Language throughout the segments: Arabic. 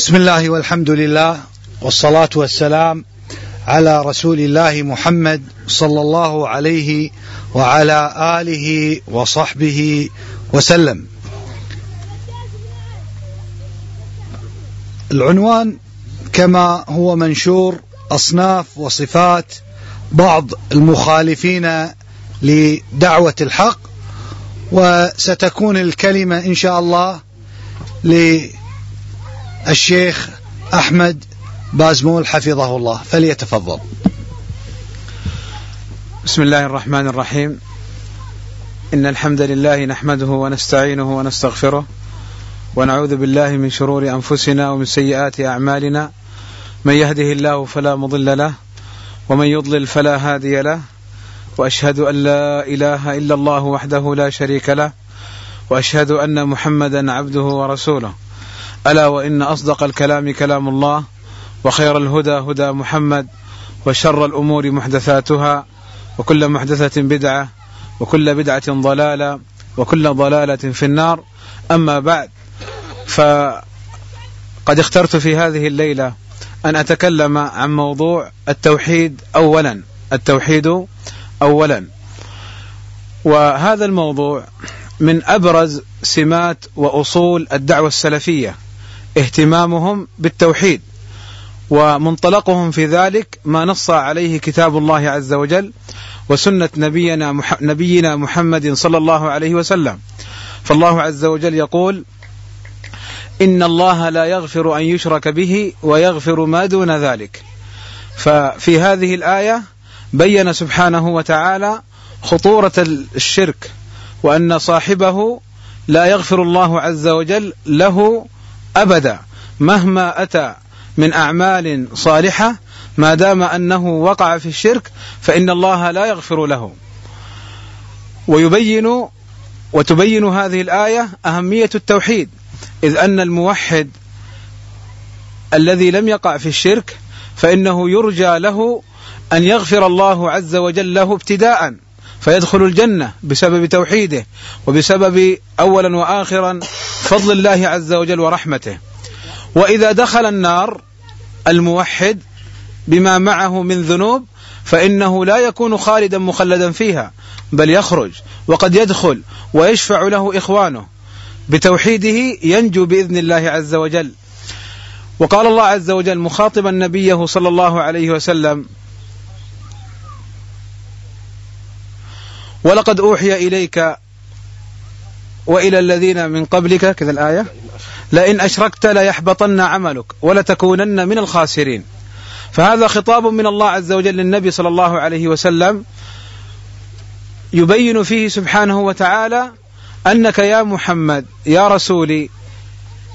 بسم الله والحمد لله والصلاة والسلام على رسول الله محمد صلى الله عليه وعلى آله وصحبه وسلم. العنوان كما هو منشور أصناف وصفات بعض المخالفين لدعوة الحق وستكون الكلمة إن شاء الله للشيخ أحمد بازمول حفظه الله فليتفضل. بسم الله الرحمن الرحيم. إن الحمد لله نحمده ونستعينه ونستغفره ونعوذ بالله من شرور أنفسنا ومن سيئات أعمالنا. من يهده الله فلا مضل له ومن يضلل فلا هادي له. وأشهد أن لا إله إلا الله وحده لا شريك له وأشهد أن محمدا عبده ورسوله. ألا وإن أصدق الكلام كلام الله وخير الهدى هدى محمد وشر الأمور محدثاتها وكل محدثة بدعة وكل بدعة ضلالة وكل ضلالة في النار. أما بعد فقد اخترت في هذه الليلة أن أتكلم عن موضوع التوحيد اولا التوحيد اولا. وهذا الموضوع من أبرز سمات وأصول الدعوة السلفية. اهتمامهم بالتوحيد ومنطلقهم في ذلك ما نص عليه كتاب الله عز وجل وسنة نبينا نبينا محمد صلى الله عليه وسلم. فالله عز وجل يقول إن الله لا يغفر أن يشرك به ويغفر ما دون ذلك. ففي هذه الآية بين سبحانه وتعالى خطورة الشرك وأن صاحبه لا يغفر الله عز وجل له أبدا مهما أتى من أعمال صالحة ما دام أنه وقع في الشرك فإن الله لا يغفر له. ويبين وتبين هذه الآية أهمية التوحيد إذ أن الموحد الذي لم يقع في الشرك فإنه يرجى له أن يغفر الله عز وجل له ابتداء. فيدخل الجنة بسبب توحيده وبسبب أولا وآخرا فضل الله عز وجل ورحمته. وإذا دخل النار الموحد بما معه من ذنوب فإنه لا يكون خالدا مخلدا فيها بل يخرج وقد يدخل ويشفع له إخوانه. بتوحيده ينجو بإذن الله عز وجل. وقال الله عز وجل مخاطبا نبيه صلى الله عليه وسلم ولقد أوحي إليك وإلى الذين من قبلك كذا الآية لئن أشركت ليحبطن عملك ولتكونن من الخاسرين. فهذا خطاب من الله عز وجل للنبي صلى الله عليه وسلم يبين فيه سبحانه وتعالى أنك يا محمد يا رسولي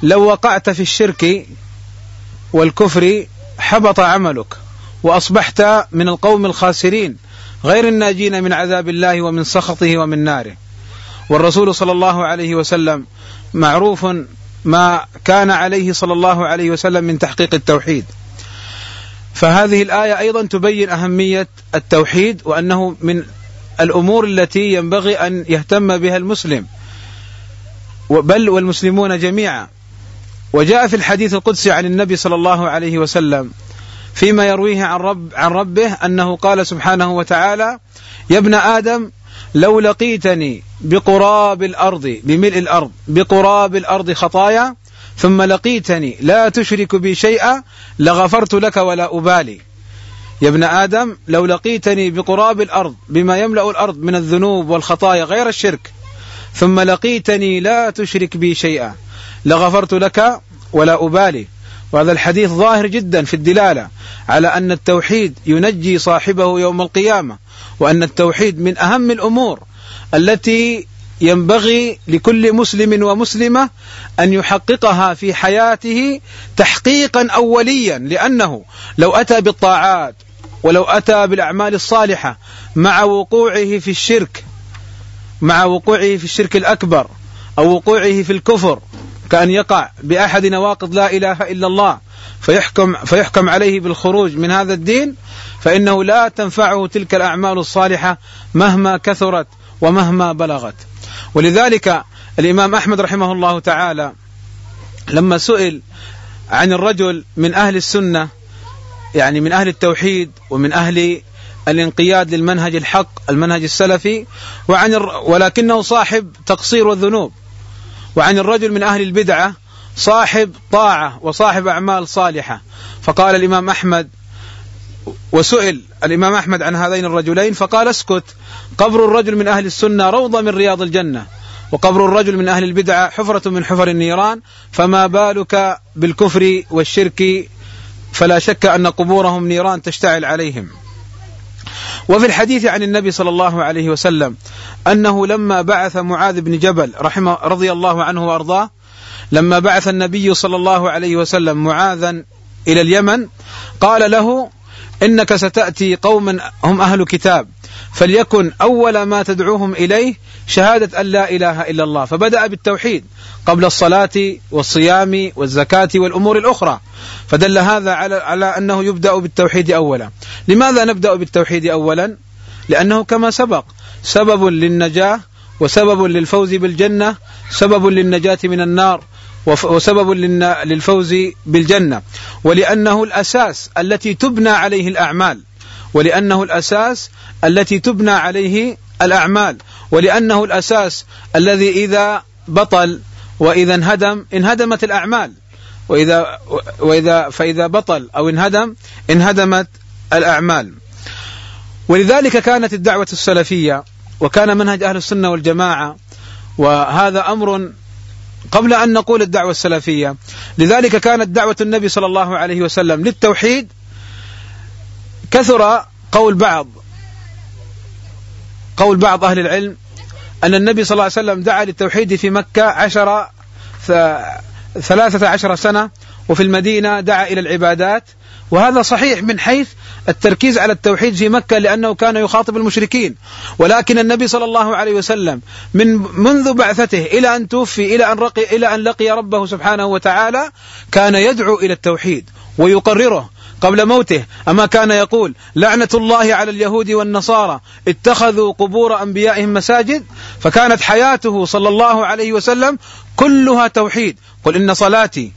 لو وقعت في الشرك والكفر حبط عملك وأصبحت من القوم الخاسرين. غير الناجين من عذاب الله ومن سخطه ومن ناره. والرسول صلى الله عليه وسلم معروف ما كان عليه صلى الله عليه وسلم من تحقيق التوحيد. فهذه الآية أيضا تبين أهمية التوحيد وأنه من الأمور التي ينبغي أن يهتم بها المسلم. بل والمسلمون جميعا. وجاء في الحديث القدسي عن النبي صلى الله عليه وسلم فيما يرويه عن رب عن ربه أنه قال سبحانه وتعالى: يا ابن آدم لو لقيتني بقراب الأرض بملء الأرض بقراب الأرض خطايا ثم لقيتني لا تشرك بي شيئا لغفرت لك ولا أبالي. يا ابن آدم لو لقيتني بقراب الأرض بما يملأ الأرض من الذنوب والخطايا غير الشرك ثم لقيتني لا تشرك بي شيئا لغفرت لك ولا أبالي. وهذا الحديث ظاهر جدا في الدلالة على أن التوحيد ينجي صاحبه يوم القيامة وأن التوحيد من أهم الأمور التي ينبغي لكل مسلم ومسلمة أن يحققها في حياته تحقيقا اوليا لأنه لو أتى بالطاعات ولو أتى بالأعمال الصالحة مع وقوعه في الشرك مع وقوعه في الشرك الأكبر أو وقوعه في الكفر كأن يقع بأحد نواقض لا إله إلا الله فيحكم فيحكم عليه بالخروج من هذا الدين فإنه لا تنفعه تلك الأعمال الصالحة مهما كثرت ومهما بلغت. ولذلك الإمام أحمد رحمه الله تعالى لما سئل عن الرجل من أهل السنة يعني من أهل التوحيد ومن أهل الانقياد للمنهج الحق المنهج السلفي وعن ولكنه صاحب تقصير والذنوب وعن الرجل من أهل البدعة صاحب طاعة وصاحب أعمال صالحة. فقال الإمام أحمد وسئل الإمام أحمد عن هذين الرجلين فقال اسكت قبر الرجل من أهل السنة روضة من رياض الجنة وقبر الرجل من أهل البدعة حفرة من حفر النيران فما بالك بالكفر والشرك؟ فلا شك أن قبورهم نيران تشتعل عليهم. وفي الحديث عن النبي صلى الله عليه وسلم أنه لما بعث معاذ بن جبل رحمه رضي الله عنه وأرضاه لما بعث النبي صلى الله عليه وسلم معاذا إلى اليمن قال له إنك ستأتي قوما هم أهل كتاب. فليكن أول ما تدعوهم إليه شهادة أن لا إله إلا الله. فبدأ بالتوحيد قبل الصلاة والصيام والزكاة والأمور الأخرى. فدل هذا على, على أنه يبدأ بالتوحيد أولا. لماذا نبدأ بالتوحيد أولا؟ لأنه كما سبق سبب للنجاة وسبب للفوز بالجنة سبب للنجاة من النار وسبب للفوز بالجنة. ولأنه الأساس التي تبنى عليه الأعمال. ولأنه الأساس التي تبنى عليه الأعمال ولأنه الأساس الذي إذا بطل وإذا انهدم انهدمت الأعمال. وإذا وإذا فإذا بطل أو انهدم انهدمت الأعمال. ولذلك كانت الدعوة السلفية وكان منهج أهل السنة والجماعة وهذا أمر قبل أن نقول الدعوة السلفية. لذلك كانت دعوة النبي صلى الله عليه وسلم للتوحيد كثر قول بعض قول بعض أهل العلم أن النبي صلى الله عليه وسلم دعا للتوحيد في مكة عشر ثلاثة عشر سنة وفي المدينة دعا إلى العبادات. وهذا صحيح من حيث التركيز على التوحيد في مكة لأنه كان يخاطب المشركين. ولكن النبي صلى الله عليه وسلم من منذ بعثته إلى أن توفي إلى أن, رقي إلى أن لقي ربه سبحانه وتعالى كان يدعو إلى التوحيد ويقرره. قبل موته. أما كان يقول لعنة الله على اليهود والنصارى اتخذوا قبور أنبيائهم مساجد فكانت حياته صلى الله عليه وسلم كلها توحيد. قل إن صلاتي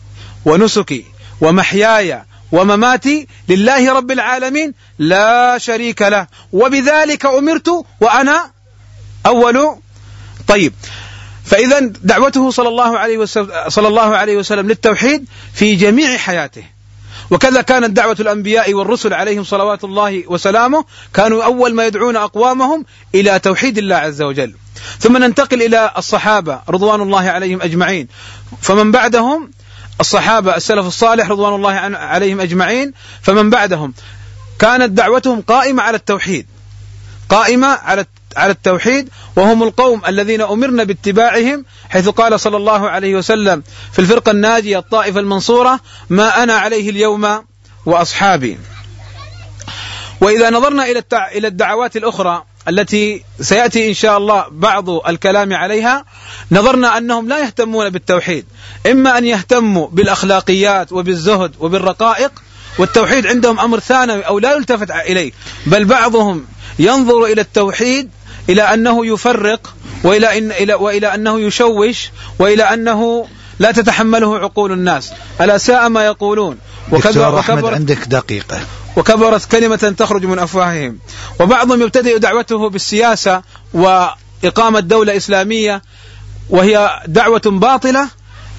ونسكي ومحياي ومماتي لله رب العالمين لا شريك له. وبذلك أمرت وأنا أول. طيب. فإذا دعوته صلى الله عليه وسلم صلى الله عليه وسلم للتوحيد في جميع حياته. وكذا كانت دعوة الأنبياء والرسل عليهم صلوات الله وسلامه. كانوا أول ما يدعون أقوامهم إلى توحيد الله عز وجل. ثم ننتقل إلى الصحابة رضوان الله عليهم أجمعين. فمن بعدهم الصحابة السلف الصالح رضوان الله عليهم أجمعين. فمن بعدهم كانت دعوتهم قائمة على التوحيد. قائمة على على التوحيد وهم القوم الذين أمرنا باتباعهم حيث قال صلى الله عليه وسلم في الفرقة الناجية الطائفة المنصورة ما أنا عليه اليوم وأصحابي. وإذا نظرنا إلى إلى الدعوات الأخرى التي سيأتي إن شاء الله بعض الكلام عليها نظرنا أنهم لا يهتمون بالتوحيد إما أن يهتموا بالأخلاقيات وبالزهد وبالرقائق والتوحيد عندهم أمر ثانوي أو لا يلتفت إليه بل بعضهم ينظر إلى التوحيد إلى أنه يفرق وإلى, إن إلى وإلى أنه يشوش وإلى أنه لا تتحمله عقول الناس. ألا ساء ما يقولون. وكبر وكبر عندك دقيقة. وكبرت كلمة تخرج من أفواههم. وبعضهم يبتدئ دعوته بالسياسة وإقامة دولة إسلامية وهي دعوة باطلة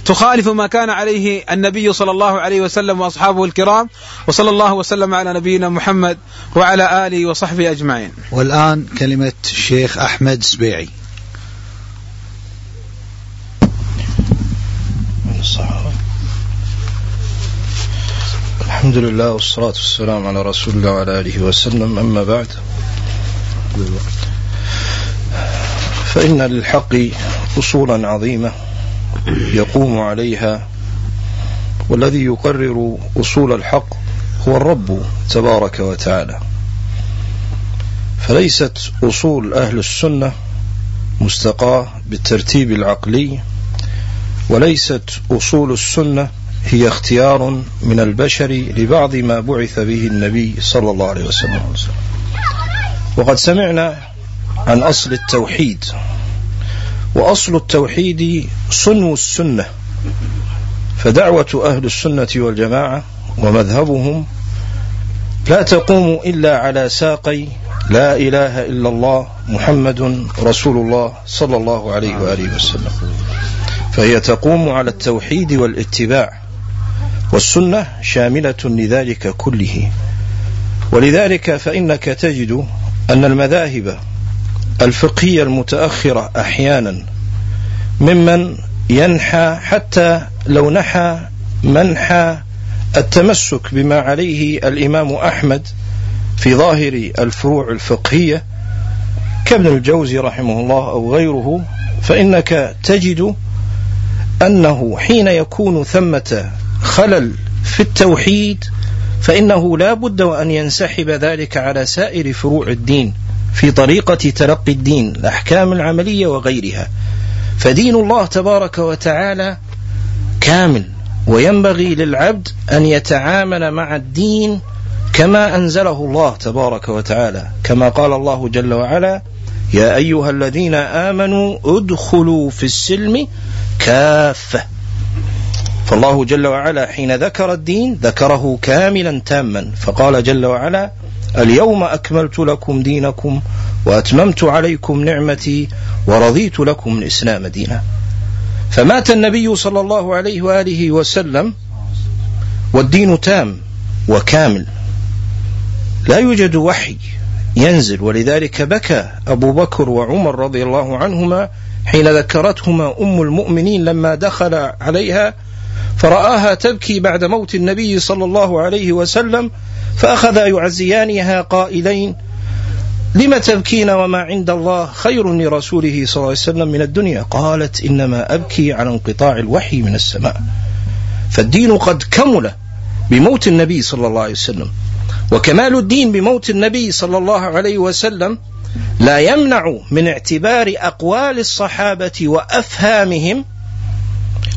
تخالف ما كان عليه النبي صلى الله عليه وسلم وأصحابه الكرام وصلى الله وسلم على نبينا محمد وعلى آله وصحبه أجمعين. والآن كلمة الشيخ أحمد سبيعي. الحمد لله والصلاة والسلام على رسول الله وعلى آله وسلم أما بعد فإن للحق أصولا عظيمة يقوم عليها والذي يقرر أصول الحق هو الرب تبارك وتعالى. فليست أصول أهل السنة مستقاة بالترتيب العقلي وليست أصول السنة هي اختيار من البشر لبعض ما بعث به النبي صلى الله عليه وسلم. وقد سمعنا عن أصل التوحيد. وأصل التوحيد صنو السنة فدعوة أهل السنة والجماعة ومذهبهم لا تقوم إلا على ساقي لا إله إلا الله محمد رسول الله صلى الله عليه وآله وسلم. فهي تقوم على التوحيد والاتباع والسنة شاملة لذلك كله. ولذلك فإنك تجد أن المذاهب الفقهية المتأخرة أحيانا ممن ينحى حتى لو نحى منحى التمسك بما عليه الإمام أحمد في ظاهر الفروع الفقهية كابن الجوزي رحمه الله أو غيره فإنك تجد أنه حين يكون ثمة خلل في التوحيد فإنه لا بد وأن ينسحب ذلك على سائر فروع الدين. في طريقة تلقي الدين الأحكام العملية وغيرها. فدين الله تبارك وتعالى كامل وينبغي للعبد أن يتعامل مع الدين كما أنزله الله تبارك وتعالى. كما قال الله جل وعلا يا أيها الذين آمنوا ادخلوا في السلم كافة. فالله جل وعلا حين ذكر الدين ذكره كاملا تاما. فقال جل وعلا اليوم أكملت لكم دينكم وأتممت عليكم نعمتي ورضيت لكم الإسلام دينا. فمات النبي صلى الله عليه وآله وسلم والدين تام وكامل. لا يوجد وحي ينزل ولذلك بكى أبو بكر وعمر رضي الله عنهما حين ذكرتهما أم المؤمنين لما دخل عليها فرآها تبكي بعد موت النبي صلى الله عليه وسلم فأخذا يعزيانها قائلين لم تبكين وما عند الله خير لرسوله صلى الله عليه وسلم من الدنيا؟ قالت إنما أبكي على انقطاع الوحي من السماء. فالدين قد كمل بموت النبي صلى الله عليه وسلم وكمال الدين بموت النبي صلى الله عليه وسلم لا يمنع من اعتبار أقوال الصحابة وأفهامهم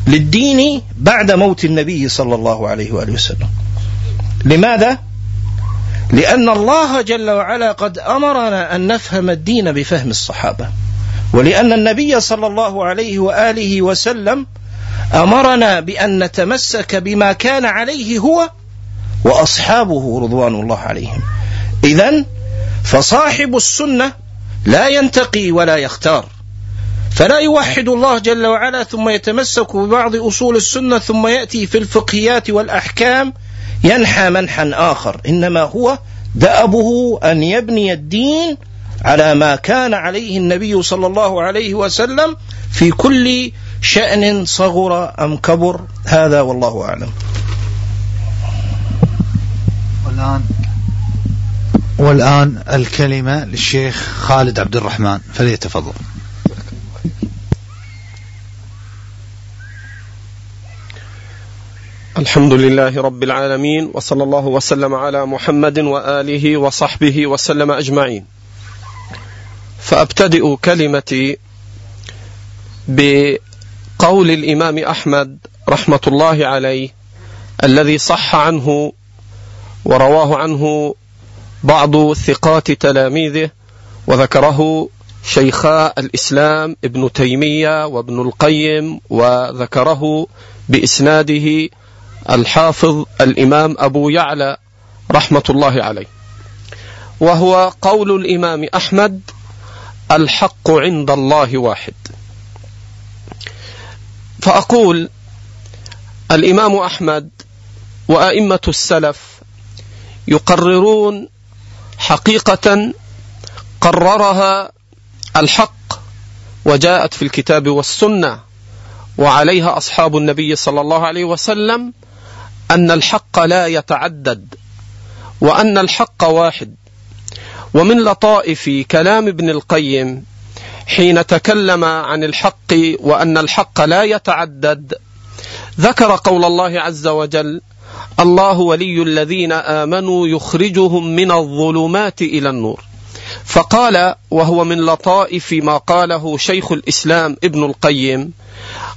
للدين بعد موت النبي صلى الله عليه وآله وسلم. لماذا؟ لأن الله جل وعلا قد أمرنا أن نفهم الدين بفهم الصحابة. ولأن النبي صلى الله عليه وآله وسلم أمرنا بأن نتمسك بما كان عليه هو وأصحابه رضوان الله عليهم. إذا فصاحب السنة لا ينتقي ولا يختار. فلا يوحد الله جل وعلا ثم يتمسك ببعض أصول السنة ثم يأتي في الفقهيات والأحكام ينحى منحا آخر. إنما هو دأبه أن يبني الدين على ما كان عليه النبي صلى الله عليه وسلم في كل شأن صغر أم كبر. هذا والله أعلم. والآن والآن الكلمة للشيخ خالد عبد الرحمن فليتفضل. الحمد لله رب العالمين وصلى الله وسلم على محمد وآله وصحبه وسلم أجمعين. فأبتدئ كلمتي بقول الإمام أحمد رحمة الله عليه الذي صح عنه ورواه عنه بعض ثقات تلاميذه وذكره شيخا الإسلام ابن تيمية وابن القيم وذكره بإسناده الحافظ الإمام أبو يعلى رحمة الله عليه. وهو قول الإمام أحمد الحق عند الله واحد. فأقول الإمام أحمد وأئمة السلف يقررون حقيقة قررها الحق وجاءت في الكتاب والسنة وعليها أصحاب النبي صلى الله عليه وسلم أن الحق لا يتعدد وأن الحق واحد. ومن لطائف كلام ابن القيم حين تكلم عن الحق وأن الحق لا يتعدد ذكر قول الله عز وجل الله ولي الذين آمنوا يخرجهم من الظلمات إلى النور فقال وهو من لطائف ما قاله شيخ الإسلام ابن القيم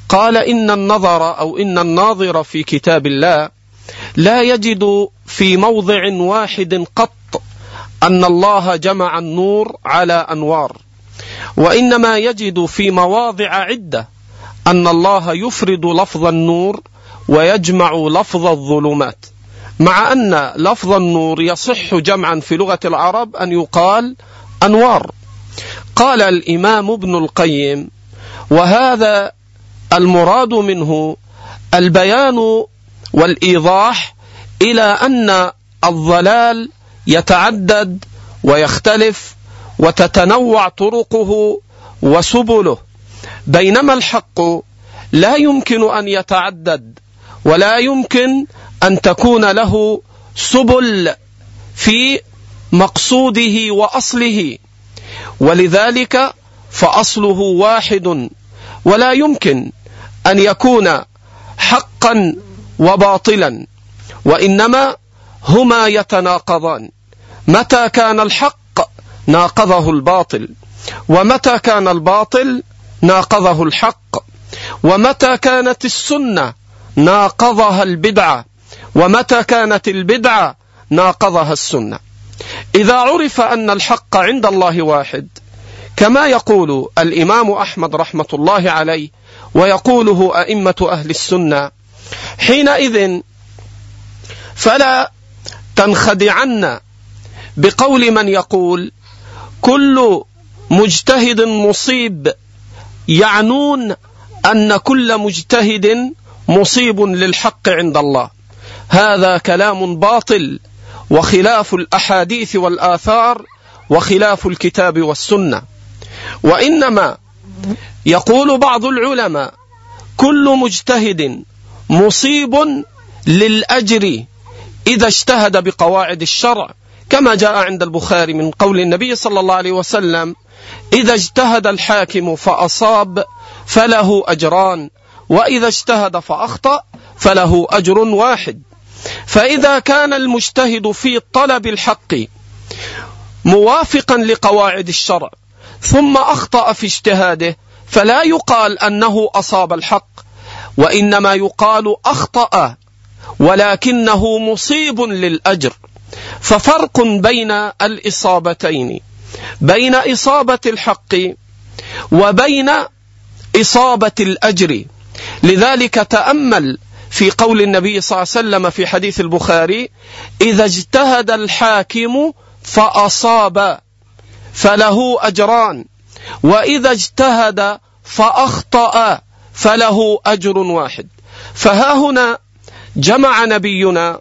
قال إن النظر أو إن الناظر في كتاب الله لا يجد في موضع واحد قط أن الله جمع النور على أنوار وإنما يجد في مواضع عدة أن الله يفرد لفظ النور ويجمع لفظ الظلمات مع أن لفظ النور يصح جمعا في لغة العرب أن يقال أنوار. قال الإمام ابن القيم وهذا المراد منه البيان والإيضاح إلى أن الضلال يتعدد ويختلف وتتنوع طرقه وسبله. بينما الحق لا يمكن أن يتعدد ولا يمكن أن تكون له سبل في مقصوده وأصله. ولذلك فأصله واحد ولا يمكن أن يكون حقا وباطلا وإنما هما يتناقضان. متى كان الحق ناقضه الباطل ومتى كان الباطل ناقضه الحق ومتى كانت السنة ناقضها البدعة ومتى كانت البدعة ناقضها السنة. إذا عرف أن الحق عند الله واحد كما يقول الإمام أحمد رحمة الله عليه ويقوله أئمة أهل السنة حينئذ فلا تنخدعن بقول من يقول كل مجتهد مصيب يعنون أن كل مجتهد مصيب للحق عند الله. هذا كلام باطل وخلاف الأحاديث والآثار وخلاف الكتاب والسنة. وإنما يقول بعض العلماء كل مجتهد مصيب للأجر إذا اجتهد بقواعد الشرع. كما جاء عند البخاري من قول النبي صلى الله عليه وسلم إذا اجتهد الحاكم فأصاب فله أجران وإذا اجتهد فأخطأ فله أجر واحد. فإذا كان المجتهد في طلب الحق موافقا لقواعد الشرع ثم أخطأ في اجتهاده فلا يقال أنه أصاب الحق. وإنما يقال أخطأ ولكنه مصيب للأجر. ففرق بين الإصابتين بين إصابة الحق وبين إصابة الأجر. لذلك تأمل في قول النبي صلى الله عليه وسلم في حديث البخاري إذا اجتهد الحاكم فأصاب فله أجران. وإذا اجتهد فأخطأ. فله أجر واحد. فها هنا جمع نبينا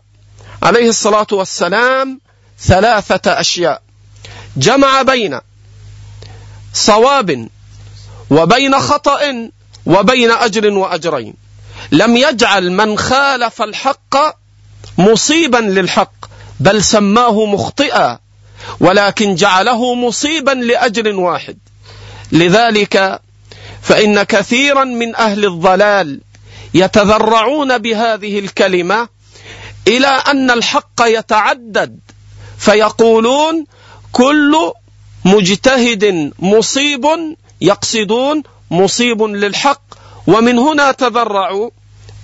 عليه الصلاة والسلام ثلاثة أشياء. جمع بين صواب وبين خطأ وبين أجر وأجرين. لم يجعل من خالف الحق مصيبا للحق بل سماه مخطئا ولكن جعله مصيبا لأجر واحد. لذلك فإن كثيرا من أهل الضلال يتذرعون بهذه الكلمة إلى أن الحق يتعدد فيقولون كل مجتهد مصيب يقصدون مصيب للحق ومن هنا تذرعوا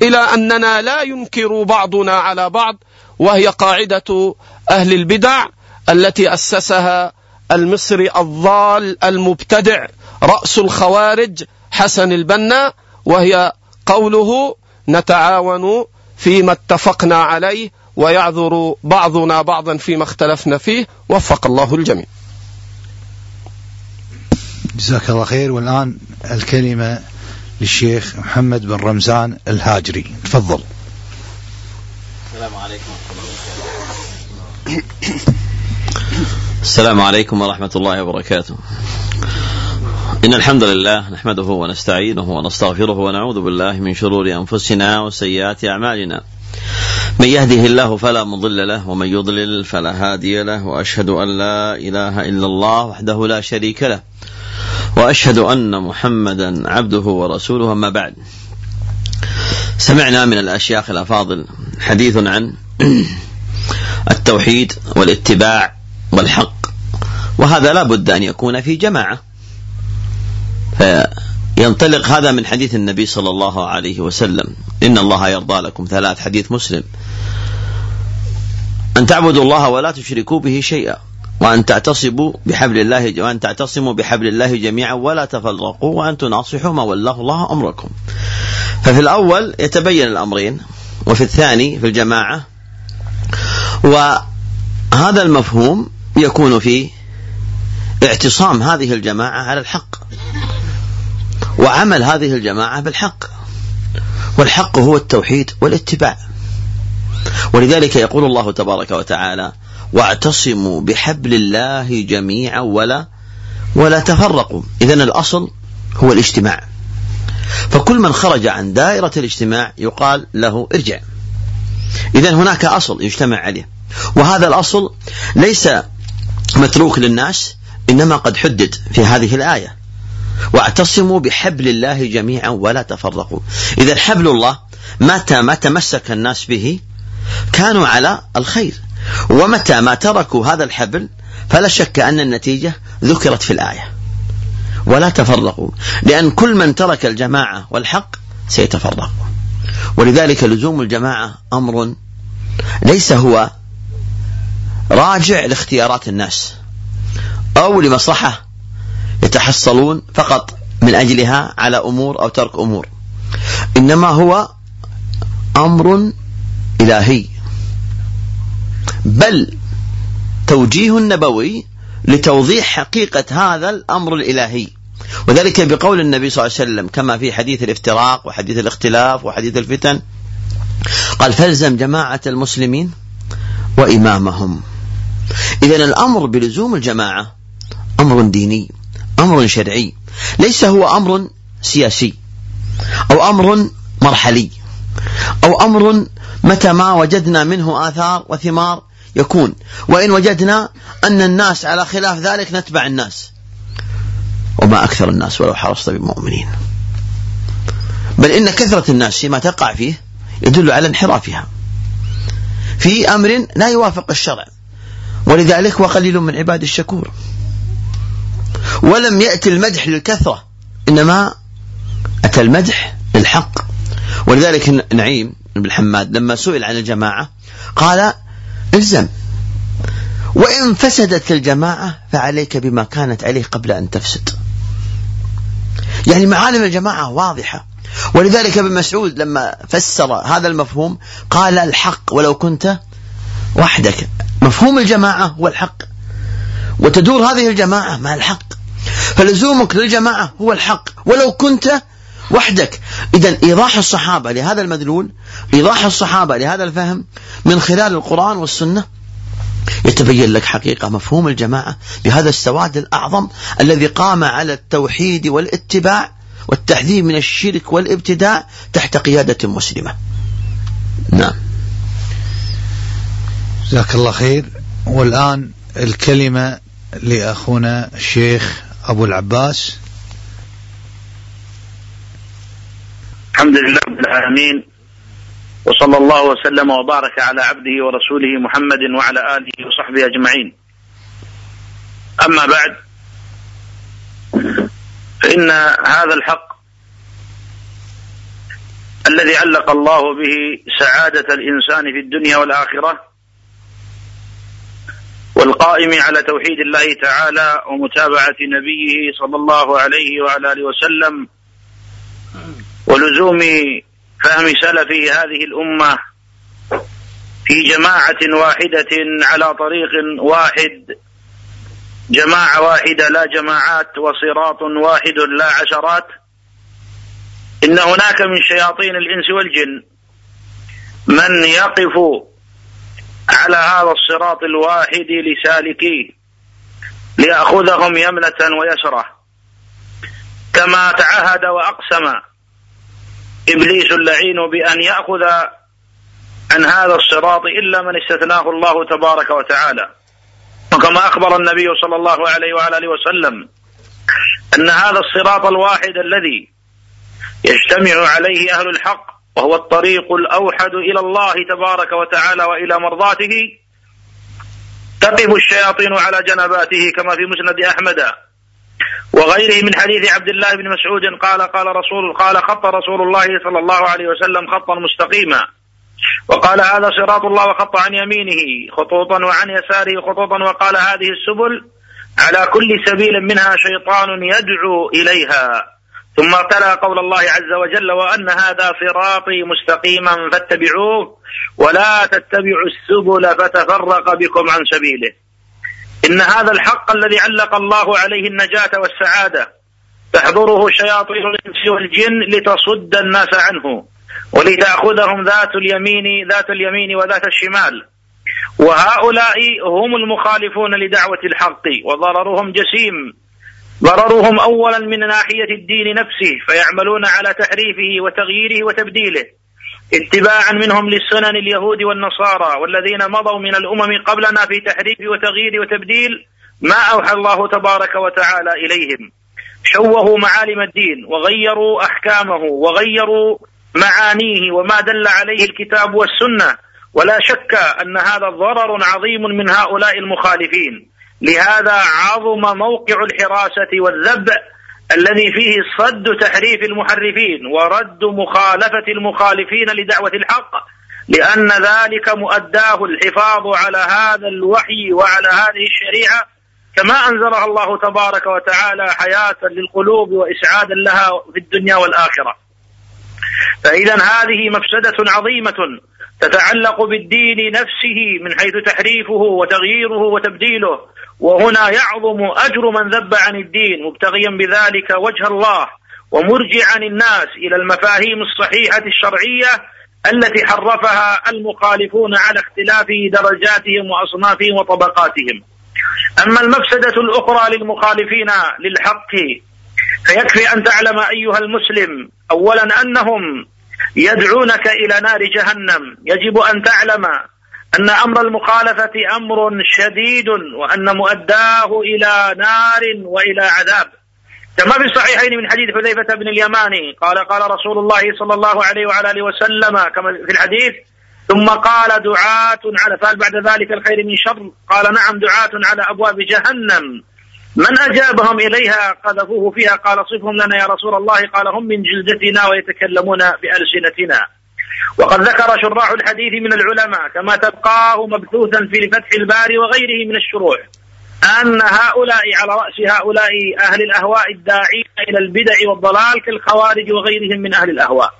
إلى أننا لا ينكر بعضنا على بعض وهي قاعدة أهل البدع التي أسسها المصري الضال المبتدع. رأس الخوارج حسن البنا وهي قوله نتعاون فيما اتفقنا عليه ويعذر بعضنا بعضا فيما اختلفنا فيه. وفق الله الجميع. جزاك الله خير. والآن الكلمة للشيخ محمد بن رمزان الهاجري. تفضل. السلام عليكم السلام عليكم ورحمة الله وبركاته. إن الحمد لله نحمده ونستعينه ونستغفره ونعوذ بالله من شرور أنفسنا وسيئات أعمالنا. من يهده الله فلا مضل له ومن يضلل فلا هادي له وأشهد أن لا إله إلا الله وحده لا شريك له وأشهد أن محمدا عبده ورسوله أما بعد. سمعنا من الأشياخ الأفاضل حديث عن التوحيد والاتباع والحق وهذا لا بد أن يكون في جماعة. فينطلق هذا من حديث النبي صلى الله عليه وسلم. إن الله يرضى لكم. ثلاث حديث مسلم. أن تعبدوا الله ولا تشركوا به شيئا. وأن تعتصموا بحبل الله وأن تعتصموا بحبل الله جميعا ولا تفرقوا وأن تناصحوا ما والله الله أمركم. ففي الأول يتبين الأمرين. وفي الثاني في الجماعة. وهذا المفهوم يكون في اعتصام هذه الجماعة على الحق. وعمل هذه الجماعة بالحق. والحق هو التوحيد والاتباع. ولذلك يقول الله تبارك وتعالى واعتصموا بحبل الله جميعا ولا ولا تفرقوا. إذا الأصل هو الاجتماع. فكل من خرج عن دائرة الاجتماع يقال له ارجع. إذا هناك أصل يجتمع عليه. وهذا الأصل ليس متروك للناس إنما قد حدد في هذه الآية. واعتصموا بحبل الله جميعا ولا تفرقوا. إذا حبل الله متى ما تمسك الناس به كانوا على الخير. ومتى ما تركوا هذا الحبل فلا شك أن النتيجة ذكرت في الآية. ولا تفرقوا. لأن كل من ترك الجماعة والحق سيتفرق. ولذلك لزوم الجماعة أمر ليس هو راجع لاختيارات الناس أو لمصلحة يتحصلون فقط من أجلها على أمور أو ترك أمور. إنما هو أمر إلهي. بل توجيه نبوي لتوضيح حقيقة هذا الأمر الإلهي. وذلك بقول النبي صلى الله عليه وسلم كما في حديث الافتراق وحديث الاختلاف وحديث الفتن. قال فالزم جماعة المسلمين وإمامهم. إذا الأمر بلزوم الجماعة أمر ديني. أمر شرعي. ليس هو أمر سياسي. أو أمر مرحلي. أو أمر متى ما وجدنا منه آثار وثمار يكون. وإن وجدنا أن الناس على خلاف ذلك نتبع الناس. وما أكثر الناس ولو حرصت بمؤمنين بل إن كثرة الناس فيما تقع فيه يدل على انحرافها. في أمر لا يوافق الشرع. ولذلك وقليل من عباد الشكور. ولم يأتي المدح للكثرة إنما أتى المدح للحق. ولذلك نعيم بن حماد لما سئل عن الجماعة قال إلزم وإن فسدت الجماعة فعليك بما كانت عليه قبل أن تفسد. يعني معالم الجماعة واضحة. ولذلك ابن مسعود لما فسر هذا المفهوم قال الحق ولو كنت وحدك. مفهوم الجماعة هو الحق. وتدور هذه الجماعة مع الحق. فلزومك للجماعة هو الحق. ولو كنت وحدك. إذا إيضاح الصحابة لهذا المدلول إيضاح الصحابة لهذا الفهم من خلال القرآن والسنة. يتبين لك حقيقة مفهوم الجماعة بهذا السواد الأعظم الذي قام على التوحيد والاتباع والتحذير من الشرك والابتداع تحت قيادة مسلمة. نعم. جزاك الله خير. والآن الكلمة لأخونا الشيخ أبو العباس. الحمد لله رب العالمين وصلى الله وسلم وبارك على عبده ورسوله محمد وعلى آله وصحبه أجمعين. أما بعد فإن هذا الحق الذي علق الله به سعادة الإنسان في الدنيا والآخرة والقائم على توحيد الله تعالى ومتابعة نبيه صلى الله عليه وعلى آله وسلم ولزوم فهم سلف هذه الأمة في جماعة واحدة على طريق واحد جماعة واحدة لا جماعات وصراط واحد لا عشرات. إن هناك من شياطين الإنس والجن من يقف على هذا الصراط الواحد لسالكيه ليأخذهم يمنة ويسرة. كما تعهد وأقسم إبليس اللعين بأن يأخذ عن هذا الصراط إلا من استثناه الله تبارك وتعالى. وكما أخبر النبي صلى الله عليه وعلى آله وسلم أن هذا الصراط الواحد الذي يجتمع عليه أهل الحق وهو الطريق الأوحد إلى الله تبارك وتعالى وإلى مرضاته. تقف الشياطين على جنباته كما في مسند أحمد. وغيره من حديث عبد الله بن مسعود قال قال رسول قال خط رسول الله صلى الله عليه وسلم خطا مستقيما. وقال هذا صراط الله وخط عن يمينه خطوطا وعن يساره خطوطا وقال هذه السبل. على كل سبيل منها شيطان يدعو إليها. ثم تلا قول الله عز وجل وأن هذا صراطي مستقيما فاتبعوه ولا تتبعوا السبل فتفرق بكم عن سبيله. إن هذا الحق الذي علق الله عليه النجاة والسعادة تحضره شياطين الإنس والجن لتصد الناس عنه ولتأخذهم ذات اليمين ذات اليمين وذات الشمال. وهؤلاء هم المخالفون لدعوة الحق وضررهم جسيم. ضررهم أولا من ناحية الدين نفسه فيعملون على تحريفه وتغييره وتبديله اتباعا منهم للسنن اليهود والنصارى والذين مضوا من الأمم قبلنا في تحريف وتغيير وتبديل ما أوحى الله تبارك وتعالى إليهم. شوهوا معالم الدين وغيروا أحكامه وغيروا معانيه وما دل عليه الكتاب والسنة. ولا شك أن هذا ضرر عظيم من هؤلاء المخالفين. لهذا عظم موقع الحراسة والذب الذي فيه صد تحريف المحرفين ورد مخالفة المخالفين لدعوة الحق لأن ذلك مؤداه الحفاظ على هذا الوحي وعلى هذه الشريعة كما أنزلها الله تبارك وتعالى حياة للقلوب وإسعادا لها في الدنيا والآخرة. فإذا هذه مفسدة عظيمة تتعلق بالدين نفسه من حيث تحريفه وتغييره وتبديله. وهنا يعظم أجر من ذب عن الدين مبتغيا بذلك وجه الله ومرجعا الناس إلى المفاهيم الصحيحة الشرعية التي حرفها المخالفون على اختلاف درجاتهم وأصنافهم وطبقاتهم. أما المفسدة الأخرى للمخالفين للحق فيكفي أن تعلم أيها المسلم أولا أنهم يدعونك إلى نار جهنم. يجب أن تعلم أن أمر المخالفة أمر شديد وأن مؤداه إلى نار وإلى عذاب. كما في الصحيحين من حديث حذيفة بن اليماني قال قال رسول الله صلى الله عليه وعلى آله وسلم كما في الحديث ثم قال دعاة على فهل بعد ذلك الخير من شر؟ قال نعم دعاة على أبواب جهنم. من أجابهم إليها قذفوه فيها قال صفهم لنا يا رسول الله قال هم من جلدتنا ويتكلمون بألسنتنا. وقد ذكر شراح الحديث من العلماء كما تبقاه مبثوثا في فتح الباري وغيره من الشروح أن هؤلاء على رأس هؤلاء أهل الأهواء الداعين إلى البدع والضلال كالخوارج وغيرهم من أهل الأهواء.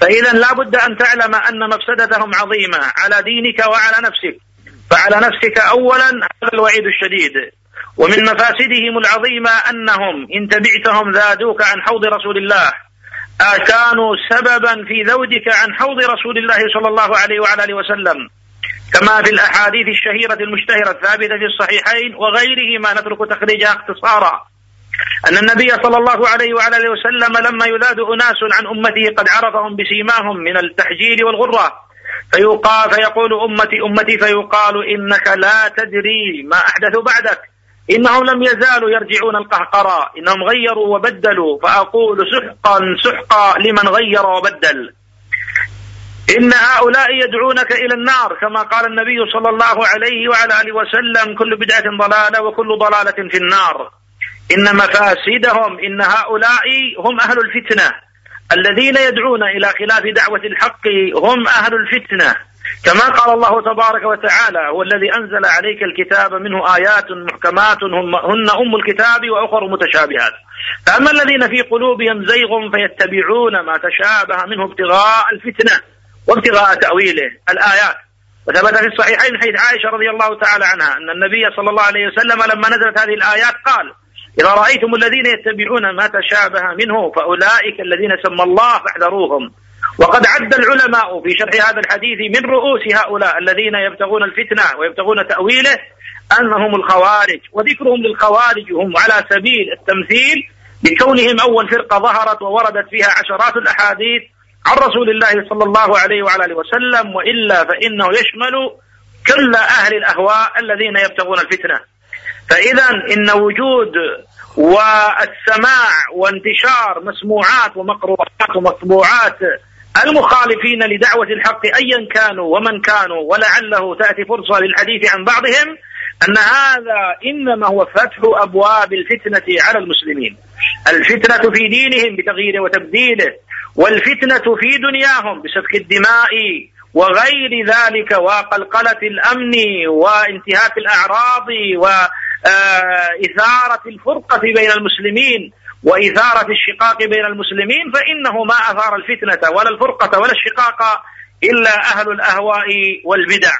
فإذا لا بد أن تعلم أن مفسدتهم عظيمة على دينك وعلى نفسك. فعلى نفسك أولا هذا الوعيد الشديد. ومن مفاسدهم العظيمة أنهم إن تبعتهم زادوك عن حوض رسول الله. كانوا سببا في ذودك عن حوض رسول الله صلى الله عليه وعلى آله وسلم. كما في الأحاديث الشهيرة المشتهرة الثابتة في الصحيحين وغيره ما نترك تخريجها اختصارا. أن النبي صلى الله عليه وعلى آله وسلم لما يذاد أناس عن أمته قد عرفهم بسيماهم من التحجير والغرة. فيقال فيقول امتي أمتي فيقال إنك لا تدري ما أحدث بعدك. إنهم لم يزالوا يرجعون القهقرى. إنهم غيروا وبدلوا. فأقول سحقا سحقا لمن غير وبدل. إن هؤلاء يدعونك إلى النار. كما قال النبي صلى الله عليه وعلى آله وسلم كل بدعة ضلالة وكل ضلالة في النار. إن مفاسدهم إن هؤلاء هم أهل الفتنة. الذين يدعون إلى خلاف دعوة الحق هم أهل الفتنة. كما قال الله تبارك وتعالى هو الذي أنزل عليك الكتاب منه آيات محكمات هن أم الكتاب وأخر متشابهات. فأما الذين في قلوبهم زيغ فيتبعون ما تشابه منه ابتغاء الفتنة وابتغاء تأويله. الآيات. وثبت في الصحيحين حيث عائشة رضي الله تعالى عنها أن النبي صلى الله عليه وسلم لما نزلت هذه الآيات قال إذا رأيتم الذين يتبعون ما تشابه منه فأولئك الذين سمى الله فاحذروهم. وقد عد العلماء في شرح هذا الحديث من رؤوس هؤلاء الذين يبتغون الفتنة ويبتغون تأويله أنهم الخوارج وذكرهم للخوارج هم على سبيل التمثيل بكونهم أول فرقة ظهرت ووردت فيها عشرات الأحاديث عن رسول الله صلى الله عليه وعلى آله وسلم وإلا فإنه يشمل كل أهل الأهواء الذين يبتغون الفتنة. فإذا إن وجود والسماع وانتشار مسموعات ومقروءات ومطبوعات المخالفين لدعوة الحق أيا كانوا ومن كانوا ولعله تأتي فرصة للحديث عن بعضهم أن هذا إنما هو فتح أبواب الفتنة على المسلمين. الفتنة في دينهم بتغييره وتبديله والفتنة في دنياهم بسفك الدماء وغير ذلك وقلقلة الأمن وانتهاك الأعراض وإثارة الفرقة بين المسلمين وإثارة الشقاق بين المسلمين فإنه ما أثار الفتنة ولا الفرقة ولا الشقاق إلا أهل الأهواء والبدع.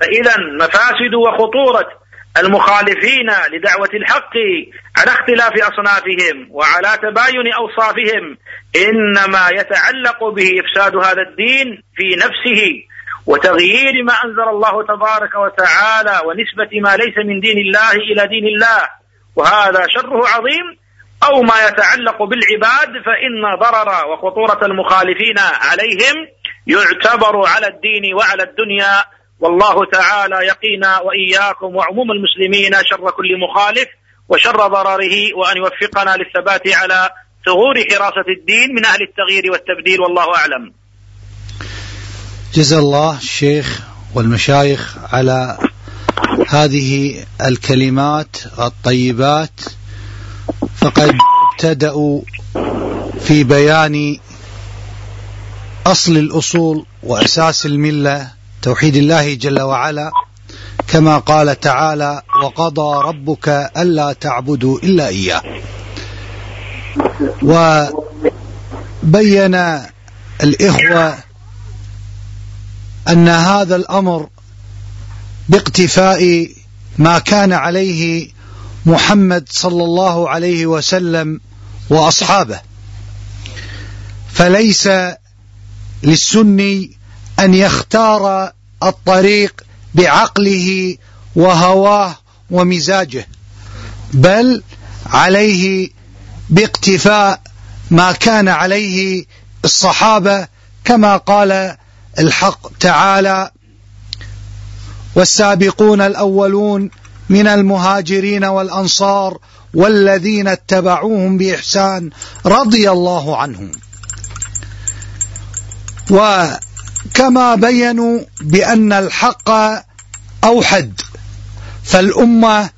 فإذا مفاسد وخطورة المخالفين لدعوة الحق على اختلاف أصنافهم وعلى تباين أوصافهم إنما يتعلق به إفساد هذا الدين في نفسه. وتغيير ما أنزل الله تبارك وتعالى ونسبة ما ليس من دين الله إلى دين الله. وهذا شره عظيم. أو ما يتعلق بالعباد فإن ضرر وخطورة المخالفين عليهم يعتبر على الدين وعلى الدنيا. والله تعالى يقينا وإياكم وعموم المسلمين شر كل مخالف وشر ضرره وأن يوفقنا للثبات على ثغور حراسة الدين من أهل التغيير والتبديل والله أعلم. جزا الله الشيخ والمشايخ على هذه الكلمات الطيبات. فقد ابتدأوا في بيان أصل الأصول وأساس الملة توحيد الله جل وعلا كما قال تعالى وقضى ربك ألا تعبدوا إلا إياه. وبين الإخوة أن هذا الأمر باقتفاء ما كان عليه محمد صلى الله عليه وسلم وأصحابه. فليس للسني أن يختار الطريق بعقله وهواه ومزاجه بل عليه باقتفاء ما كان عليه الصحابة كما قال الحق تعالى والسابقون الأولون من المهاجرين والأنصار والذين اتبعوهم بإحسان رضي الله عنهم. وكما بينوا بأن الحق أوحد فالأمة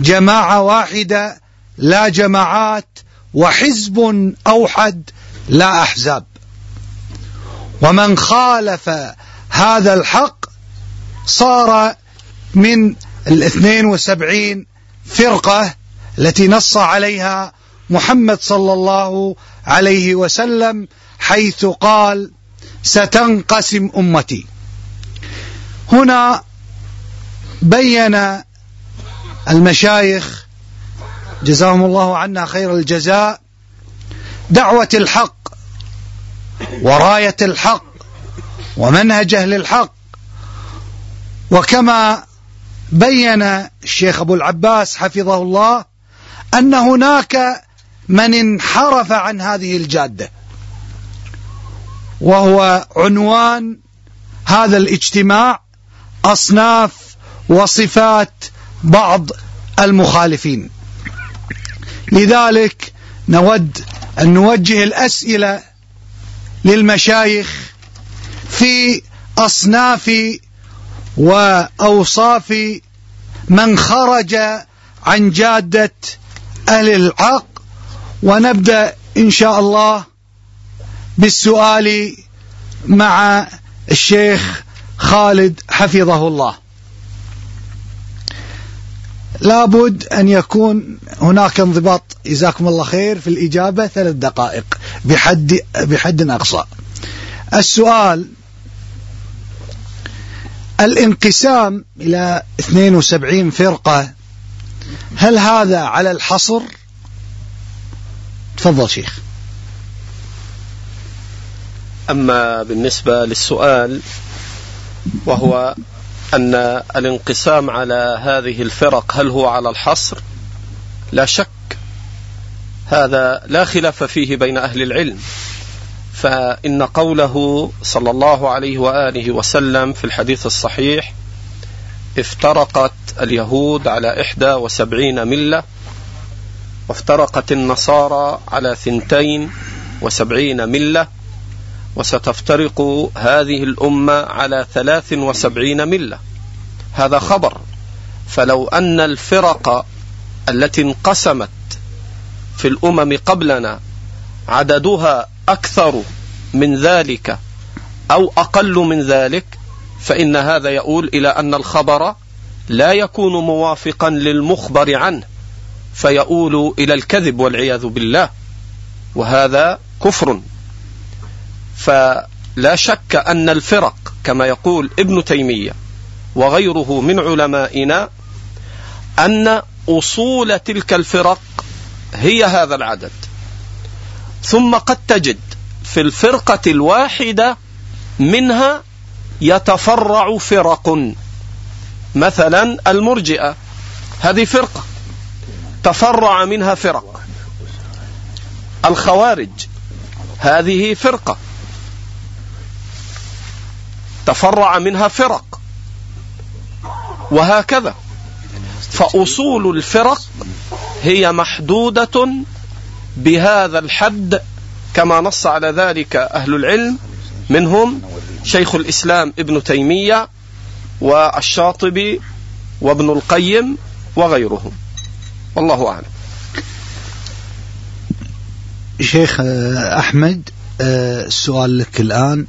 جماعة واحدة لا جماعات وحزب أوحد لا أحزاب. ومن خالف هذا الحق صار من الاثنين وسبعين فرقة التي نص عليها محمد صلى الله عليه وسلم حيث قال ستنقسم أمتي. هنا بين المشايخ جزاهم الله عنا خير الجزاء دعوة الحق وراية الحق ومنهج أهل الحق وكما بين الشيخ أبو العباس حفظه الله أن هناك من انحرف عن هذه الجادة وهو عنوان هذا الاجتماع أصناف وصفات بعض المخالفين. لذلك نود أن نوجه الأسئلة للمشايخ في أصناف وأوصاف من خرج عن جادة أهل الحق. ونبدأ إن شاء الله بالسؤال مع الشيخ خالد حفظه الله. لابد أن يكون هناك انضباط. جزاكم الله خير في الإجابة. ثلاث دقائق. بحد بحد أقصى. السؤال الانقسام إلى 72 فرقة هل هذا على الحصر؟ تفضل شيخ. أما بالنسبة للسؤال وهو أن الانقسام على هذه الفرق هل هو على الحصر؟ لا شك هذا لا خلاف فيه بين أهل العلم. فإن قوله صلى الله عليه وآله وسلم في الحديث الصحيح افترقت اليهود على إحدى وسبعين ملة وافترقت النصارى على ثنتين وسبعين ملة وستفترق هذه الأمة على ثلاث وسبعين ملة. هذا خبر. فلو أن الفرق التي انقسمت في الأمم قبلنا عددها أكثر من ذلك أو أقل من ذلك فإن هذا يؤول إلى أن الخبر لا يكون موافقا للمخبر عنه فيؤول إلى الكذب والعياذ بالله. وهذا كفر. فلا شك أن الفرق كما يقول ابن تيمية وغيره من علمائنا أن أصول تلك الفرق هي هذا العدد. ثم قد تجد في الفرقة الواحدة منها يتفرع فرق. مثلا المرجئة هذه فرقة تفرع منها فرق. الخوارج هذه فرقة. تفرع منها فرق. وهكذا. فأصول الفرق هي محدودة بهذا الحد كما نص على ذلك أهل العلم منهم شيخ الإسلام ابن تيمية والشاطبي وابن القيم وغيرهم. والله أعلم. شيخ أحمد السؤال لك الآن.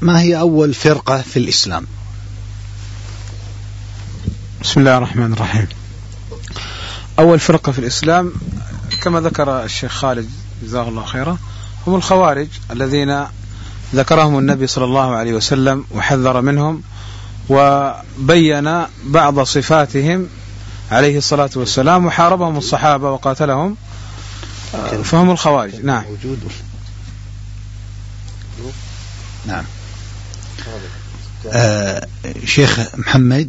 ما هي أول فرقة في الإسلام؟ بسم الله الرحمن الرحيم. أول فرقة في الإسلام كما ذكر الشيخ خالد جزاه الله خيرا هم الخوارج الذين ذكرهم النبي صلى الله عليه وسلم وحذر منهم وبين بعض صفاتهم عليه الصلاة والسلام وحاربهم الصحابة وقاتلهم فهم الخوارج. نعم. نعم. آه شيخ محمد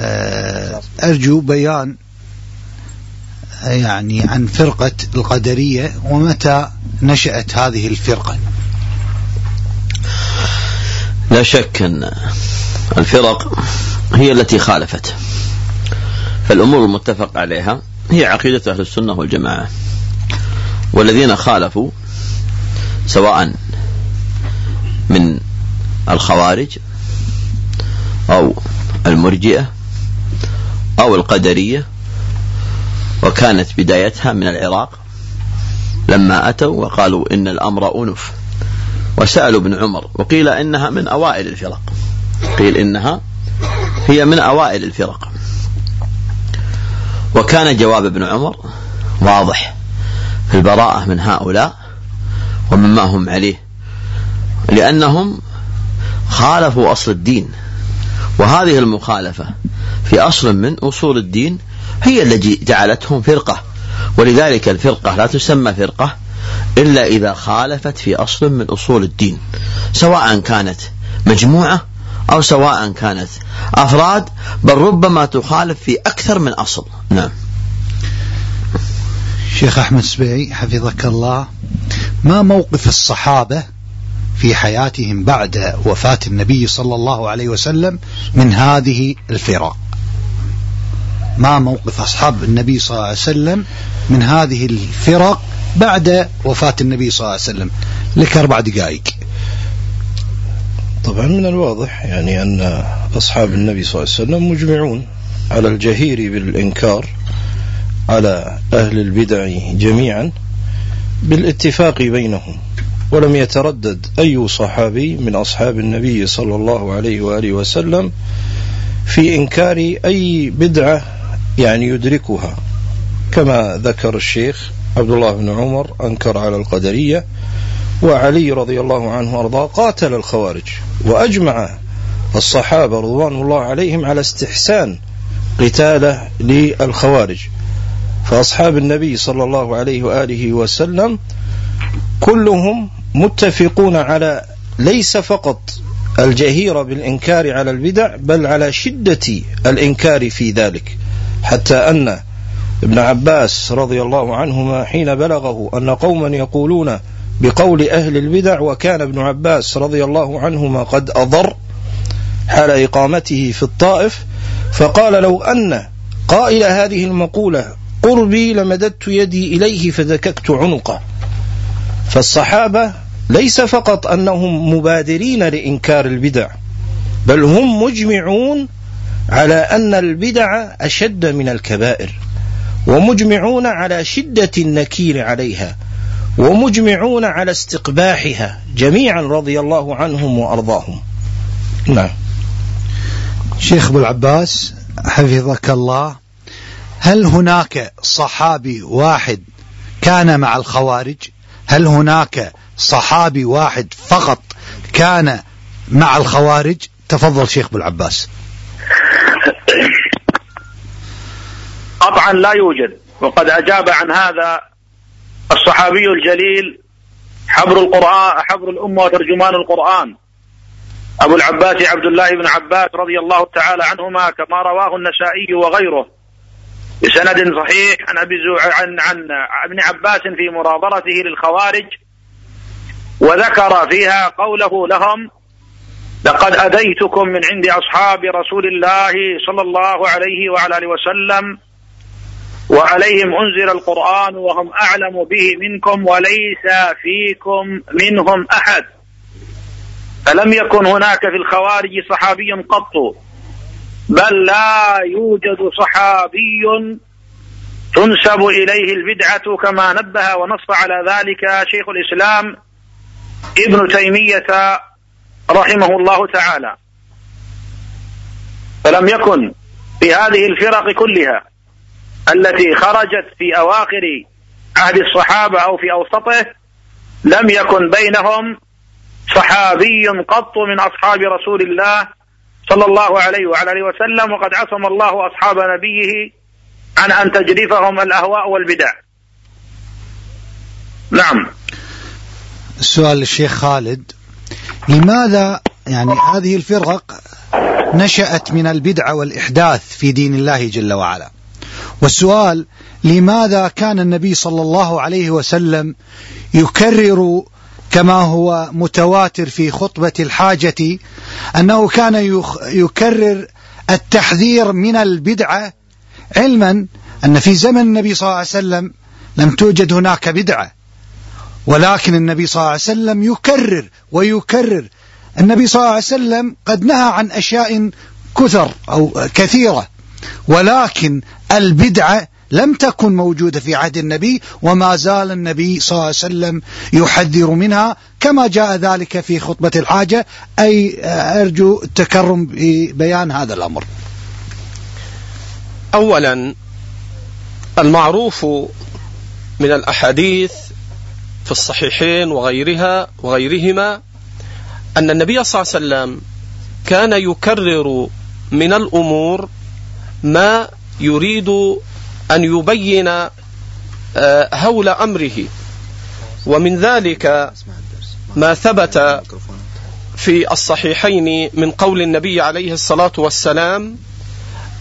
آه أرجو بيان يعني عن فرقة القدرية ومتى نشأت هذه الفرقة. لا شك أن الفرق هي التي خالفت فالأمور المتفق عليها هي عقيدة أهل السنة والجماعة والذين خالفوا سواء من الخوارج أو المرجئة أو القدرية وكانت بدايتها من العراق. لما أتوا وقالوا إن الأمر أنف وسألوا ابن عمر وقيل إنها من أوائل الفرق. قيل إنها هي من أوائل الفرق. وكان جواب ابن عمر واضح في البراءة من هؤلاء ومما هم عليه لأنهم خالفوا أصل الدين. وهذه المخالفة في أصل من أصول الدين هي التي جعلتهم فرقة. ولذلك الفرقة لا تسمى فرقة إلا إذا خالفت في أصل من أصول الدين. سواء كانت مجموعة أو سواء كانت أفراد بل ربما تخالف في أكثر من أصل. نعم. شيخ أحمد سبيعي حفظك الله. ما موقف الصحابة في حياتهم بعد وفاة النبي صلى الله عليه وسلم من هذه الفرق ما موقف أصحاب النبي صلى الله عليه وسلم من هذه الفرق بعد وفاة النبي صلى الله عليه وسلم؟ لك أربع دقائق. طبعا من الواضح يعني أن أصحاب النبي صلى الله عليه وسلم مجمعون على الجهير بالإنكار على أهل البدع جميعا بالاتفاق بينهم. ولم يتردد أي صحابي من أصحاب النبي صلى الله عليه وآله وسلم في إنكار أي بدعة يعني يدركها. كما ذكر الشيخ عبد الله بن عمر أنكر على القدرية وعلي رضي الله عنه وأرضاه قاتل الخوارج وأجمع الصحابة رضوان الله عليهم على استحسان قتاله للخوارج. فأصحاب النبي صلى الله عليه وآله وسلم كلهم متفقون على ليس فقط الجهير بالإنكار على البدع بل على شدة الإنكار في ذلك. حتى أن ابن عباس رضي الله عنهما حين بلغه أن قوما يقولون بقول أهل البدع وكان ابن عباس رضي الله عنهما قد أضر حال إقامته في الطائف فقال لو أن قائل هذه المقولة قربي لمددت يدي إليه فدككت عنقه. فالصحابة ليس فقط أنهم مبادرين لإنكار البدع بل هم مجمعون على أن البدع أشد من الكبائر ومجمعون على شدة النكير عليها ومجمعون على استقباحها جميعا رضي الله عنهم وأرضاهم. نعم. شيخ أبو العباس حفظك الله هل هناك صحابي واحد كان مع الخوارج؟ هل هناك صحابي واحد فقط كان مع الخوارج تفضل شيخ أبو العباس. قطعا لا يوجد وقد أجاب عن هذا الصحابي الجليل حبر القرآن حبر الأمة وترجمان القرآن أبو العباس عبد الله بن عباس رضي الله تعالى عنهما كما رواه النسائي وغيره بسند صحيح عن أبي عن عن ابن عباس في مناظرته للخوارج وذكر فيها قوله لهم لقد أديتكم من عند أصحاب رسول الله صلى الله عليه وعلى آله وسلم وعليهم أنزل القرآن وهم أعلم به منكم وليس فيكم منهم أحد. فلم يكن هناك في الخوارج صحابي قط؟ بل لا يوجد صحابي تنسب إليه البدعة كما نبه ونص على ذلك شيخ الإسلام ابن تيمية رحمه الله تعالى. فلم يكن في هذه الفرق كلها التي خرجت في أواخر عهد الصحابة أو في أوسطه لم يكن بينهم صحابي قط من أصحاب رسول الله صلى الله عليه وعلى آله وسلم وقد عصم الله أصحاب نبيه عن أن تجرفهم الأهواء والبدع. نعم. السؤال للشيخ خالد. لماذا يعني هذه الفرق نشأت من البدعة والإحداث في دين الله جل وعلا؟ والسؤال لماذا كان النبي صلى الله عليه وسلم يكرر كما هو متواتر في خطبة الحاجة أنه كان يكرر التحذير من البدعة علما أن في زمن النبي صلى الله عليه وسلم لم توجد هناك بدعة. ولكن النبي صلى الله عليه وسلم يكرر ويكرر. النبي صلى الله عليه وسلم قد نهى عن أشياء كثر أو كثيرة ولكن البدعة لم تكن موجودة في عهد النبي وما زال النبي صلى الله عليه وسلم يحذر منها كما جاء ذلك في خطبة الحاجة. أي أرجو التكرم ببيان هذا الأمر. أولا المعروف من الأحاديث في الصحيحين وغيرها وغيرهما أن النبي صلى الله عليه وسلم كان يكرر من الأمور ما يريد أن يبين آه، هول أمره. ومن ذلك ما ثبت في الصحيحين من قول النبي عليه الصلاة والسلام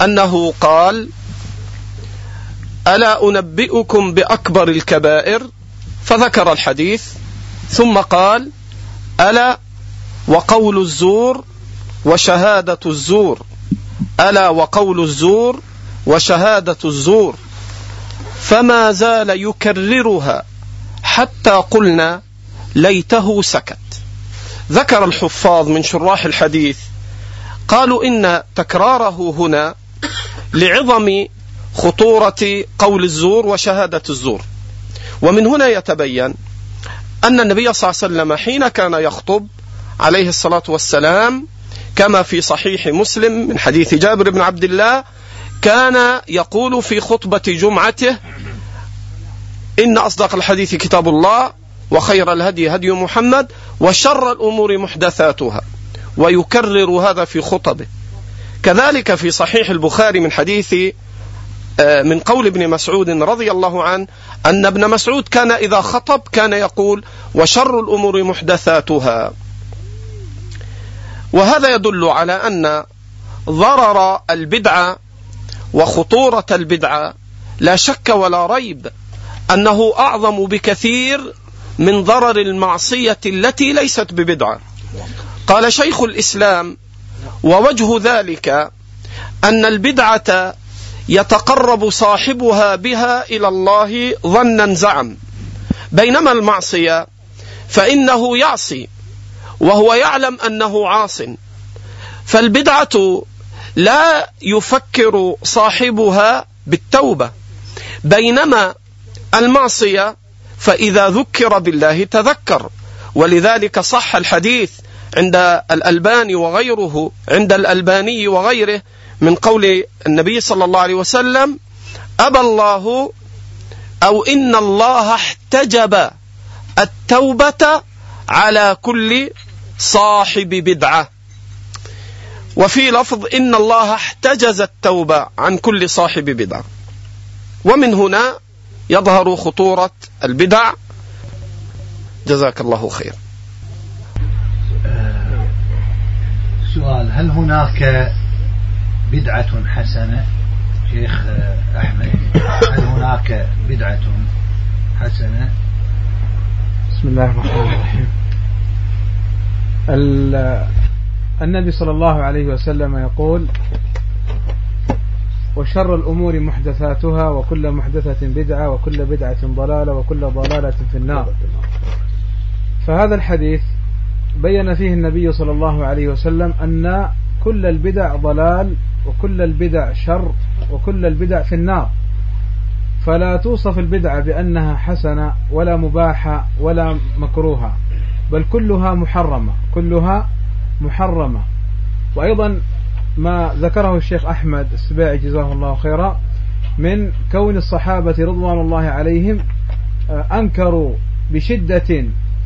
أنه قال ألا أنبئكم بأكبر الكبائر؟ فذكر الحديث ثم قال ألا وقول الزور وشهادة الزور ألا وقول الزور وشهادة الزور فما زال يكررها حتى قلنا ليته سكت. ذكر الحفاظ من شراح الحديث قالوا إن تكراره هنا لعظم خطورة قول الزور وشهادة الزور. ومن هنا يتبين أن النبي صلى الله عليه وسلم حين كان يخطب عليه الصلاة والسلام كما في صحيح مسلم من حديث جابر بن عبد الله كان يقول في خطبة جمعته إن أصدق الحديث كتاب الله وخير الهدي هدي محمد وشر الأمور محدثاتها ويكرر هذا في خطبه. كذلك في صحيح البخاري من حديث من قول ابن مسعود رضي الله عنه أن ابن مسعود كان إذا خطب كان يقول وشر الأمور محدثاتها. وهذا يدل على أن ضرر البدعة وخطورة البدعة لا شك ولا ريب أنه أعظم بكثير من ضرر المعصية التي ليست ببدعة. قال شيخ الإسلام ووجه ذلك أن البدعة يتقرب صاحبها بها إلى الله ظنا زعم. بينما المعصية فإنه يعصي وهو يعلم أنه عاص. فالبدعة لا يفكر صاحبها بالتوبة. بينما المعصية فإذا ذكر بالله تذكر. ولذلك صح الحديث عند الألباني وغيره عند الألباني وغيره من قول النبي صلى الله عليه وسلم أبى الله أو إن الله احتجب التوبة على كل صاحب بدعة. وفي لفظ إن الله احتجز التوبة عن كل صاحب بدعة. ومن هنا يظهر خطورة البدع. جزاك الله خير. سؤال هل هناك بدعة حسنة شيخ أحمد. هل هناك بدعة حسنة؟ بسم الله الرحمن الرحيم. النبي صلى الله عليه وسلم يقول وشر الأمور محدثاتها وكل محدثة بدعة وكل بدعة ضلالة وكل ضلالة في النار. فهذا الحديث بين فيه النبي صلى الله عليه وسلم أن كل البدع ضلال وكل البدع شر وكل البدع في النار. فلا توصف البدعة بأنها حسنة ولا مباحة ولا مكروهة بل كلها محرمة كلها محرمة. وأيضا ما ذكره الشيخ أحمد السباعي جزاه الله خيرا من كون الصحابة رضوان الله عليهم آه، أنكروا بشدة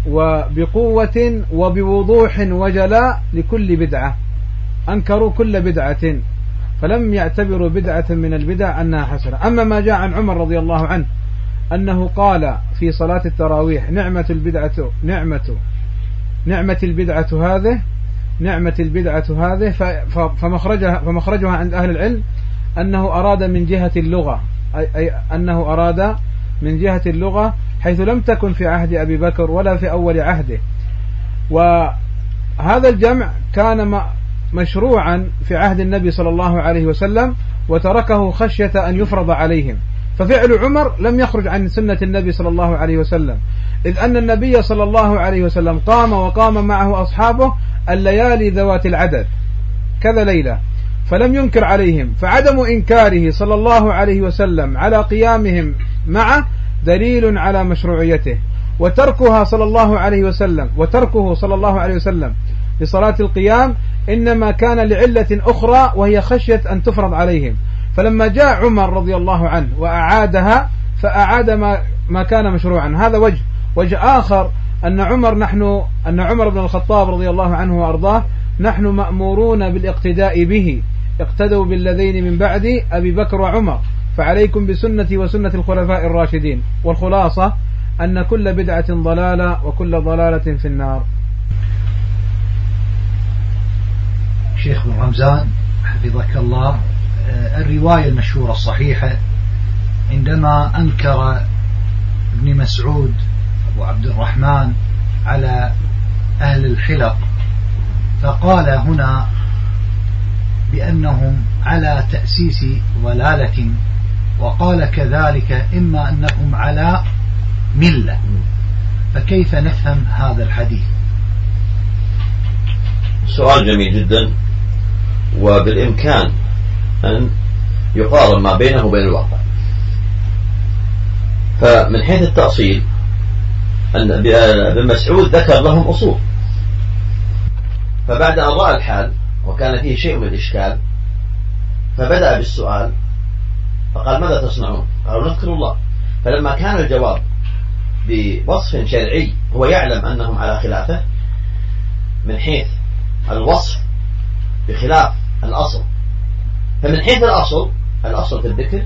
وبقوة وبوضوح وجلاء لكل بدعة. أنكروا كل بدعة فلم يعتبروا بدعة من البدع أنها حسنة. أما ما جاء عن عمر رضي الله عنه أنه قال في صلاة التراويح نعمة البدعة نعمة نعمة البدعة هذه نعمة البدعة هذه فمخرجها, فمخرجها عند أهل العلم أنه أراد من جهة اللغة. أي أنه أراد من جهة اللغة حيث لم تكن في عهد أبي بكر ولا في أول عهده. وهذا الجمع كان مشروعا في عهد النبي صلى الله عليه وسلم وتركه خشية أن يفرض عليهم. ففعل عمر لم يخرج عن سنة النبي صلى الله عليه وسلم. إذ أن النبي صلى الله عليه وسلم قام وقام معه أصحابه الليالي ذوات العدد كذا ليلة فلم ينكر عليهم. فعدم إنكاره صلى الله عليه وسلم على قيامهم معه دليل على مشروعيته. وتركها صلى الله عليه وسلم وتركه صلى الله عليه وسلم لصلاة القيام إنما كان لعلة أخرى وهي خشية أن تفرض عليهم. فلما جاء عمر رضي الله عنه وأعادها فأعاد ما, ما كان مشروعا. هذا وجه. وجه آخر أن عمر نحن أن عمر بن الخطاب رضي الله عنه وأرضاه نحن مأمورون بالاقتداء به. اقتدوا بالذين من بعد أبي بكر وعمر. فعليكم بسنتي وسنة الخلفاء الراشدين. والخلاصة أن كل بدعة ضلالة وكل ضلالة في النار. شيخ بن رمزان حفظك الله آه، الرواية المشهورة الصحيحة عندما أنكر ابن مسعود أبو عبد الرحمن على أهل الحلق فقال هنا بأنهم على تأسيس ضلالة وقال كذلك إما أنهم على ملة. فكيف نفهم هذا الحديث؟ سؤال جميل جدا. وبالإمكان أن يقارن ما بينه وبين الواقع. فمن حيث التأصيل أن ابن مسعود ذكر لهم أصول. فبعد أن رأى الحال وكان فيه شيء من الإشكال فبدأ بالسؤال فقال ماذا تصنعون؟ قالوا نذكر الله. فلما كان الجواب بوصف شرعي هو يعلم أنهم على خلافه من حيث الوصف بخلاف الأصل. فمن حيث الأصل الأصل في الذكر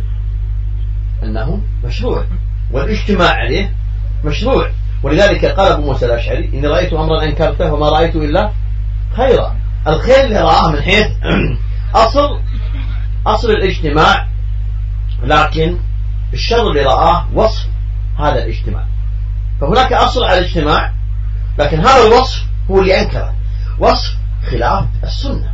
أنه مشروع والاجتماع عليه مشروع. ولذلك قال أبو موسى الأشعري إني رأيت أمرا أنكرته وما رأيت إلا خيرا. الخير اللي رآه من حيث أصل أصل الاجتماع لكن الشر اللي رآه وصف هذا الاجتماع. فهناك أصل على الاجتماع لكن هذا الوصف هو اللي أنكره. وصف خلاف السنة.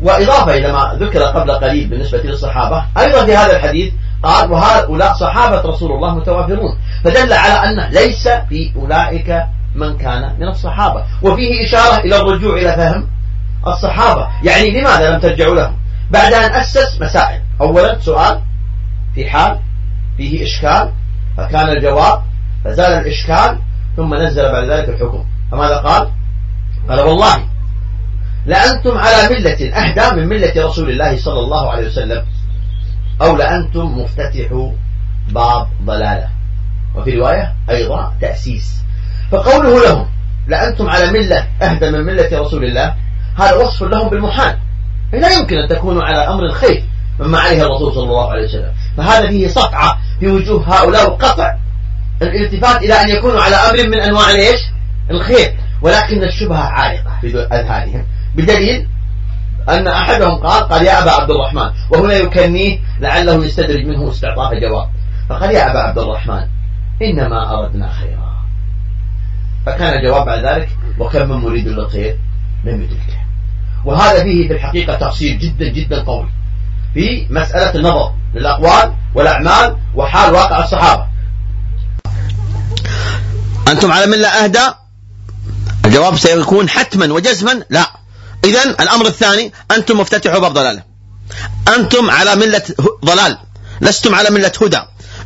وإضافة إلى ما ذكر قبل قليل بالنسبة للصحابة أيضا في هذا الحديث قال وهؤلاء صحابة رسول الله متوافرون فدل على أن ليس في أولئك من كان من الصحابة. وفيه إشارة إلى الرجوع إلى فهم الصحابة. يعني لماذا لم ترجعوا لهم؟ بعد أن أسس مسائل. أولا سؤال في حال فيه إشكال فكان الجواب فزال الإشكال ثم نزل بعد ذلك الحكم. فماذا قال؟ قال والله لأنتم على ملة أهدى من ملة رسول الله صلى الله عليه وسلم أو لأنتم مفتتحوا باب ضلالة. وفي رواية أيضا تأسيس. فقوله لهم لأنتم على ملة أهدى من ملة رسول الله هذا وصف لهم بالمحال. لا يمكن أن تكونوا على أمر الخير مما عليه الرسول صلى الله عليه وسلم. فهذا فيه صفعة في وجوه هؤلاء وقطع الالتفات إلى أن يكونوا على أمر من أنواع الخير. ولكن الشبهة عالقة في أذهانهم. بدليل أن أحدهم قال قال يا أبا عبد الرحمن. وهنا يكنيه لعله يستدرج منه استعطاف جواب فقال يا أبا عبد الرحمن إنما أردنا خيرا. فكان الجواب بعد ذلك وكم من مريد للخير لم يدركه وهذا فيه في الحقيقة تفصيل جدا جدا قوي في مسألة النظر للأقوال والأعمال وحال واقع الصحابة. أنتم على ملة أهدى؟ الجواب سيكون حتما وجزما لا. إذا الأمر الثاني أنتم مفتتحوا باب ضلالة. أنتم على ملة ضلال. لستم على ملة هدى.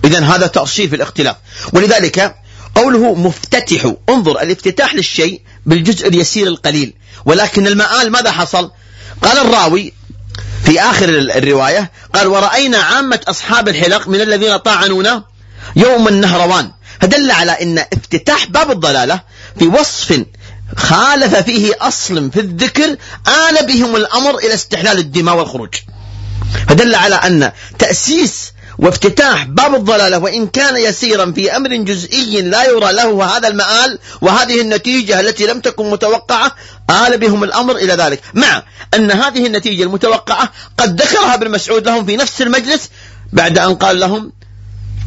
إذا هذا تأصيل في الاختلاف. ولذلك قوله مفتتح انظر الافتتاح للشيء بالجزء اليسير القليل. ولكن المآل ماذا حصل؟ قال الراوي في آخر الرواية قال ورأينا عامة أصحاب الحلق من الذين طاعنونا يوم النهروان فدل على أن افتتاح باب الضلالة في وصف خالف فيه أصل في الذكر آل بهم الأمر إلى استحلال الدماء والخروج. فدل على أن تأسيس وافتتاح باب الضلالة وإن كان يسيرا في أمر جزئي لا يرى له هذا المآل وهذه النتيجة التي لم تكن متوقعة آل بهم الأمر إلى ذلك. مع أن هذه النتيجة المتوقعة قد ذكرها ابن مسعود لهم في نفس المجلس بعد أن قال لهم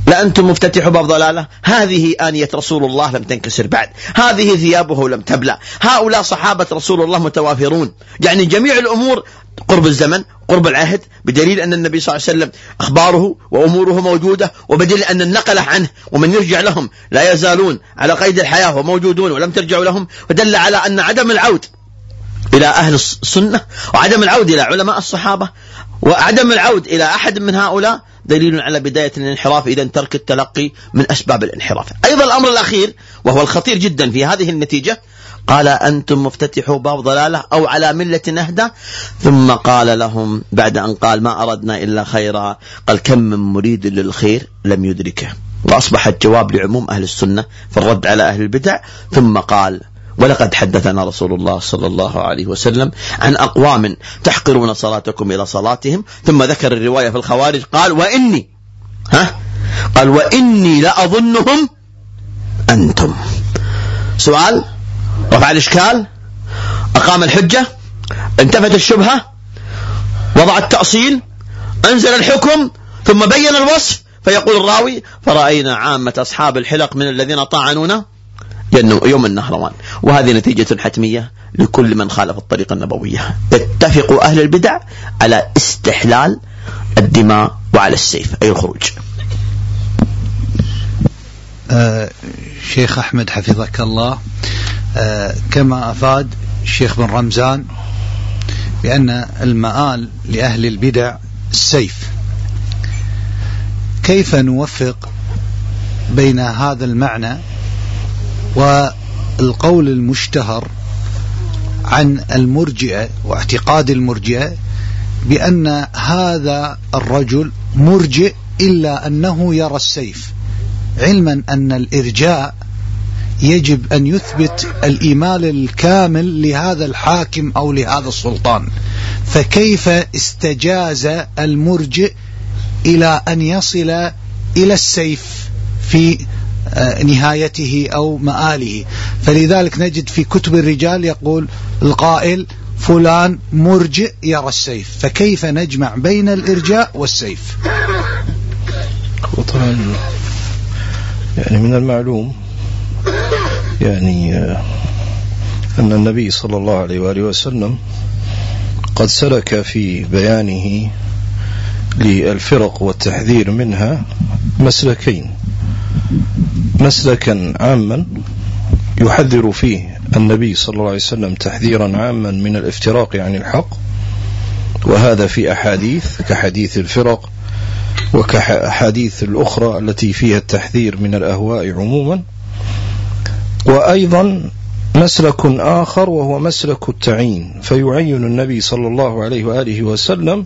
لأنتم مفتتحوا باب ضلالة. هذه آنية رسول الله لم تنكسر بعد. هذه ثيابه لم تبلى. هؤلاء صحابة رسول الله متوافرون. يعني جميع الأمور قرب الزمن قرب العهد بدليل أن النبي صلى الله عليه وسلم أخباره وأموره موجودة وبدليل أن النقل عنه ومن يرجع لهم لا يزالون على قيد الحياة وموجودون ولم ترجعوا لهم ودل على أن عدم العود إلى أهل السنة وعدم العود إلى علماء الصحابة وعدم العود إلى أحد من هؤلاء دليل على بداية الانحراف إذا ترك التلقي من أسباب الانحراف. أيضا الأمر الأخير وهو الخطير جدا في هذه النتيجة قال أنتم مفتتحوا باب ضلالة أو على ملة نهدى؟ ثم قال لهم بعد أن قال ما أردنا إلا خيرا قال كم من مريد للخير لم يدركه. وأصبح الجواب لعموم أهل السنة في الرد على أهل البدع ثم قال ولقد حدثنا رسول الله صلى الله عليه وسلم عن أقوام تحقرون صلاتكم إلى صلاتهم ثم ذكر الرواية في الخوارج قال وإني ها؟ قال وإني لأظنهم أنتم. سؤال؟ رفع الإشكال؟ أقام الحجة؟ انتفت الشبهة؟ وضع التأصيل؟ أنزل الحكم؟ ثم بين الوصف؟ فيقول الراوي فرأينا عامة أصحاب الحلق من الذين طعنونا يوم النهروان وهذه نتيجة حتمية لكل من خالف الطريقة النبوية. يتفق أهل البدع على استحلال الدماء وعلى السيف أي الخروج. آه شيخ أحمد حفظك الله. آه كما أفاد الشيخ بن رمزان بأن المآل لأهل البدع السيف. كيف نوفق بين هذا المعنى والقول المشتهر عن المرجئة واعتقاد المرجئة بأن هذا الرجل مرجئ إلا أنه يرى السيف علما أن الإرجاء يجب أن يثبت الإيمان الكامل لهذا الحاكم أو لهذا السلطان. فكيف استجاز المرجئ إلى أن يصل إلى السيف في نهايته أو مآله. فلذلك نجد في كتب الرجال يقول القائل فلان مرجئ يرى السيف فكيف نجمع بين الإرجاء والسيف؟ طبعا يعني من المعلوم يعني آه، أن النبي صلى الله عليه وآله وسلم قد سلك في بيانه للفرق والتحذير منها مسلكين. مسلكا عاما يحذر فيه النبي صلى الله عليه وسلم تحذيرا عاما من الافتراق عن الحق وهذا في أحاديث كحديث الفرق وكحديث الأخرى التي فيها التحذير من الأهواء عموما. وأيضا مسلك آخر وهو مسلك التعيين فيعين النبي صلى الله عليه وآله وسلم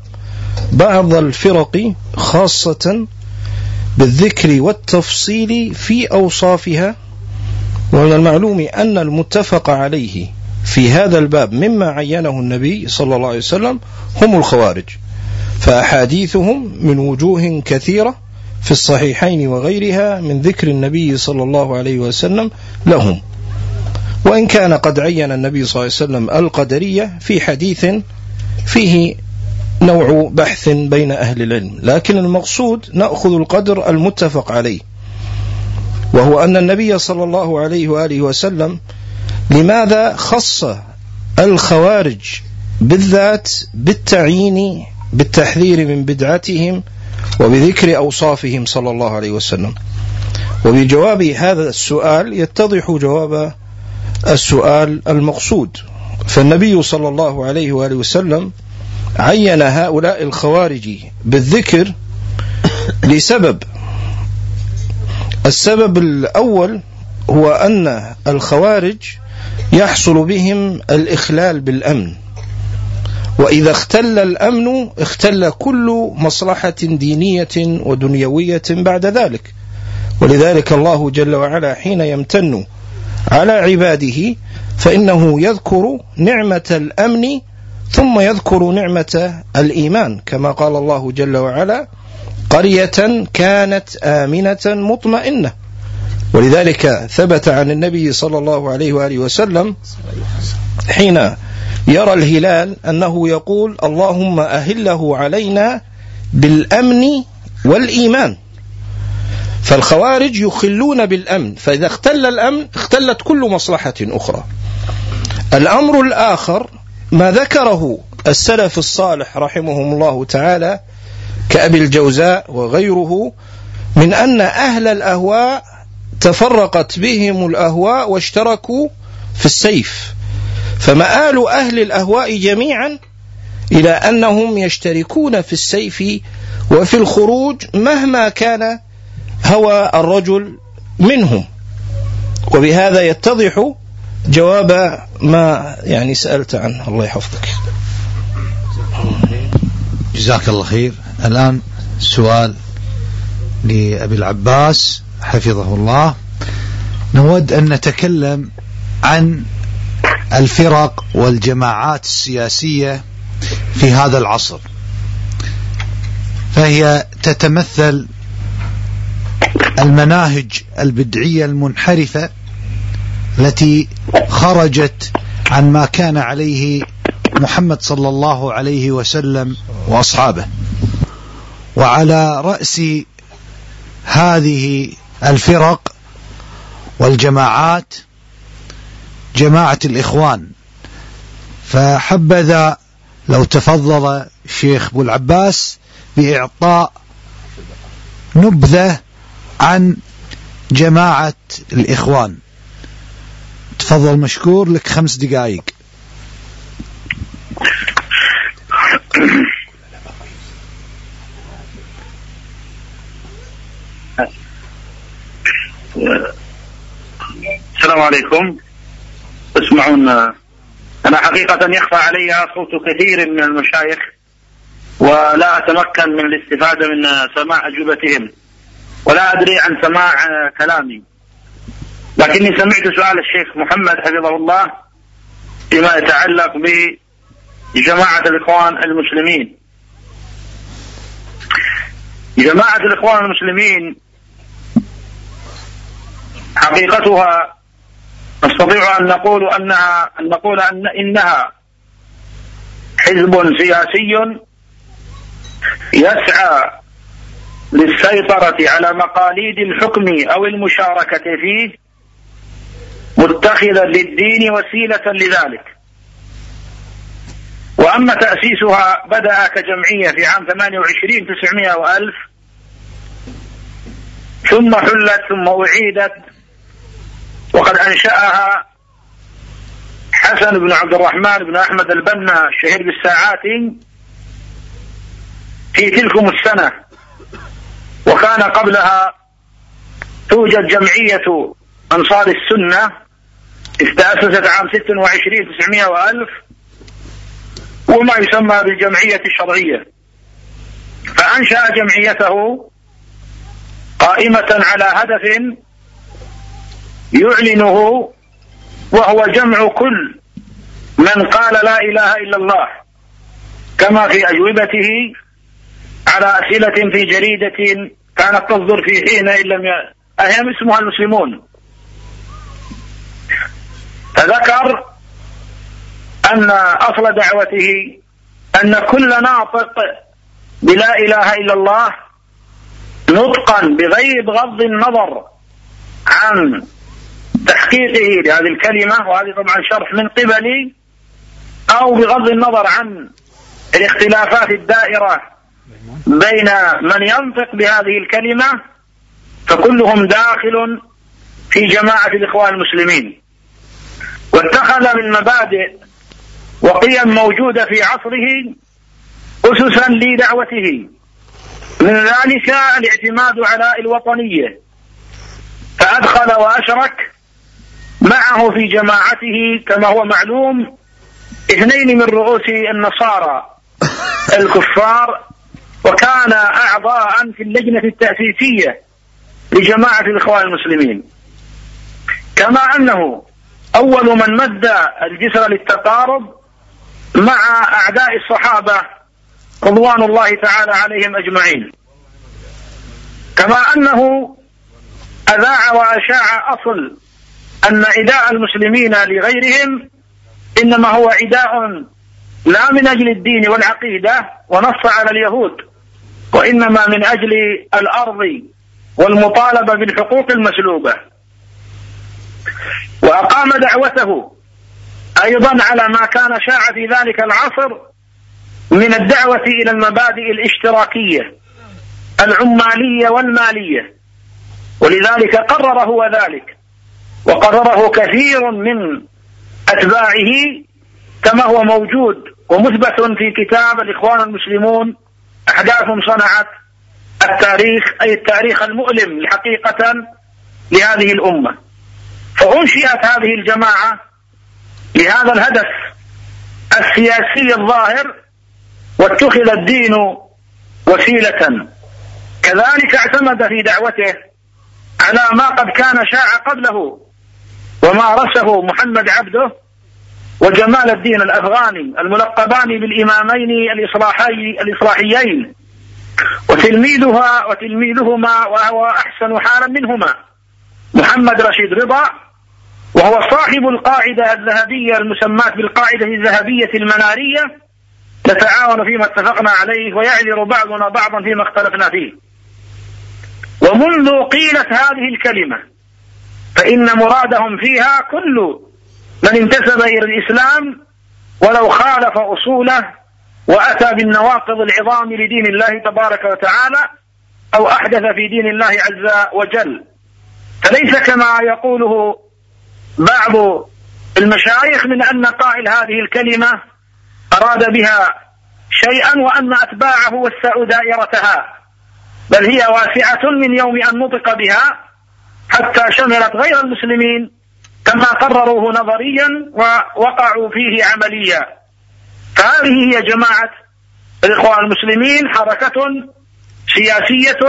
بعض الفرق خاصة بالذكر والتفصيل في أوصافها ومن المعلوم أن المتفق عليه في هذا الباب مما عينه النبي صلى الله عليه وسلم هم الخوارج. فأحاديثهم من وجوه كثيرة في الصحيحين وغيرها من ذكر النبي صلى الله عليه وسلم لهم. وإن كان قد عين النبي صلى الله عليه وسلم القدرية في حديث فيه نوع بحث بين أهل العلم لكن المقصود نأخذ القدر المتفق عليه وهو أن النبي صلى الله عليه وآله وسلم لماذا خص الخوارج بالذات بالتعيين بالتحذير من بدعتهم وبذكر أوصافهم صلى الله عليه وسلم. وبجواب هذا السؤال يتضح جواب السؤال المقصود. فالنبي صلى الله عليه وآله وسلم عين هؤلاء الخوارج بالذكر لسبب. السبب الأول هو أن الخوارج يحصل بهم الإخلال بالأمن. وإذا اختل الأمن اختل كل مصلحة دينية ودنيوية بعد ذلك. ولذلك الله جل وعلا حين يمتن على عباده فإنه يذكر نعمة الأمن ثم يذكر نعمة الإيمان كما قال الله جل وعلا قرية كانت آمنة مطمئنة. ولذلك ثبت عن النبي صلى الله عليه وآله وسلم حين يرى الهلال أنه يقول اللهم أهله علينا بالأمن والإيمان فالخوارج يخلون بالأمن فإذا اختل الأمن اختلت كل مصلحة أخرى. الأمر الآخر ما ذكره السلف الصالح رحمهم الله تعالى كأبي الجوزاء وغيره من أن أهل الأهواء تفرقت بهم الأهواء واشتركوا في السيف. فمآل أهل الأهواء جميعا إلى أنهم يشتركون في السيف وفي الخروج مهما كان هوى الرجل منهم. وبهذا يتضح جواب ما يعني سألت عنه. الله يحفظك. جزاك الله خير. الآن سؤال لأبي العباس حفظه الله. نود أن نتكلم عن الفرق والجماعات السياسية في هذا العصر. فهي تتمثل المناهج البدعية المنحرفة التي خرجت عن ما كان عليه محمد صلى الله عليه وسلم وأصحابه. وعلى رأس هذه الفرق والجماعات جماعة الإخوان. فحبذا لو تفضل الشيخ أبو العباس بإعطاء نبذة عن جماعة الإخوان. تفضل مشكور لك خمس دقائق السلام عليكم. تسمعون أنا حقيقة يخفى علي صوت كثير من المشايخ ولا أتمكن من الاستفادة من سماع أجوبتهم. ولا أدري عن سماع كلامي. لكني سمعت سؤال الشيخ محمد حفظه الله فيما يتعلق بجماعة الإخوان المسلمين. جماعة الإخوان المسلمين حقيقتها نستطيع أن نقول أنها أن نقول أن إنها حزب سياسي يسعى للسيطرة على مقاليد الحكم أو المشاركة فيه متخذا للدين وسيلة لذلك. وأما تأسيسها بدأ كجمعية في عام 28 900 وألف ثم حلت ثم أعيدت وقد أنشأها حسن بن عبد الرحمن بن أحمد البنا الشهير بالساعات في تلكم السنة. وكان قبلها توجد جمعية أنصار السنة استأسست عام 26 900 وألف وما يسمى بالجمعية الشرعية. فأنشأ جمعيته قائمة على هدف يعلنه وهو جمع كل من قال لا إله إلا الله كما في أجوبته على أسئلة في جريدة كانت تصدر في حين إن لم أهم اسمها المسلمون. فذكر أن أصل دعوته أن كل ناطق بلا إله إلا الله نطقا بغير بغض النظر عن تحقيقه لهذه الكلمة وهذه طبعا شرح من قبلي أو بغض النظر عن الاختلافات الدائرة بين من ينطق بهذه الكلمة فكلهم داخل في جماعة الإخوان المسلمين. واتخذ من مبادئ وقيم موجودة في عصره أسسا لدعوته. من ذلك الاعتماد على الوطنية. فأدخل وأشرك معه في جماعته كما هو معلوم اثنين من رؤوس النصارى الكفار وكان أعضاء في اللجنة التأسيسية لجماعة الإخوان المسلمين. كما أنه أول من مد الجسر للتقارب مع أعداء الصحابة رضوان الله تعالى عليهم أجمعين. كما أنه أذاع وأشاع أصل أن عداء المسلمين لغيرهم إنما هو عداء لا من أجل الدين والعقيدة ونص على اليهود وإنما من أجل الأرض والمطالبة بالحقوق المسلوبة. وأقام دعوته أيضا على ما كان شاع في ذلك العصر من الدعوة إلى المبادئ الاشتراكية العمالية والمالية. ولذلك قرر هو ذلك وقرره كثير من أتباعه كما هو موجود ومثبت في كتاب الإخوان المسلمون أحداث صنعت التاريخ أي التاريخ المؤلم حقيقة لهذه الأمة. فأنشئت هذه الجماعة لهذا الهدف السياسي الظاهر واتخذ الدين وسيلة. كذلك اعتمد في دعوته على ما قد كان شاع قبله ومارسه محمد عبده وجمال الدين الأفغاني الملقبان بالإمامين الاصلاحي الإصلاحيين. وتلميذها وتلميذهما وهو احسن حالا منهما محمد رشيد رضا وهو صاحب القاعدة الذهبية المسماة بالقاعدة الذهبية المنارية نتعاون فيما اتفقنا عليه ويعذر بعضنا بعضا فيما اختلفنا فيه. ومنذ قيلت هذه الكلمة فإن مرادهم فيها كل من انتسب إلى الإسلام ولو خالف أصوله وأتى بالنواقض العظام لدين الله تبارك وتعالى أو أحدث في دين الله عز وجل. فليس كما يقوله بعض المشايخ من أن قائل هذه الكلمة أراد بها شيئا وأن أتباعه وسعوا دائرتها بل هي واسعة من يوم أن نطق بها حتى شملت غير المسلمين كما قرروه نظريا ووقعوا فيه عمليا. فهذه هي جماعة الإخوان المسلمين حركة سياسية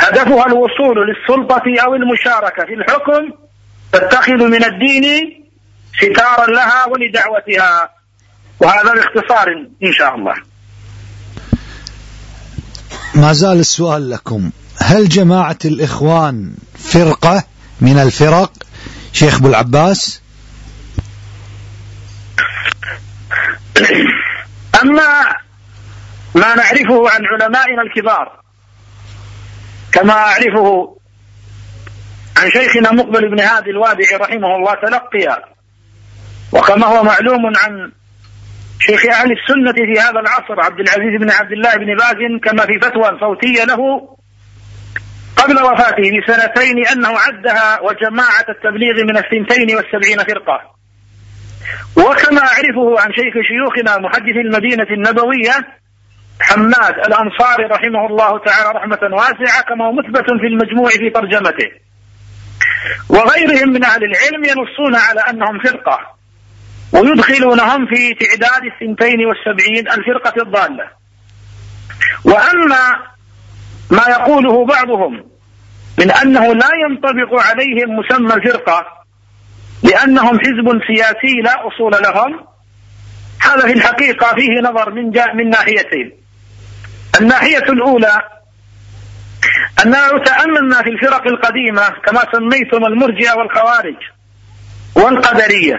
هدفها الوصول للسلطة أو المشاركة في الحكم تتخذ من الدين ستارا لها ولدعوتها. وهذا باختصار إن شاء الله. ما زال السؤال لكم. هل جماعة الإخوان فرقة من الفرق؟ شيخ أبو العباس. أما ما نعرفه عن علمائنا الكبار كما أعرفه عن شيخنا مقبل بن هادي الوادعي رحمه الله تلقيا. وكما هو معلوم عن شيخ أهل السنة في هذا العصر عبد العزيز بن عبد الله بن باز كما في فتوى صوتية له قبل وفاته بسنتين أنه عدها وجماعة التبليغ من الثنتين والسبعين فرقة. وكما أعرفه عن شيخ شيوخنا محدث المدينة النبوية حماد الأنصاري رحمه الله تعالى رحمة واسعة كما مثبت في المجموع في ترجمته. وغيرهم من أهل العلم ينصون على أنهم فرقة ويدخلونهم في تعداد الثنتين والسبعين الفرقة الضالة. وأما ما يقوله بعضهم من أنه لا ينطبق عليهم مسمى الفرقة لأنهم حزب سياسي لا أصول لهم هذا في الحقيقة فيه نظر من جاء من ناحيتين. الناحية الأولى أننا لو تأملنا في الفرق القديمة كما سميتم المرجئة والخوارج والقدرية.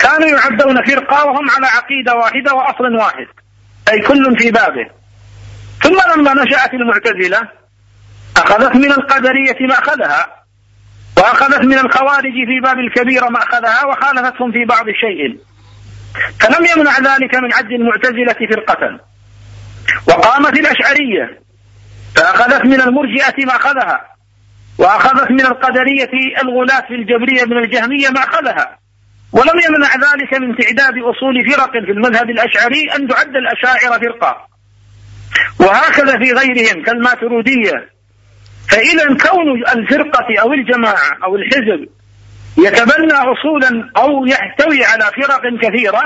كانوا يعدون فرقة وهم على عقيدة واحدة وأصل واحد أي كل في بابه. ثم لما نشأت المعتزلة أخذت من القدرية ما أخذها وأخذت من الخوارج في باب الكبيرة ما أخذها وخالفتهم في بعض الشيء فلم يمنع ذلك من عد المعتزلة فرقة. وقامت الأشعرية فأخذت من المرجئة ما أخذها وأخذت من القدرية الغلاة في الجبرية من الجهمية ما أخذها. ولم يمنع ذلك من تعداد أصول فرق في المذهب الأشعري أن تعد الأشاعرة فرقة وهكذا في غيرهم كالماترودية. فإذا كون الفرقة أو الجماعة أو الحزب يتبنى أصولا أو يحتوي على فرق كثيرة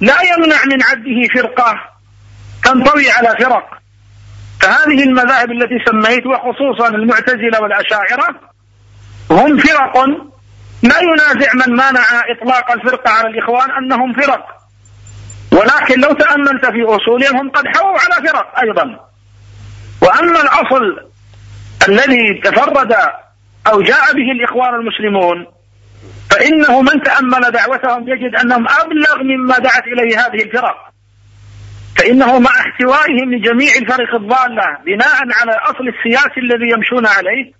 لا يمنع من عده فرقة تنطوي على فرق. فهذه المذاهب التي سميت وخصوصا المعتزلة والأشاعرة هم فرق. لا ينازع من مانع إطلاق الفرقة على الإخوان أنهم فرق. ولكن لو تأملت في أصولهم هم قد حووا على فرق أيضا. وأما الأصل الذي تفرد أو جاء به الإخوان المسلمون فإنه من تأمل دعوتهم يجد أنهم أبلغ مما دعت إليه هذه الفرق. فإنه مع احتوائهم لجميع الفرق الضالة بناء على الأصل السياسي الذي يمشون عليه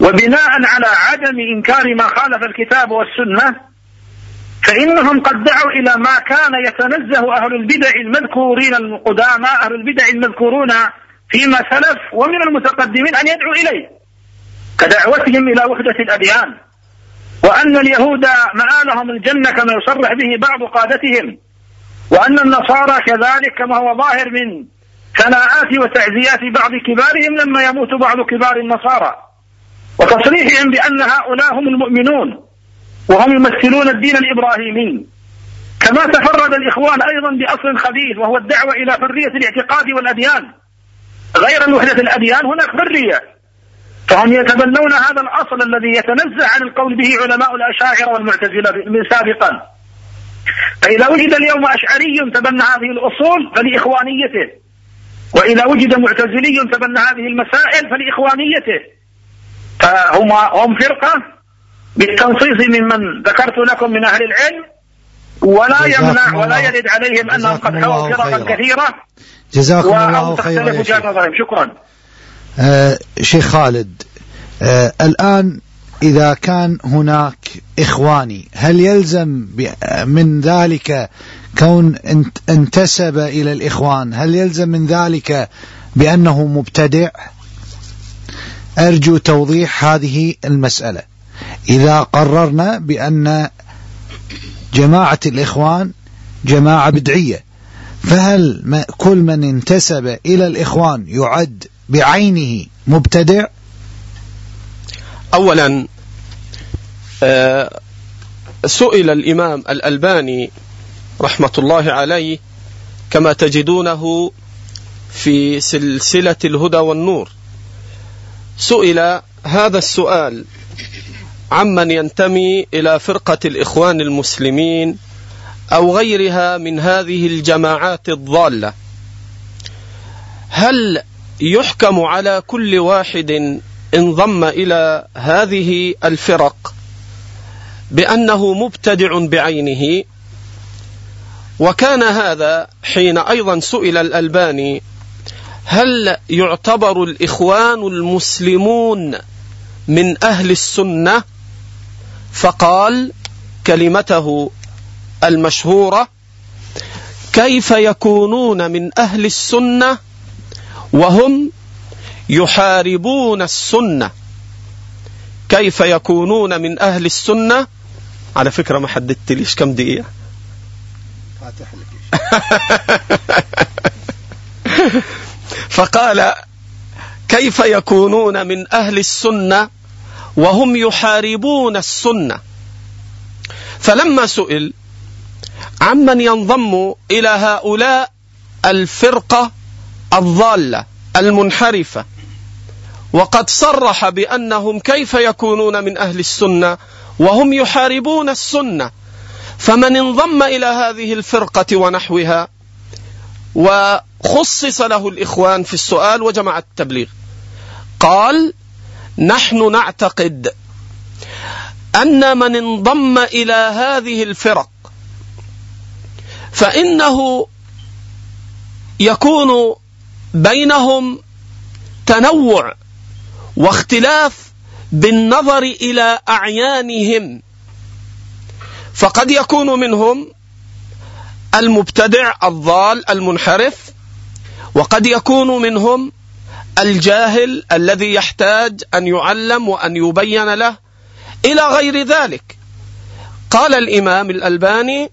وبناء على عدم إنكار ما خالف الكتاب والسنة فإنهم قد دعوا إلى ما كان يتنزه أهل البدع المذكورين القدامى أهل البدع المذكورون فيما سلف ومن المتقدمين أن يدعوا إليه كدعوتهم إلى وحدة الأديان وأن اليهود مآلهم الجنة كما يصرح به بعض قادتهم. وأن النصارى كذلك كما هو ظاهر من ثناءات وتعزيات بعض كبارهم لما يموت بعض كبار النصارى. وتصريحهم بأن هؤلاء هم المؤمنون وهم يمثلون الدين الإبراهيمي. كما تفرد الإخوان أيضا بأصل خبيث وهو الدعوة إلى حرية الاعتقاد والأديان. غير وحدة الأديان هناك حرية. فهم يتبنون هذا الأصل الذي يتنزه عن القول به علماء الأشاعرة والمعتزلة سابقا. فإذا وجد اليوم أشعري تبنى هذه الأصول فلإخوانيته. وإذا وجد معتزلي تبنى هذه المسائل فلإخوانيته. فهم هم فرقة بالتنصيص ممن ذكرت لكم من أهل العلم. ولا يمنع ولا يرد عليهم أنهم قد حووا فرقا كثيرة. جزاكم الله خيرا شكرا. آه شيخ خالد آه الآن إذا كان هناك إخواني هل يلزم من ذلك كون انتسب إلى الإخوان؟ هل يلزم من ذلك بأنه مبتدع؟ أرجو توضيح هذه المسألة. إذا قررنا بأن جماعة الإخوان جماعة بدعية فهل كل من انتسب إلى الإخوان يعد بعينه مبتدع؟ أولا آه، سئل الإمام الألباني رحمة الله عليه كما تجدونه في سلسلة الهدى والنور. سئل هذا السؤال عمن ينتمي إلى فرقة الإخوان المسلمين أو غيرها من هذه الجماعات الضالة. هل يحكم على كل واحد انضم إلى هذه الفرق بأنه مبتدع بعينه وكان هذا حين أيضا سئل الألباني هل يعتبر الإخوان المسلمون من أهل السنة؟ فقال كلمته المشهورة كيف يكونون من أهل السنة وهم يحاربون السنة. كيف يكونون من أهل السنة؟ على فكرة ما حددت ليش. كم دقيقة؟ فقال كيف يكونون من أهل السنة وهم يحاربون السنة؟ فلما سئل عمن ينضم إلى هؤلاء الفرقة الضالة المنحرفة؟ وقد صرح بأنهم كيف يكونون من أهل السنة وهم يحاربون السنة. فمن انضم إلى هذه الفرقة ونحوها وخصص له الإخوان في السؤال وجمع التبليغ. قال نحن نعتقد أن من انضم إلى هذه الفرق فإنه يكون بينهم تنوع واختلاف بالنظر إلى أعيانهم. فقد يكون منهم المبتدع الضال المنحرف وقد يكون منهم الجاهل الذي يحتاج أن يعلم وأن يبين له. إلى غير ذلك قال الإمام الألباني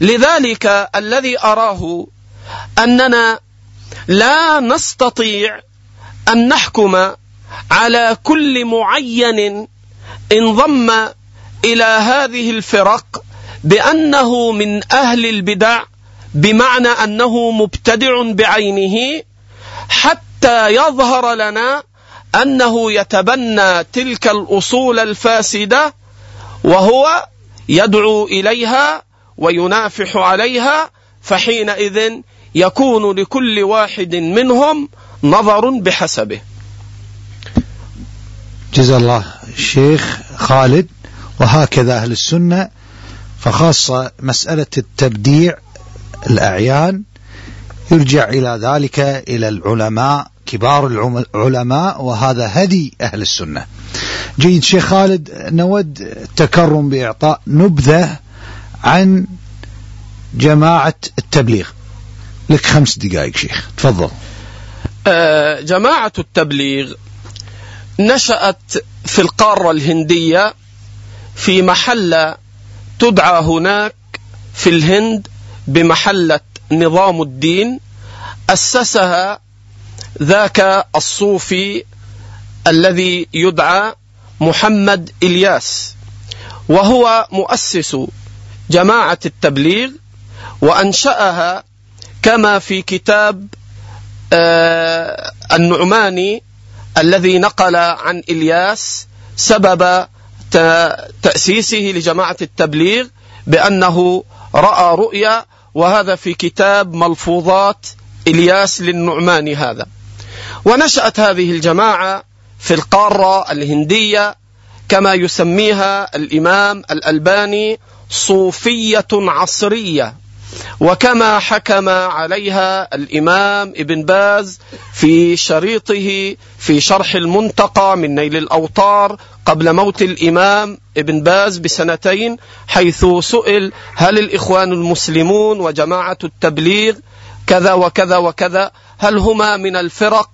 لذلك الذي أراه أننا لا نستطيع أن نحكم على كل معين انضم إلى هذه الفرق بأنه من أهل البدع بمعنى أنه مبتدع بعينه حتى يظهر لنا أنه يتبنى تلك الأصول الفاسدة وهو يدعو إليها وينافح عليها فحينئذ يكون لكل واحد منهم نظر بحسبه. جزا الله الشيخ خالد وهكذا أهل السنة فخاصة مسألة التبديع الأعيان يرجع إلى ذلك إلى العلماء كبار العلماء وهذا هدي أهل السنة. جيد شيخ خالد نود التكرم بإعطاء نبذة عن جماعة التبليغ. لك خمس دقائق شيخ تفضل. آه، جماعة التبليغ نشأت في القارة الهندية في محلة تدعى هناك في الهند بمحلة نظام الدين أسسها ذاك الصوفي الذي يدعى محمد إلياس وهو مؤسس جماعة التبليغ وأنشأها كما في كتاب آه النعماني الذي نقل عن إلياس سبب تأسيسه لجماعة التبليغ بأنه رأى رؤيا وهذا في كتاب ملفوظات إلياس للنعمان هذا. ونشأت هذه الجماعة في القارة الهندية كما يسميها الإمام الألباني صوفية عصرية. وكما حكم عليها الإمام ابن باز في شريطه في شرح المنتقى من نيل الأوطار قبل موت الإمام ابن باز بسنتين حيث سئل هل الإخوان المسلمون وجماعة التبليغ كذا وكذا وكذا هل هما من الفرق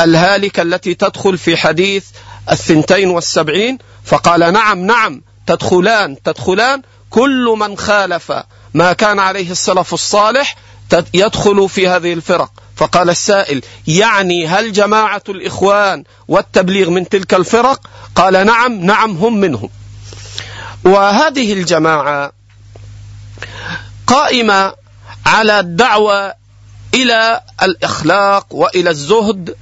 الهالكة التي تدخل في حديث الثنتين والسبعين؟ فقال نعم نعم تدخلان تدخلان كل من خالف ما كان عليه السلف الصالح يدخل في هذه الفرق. فقال السائل يعني هل جماعة الإخوان والتبليغ من تلك الفرق؟ قال نعم نعم هم منهم. وهذه الجماعة قائمة على الدعوة إلى الإخلاق وإلى الزهد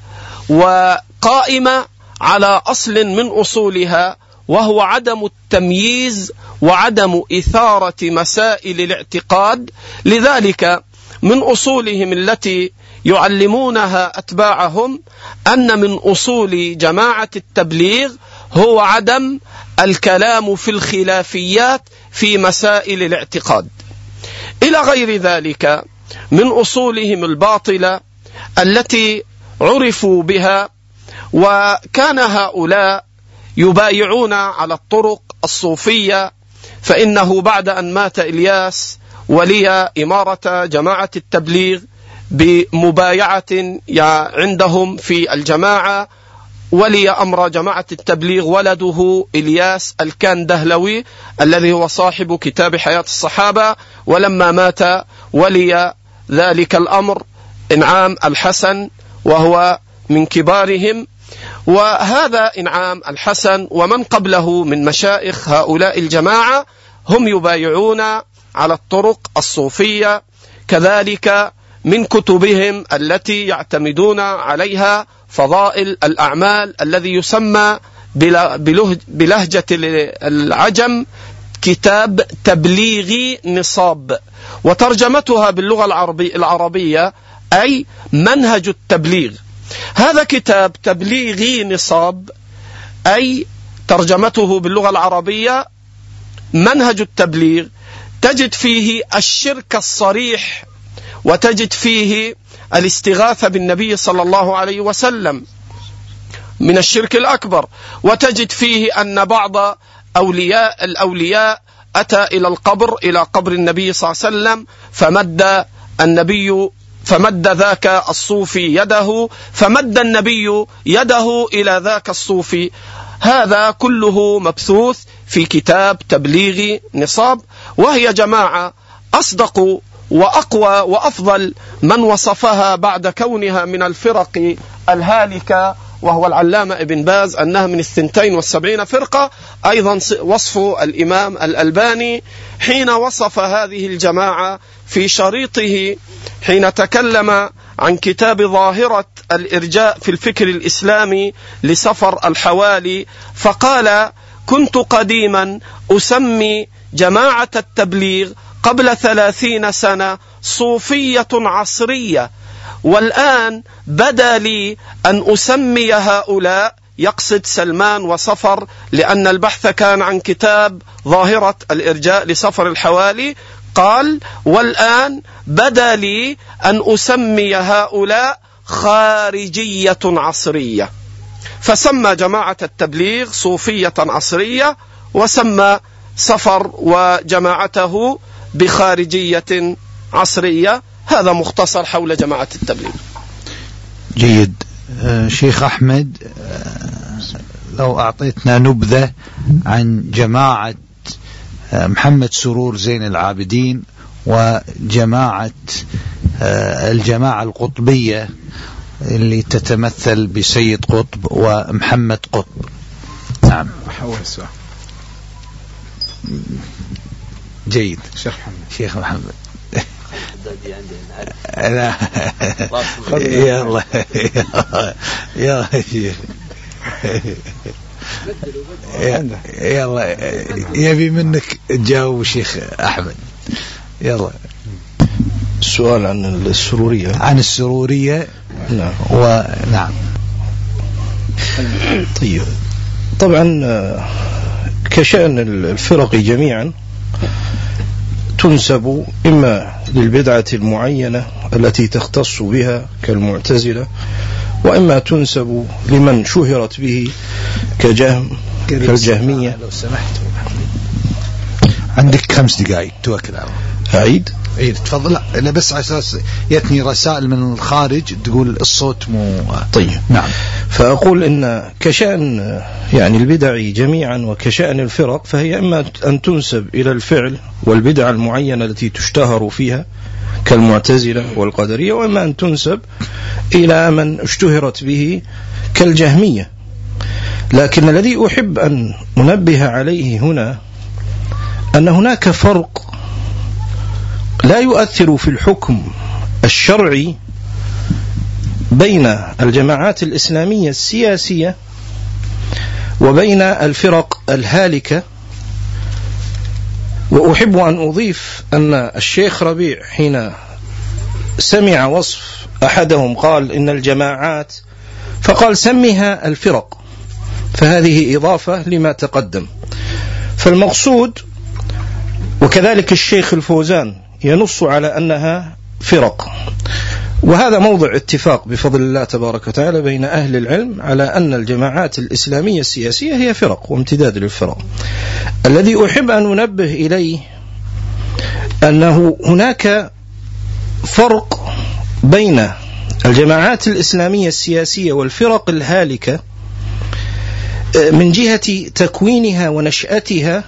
وقائمة على أصل من أصولها وهو عدم التمييز وعدم إثارة مسائل الاعتقاد. لذلك من أصولهم التي يعلمونها أتباعهم أن من أصول جماعة التبليغ هو عدم الكلام في الخلافيات في مسائل الاعتقاد. إلى غير ذلك من أصولهم الباطلة التي عرفوا بها وكان هؤلاء يبايعون على الطرق الصوفية فإنه بعد أن مات إلياس ولي إمارة جماعة التبليغ بمبايعة عندهم في الجماعة ولي أمر جماعة التبليغ ولده إلياس الكاندهلوي الذي هو صاحب كتاب حياة الصحابة ولما مات ولي ذلك الأمر إنعام الحسن وهو من كبارهم وهذا إنعام الحسن ومن قبله من مشائخ هؤلاء الجماعة هم يبايعون على الطرق الصوفية كذلك من كتبهم التي يعتمدون عليها فضائل الأعمال الذي يسمى بلهجة العجم كتاب تبليغي نصاب. وترجمتها باللغة العربية أي منهج التبليغ. هذا كتاب تبليغي نصاب أي ترجمته باللغة العربية منهج التبليغ. تجد فيه الشرك الصريح وتجد فيه الاستغاثة بالنبي صلى الله عليه وسلم من الشرك الأكبر. وتجد فيه أن بعض أولياء الأولياء أتى إلى القبر إلى قبر النبي صلى الله عليه وسلم فمد النبي فمد ذاك الصوفي يده فمد النبي يده إلى ذاك الصوفي. هذا كله مبثوث في كتاب تبليغ نصاب. وهي جماعة أصدق وأقوى وأفضل من وصفها بعد كونها من الفرق الهالكة وهو العلامة ابن باز أنها من الثنتين والسبعين فرقة. أيضا وصف الإمام الألباني حين وصف هذه الجماعة في شريطه حين تكلم عن كتاب ظاهرة الإرجاء في الفكر الإسلامي لسفر الحوالي فقال كنت قديما أسمي جماعة التبليغ قبل ثلاثين سنة صوفية عصرية والآن بدا لي أن أسمي هؤلاء يقصد سلمان وصفر لأن البحث كان عن كتاب ظاهرة الإرجاء لسفر الحوالي. قال والآن بدا لي أن أسمي هؤلاء خارجية عصرية. فسمى جماعة التبليغ صوفية عصرية وسمى سفر وجماعته بخارجية عصرية. هذا مختصر حول جماعة التبليغ. جيد. آه، شيخ أحمد آه، لو أعطيتنا نبذة عن جماعة آه، محمد سرور زين العابدين وجماعة الجماعة القطبية اللي تتمثل بسيد قطب ومحمد قطب. نعم. جيد. شيخ محمد. شيخ محمد. لا يلا يلا شيخ يلا يبي منك تجاوب شيخ احمد يلا السؤال عن السرورية عن السرورية نعم ونعم طيب طبعا كشأن الفرق جميعا تنسب إما للبدعة المعينة التي تختص بها كالمعتزلة وإما تنسب لمن شهرت به كجهم كالجهمية. لو سمحت. عندك خمس دقائق توكل على أعيد. اي تفضل. لا أنا بس على أساس يتني رسائل من الخارج تقول الصوت مو طيب. نعم. فأقول إن كشأن يعني البدع جميعا وكشأن الفرق فهي إما أن تنسب إلى الفعل والبدع المعينة التي تشتهر فيها كالمعتزلة والقدرية وإما أن تنسب إلى من اشتهرت به كالجهمية. لكن الذي أحب أن أنبه عليه هنا أن هناك فرق لا يؤثر في الحكم الشرعي بين الجماعات الإسلامية السياسية وبين الفرق الهالكة. وأحب أن أضيف أن الشيخ ربيع حين سمع وصف أحدهم قال إن الجماعات فقال سمها الفرق فهذه إضافة لما تقدم. فالمقصود وكذلك الشيخ الفوزان ينص على أنها فرق. وهذا موضع اتفاق بفضل الله تبارك وتعالى بين أهل العلم على أن الجماعات الإسلامية السياسية هي فرق وامتداد للفرق. الذي أحب أن أنبه إليه أنه هناك فرق بين الجماعات الإسلامية السياسية والفرق الهالكة من جهة تكوينها ونشأتها.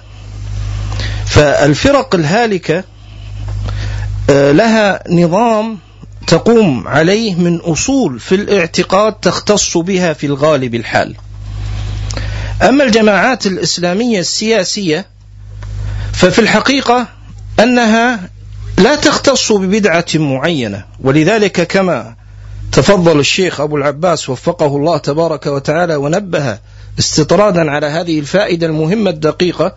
فالفرق الهالكة آه، لها نظام تقوم عليه من أصول في الاعتقاد تختص بها في الغالب الحال. أما الجماعات الإسلامية السياسية ففي الحقيقة أنها لا تختص ببدعة معينة ولذلك كما تفضل الشيخ أبو العباس وفقه الله تبارك وتعالى ونبه استطرادا على هذه الفائدة المهمة الدقيقة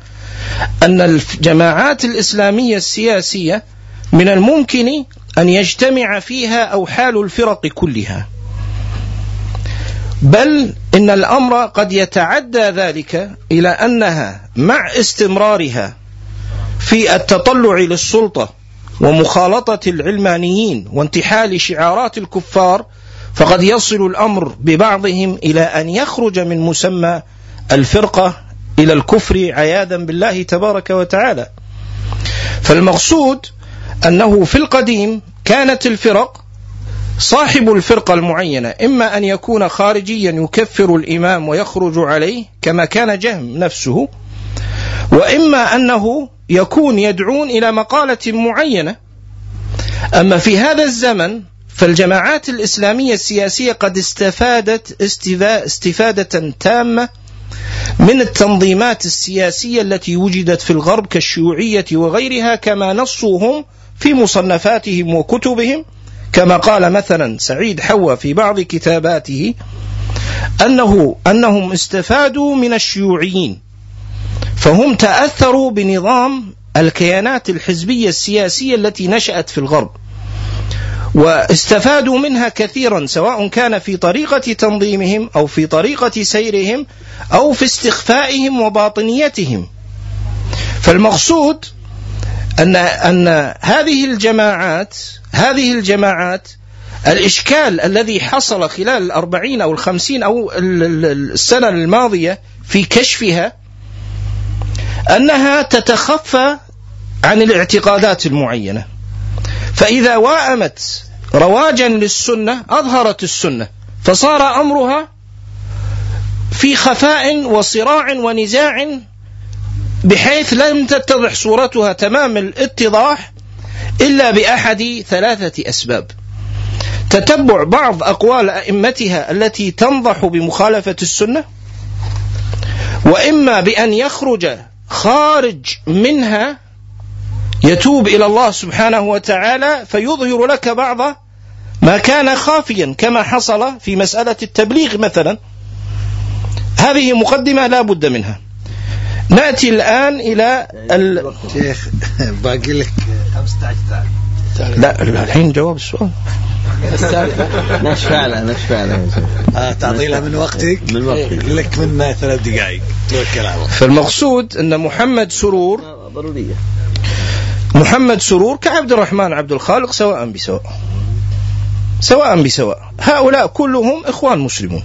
أن الجماعات الإسلامية السياسية من الممكن أن يجتمع فيها أوحال الفرق كلها. بل إن الأمر قد يتعدى ذلك إلى أنها مع استمرارها في التطلع للسلطة ومخالطة العلمانيين وانتحال شعارات الكفار فقد يصل الأمر ببعضهم إلى أن يخرج من مسمى الفرقة إلى الكفر عياذا بالله تبارك وتعالى. فالمقصود أنه في القديم كانت الفرق صاحب الفرقة المعينة إما أن يكون خارجيا يكفر الإمام ويخرج عليه كما كان جهم نفسه وإما أنه يكون يدعون إلى مقالة معينة. أما في هذا الزمن فالجماعات الإسلامية السياسية قد استفادت استفادة تامة من التنظيمات السياسية التي وجدت في الغرب كالشيوعية وغيرها كما نصوا هم في مصنفاتهم وكتبهم كما قال مثلا سعيد حوا في بعض كتاباته أنه أنهم استفادوا من الشيوعيين فهم تأثروا بنظام الكيانات الحزبية السياسية التي نشأت في الغرب واستفادوا منها كثيرا سواء كان في طريقة تنظيمهم أو في طريقة سيرهم أو في استخفائهم وباطنيتهم. فالمقصود أن أن هذه الجماعات هذه الجماعات الإشكال الذي حصل خلال الأربعين أو الخمسين أو السنة الماضية في كشفها أنها تتخفى عن الاعتقادات المعينة. فإذا واءمت رواجا للسنة أظهرت السنة فصار أمرها في خفاء وصراع ونزاع بحيث لم تتضح صورتها تمام الاتضاح إلا بأحد ثلاثة أسباب. تتبع بعض أقوال أئمتها التي تنضح بمخالفة السنة وإما بأن يخرج خارج منها يتوب إلى الله سبحانه وتعالى فيظهر لك بعض ما كان خافيا كما حصل في مسألة التبليغ مثلا. هذه مقدمة لا بد منها. نأتي الآن إلى ال... شيخ باقي لك. 15 لا الحين جواب السؤال. نشفع له نشفع له آه تعطي لها من وقتك. من وقتك. لك من ثلاث دقائق. توكل على الله فالمقصود أن محمد سرور ضرورية. محمد سرور كعبد الرحمن عبد الخالق سواء بسواء. سواء بسواء. هؤلاء كلهم إخوان مسلمون.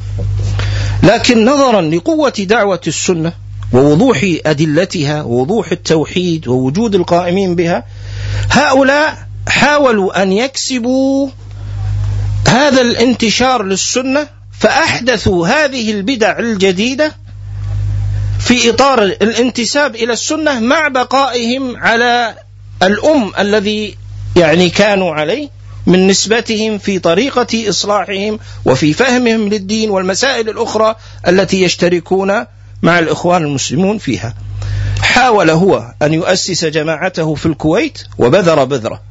لكن نظرا لقوة دعوة السنة ووضوح أدلتها ووضوح التوحيد ووجود القائمين بها هؤلاء حاولوا أن يكسبوا هذا الانتشار للسنة فأحدثوا هذه البدع الجديدة في إطار الانتساب إلى السنة مع بقائهم على الأم الذي يعني كانوا عليه من نسبتهم في طريقة إصلاحهم وفي فهمهم للدين والمسائل الأخرى التي يشتركون مع الإخوان المسلمون فيها. حاول هو أن يؤسس جماعته في الكويت وبذر بذرة.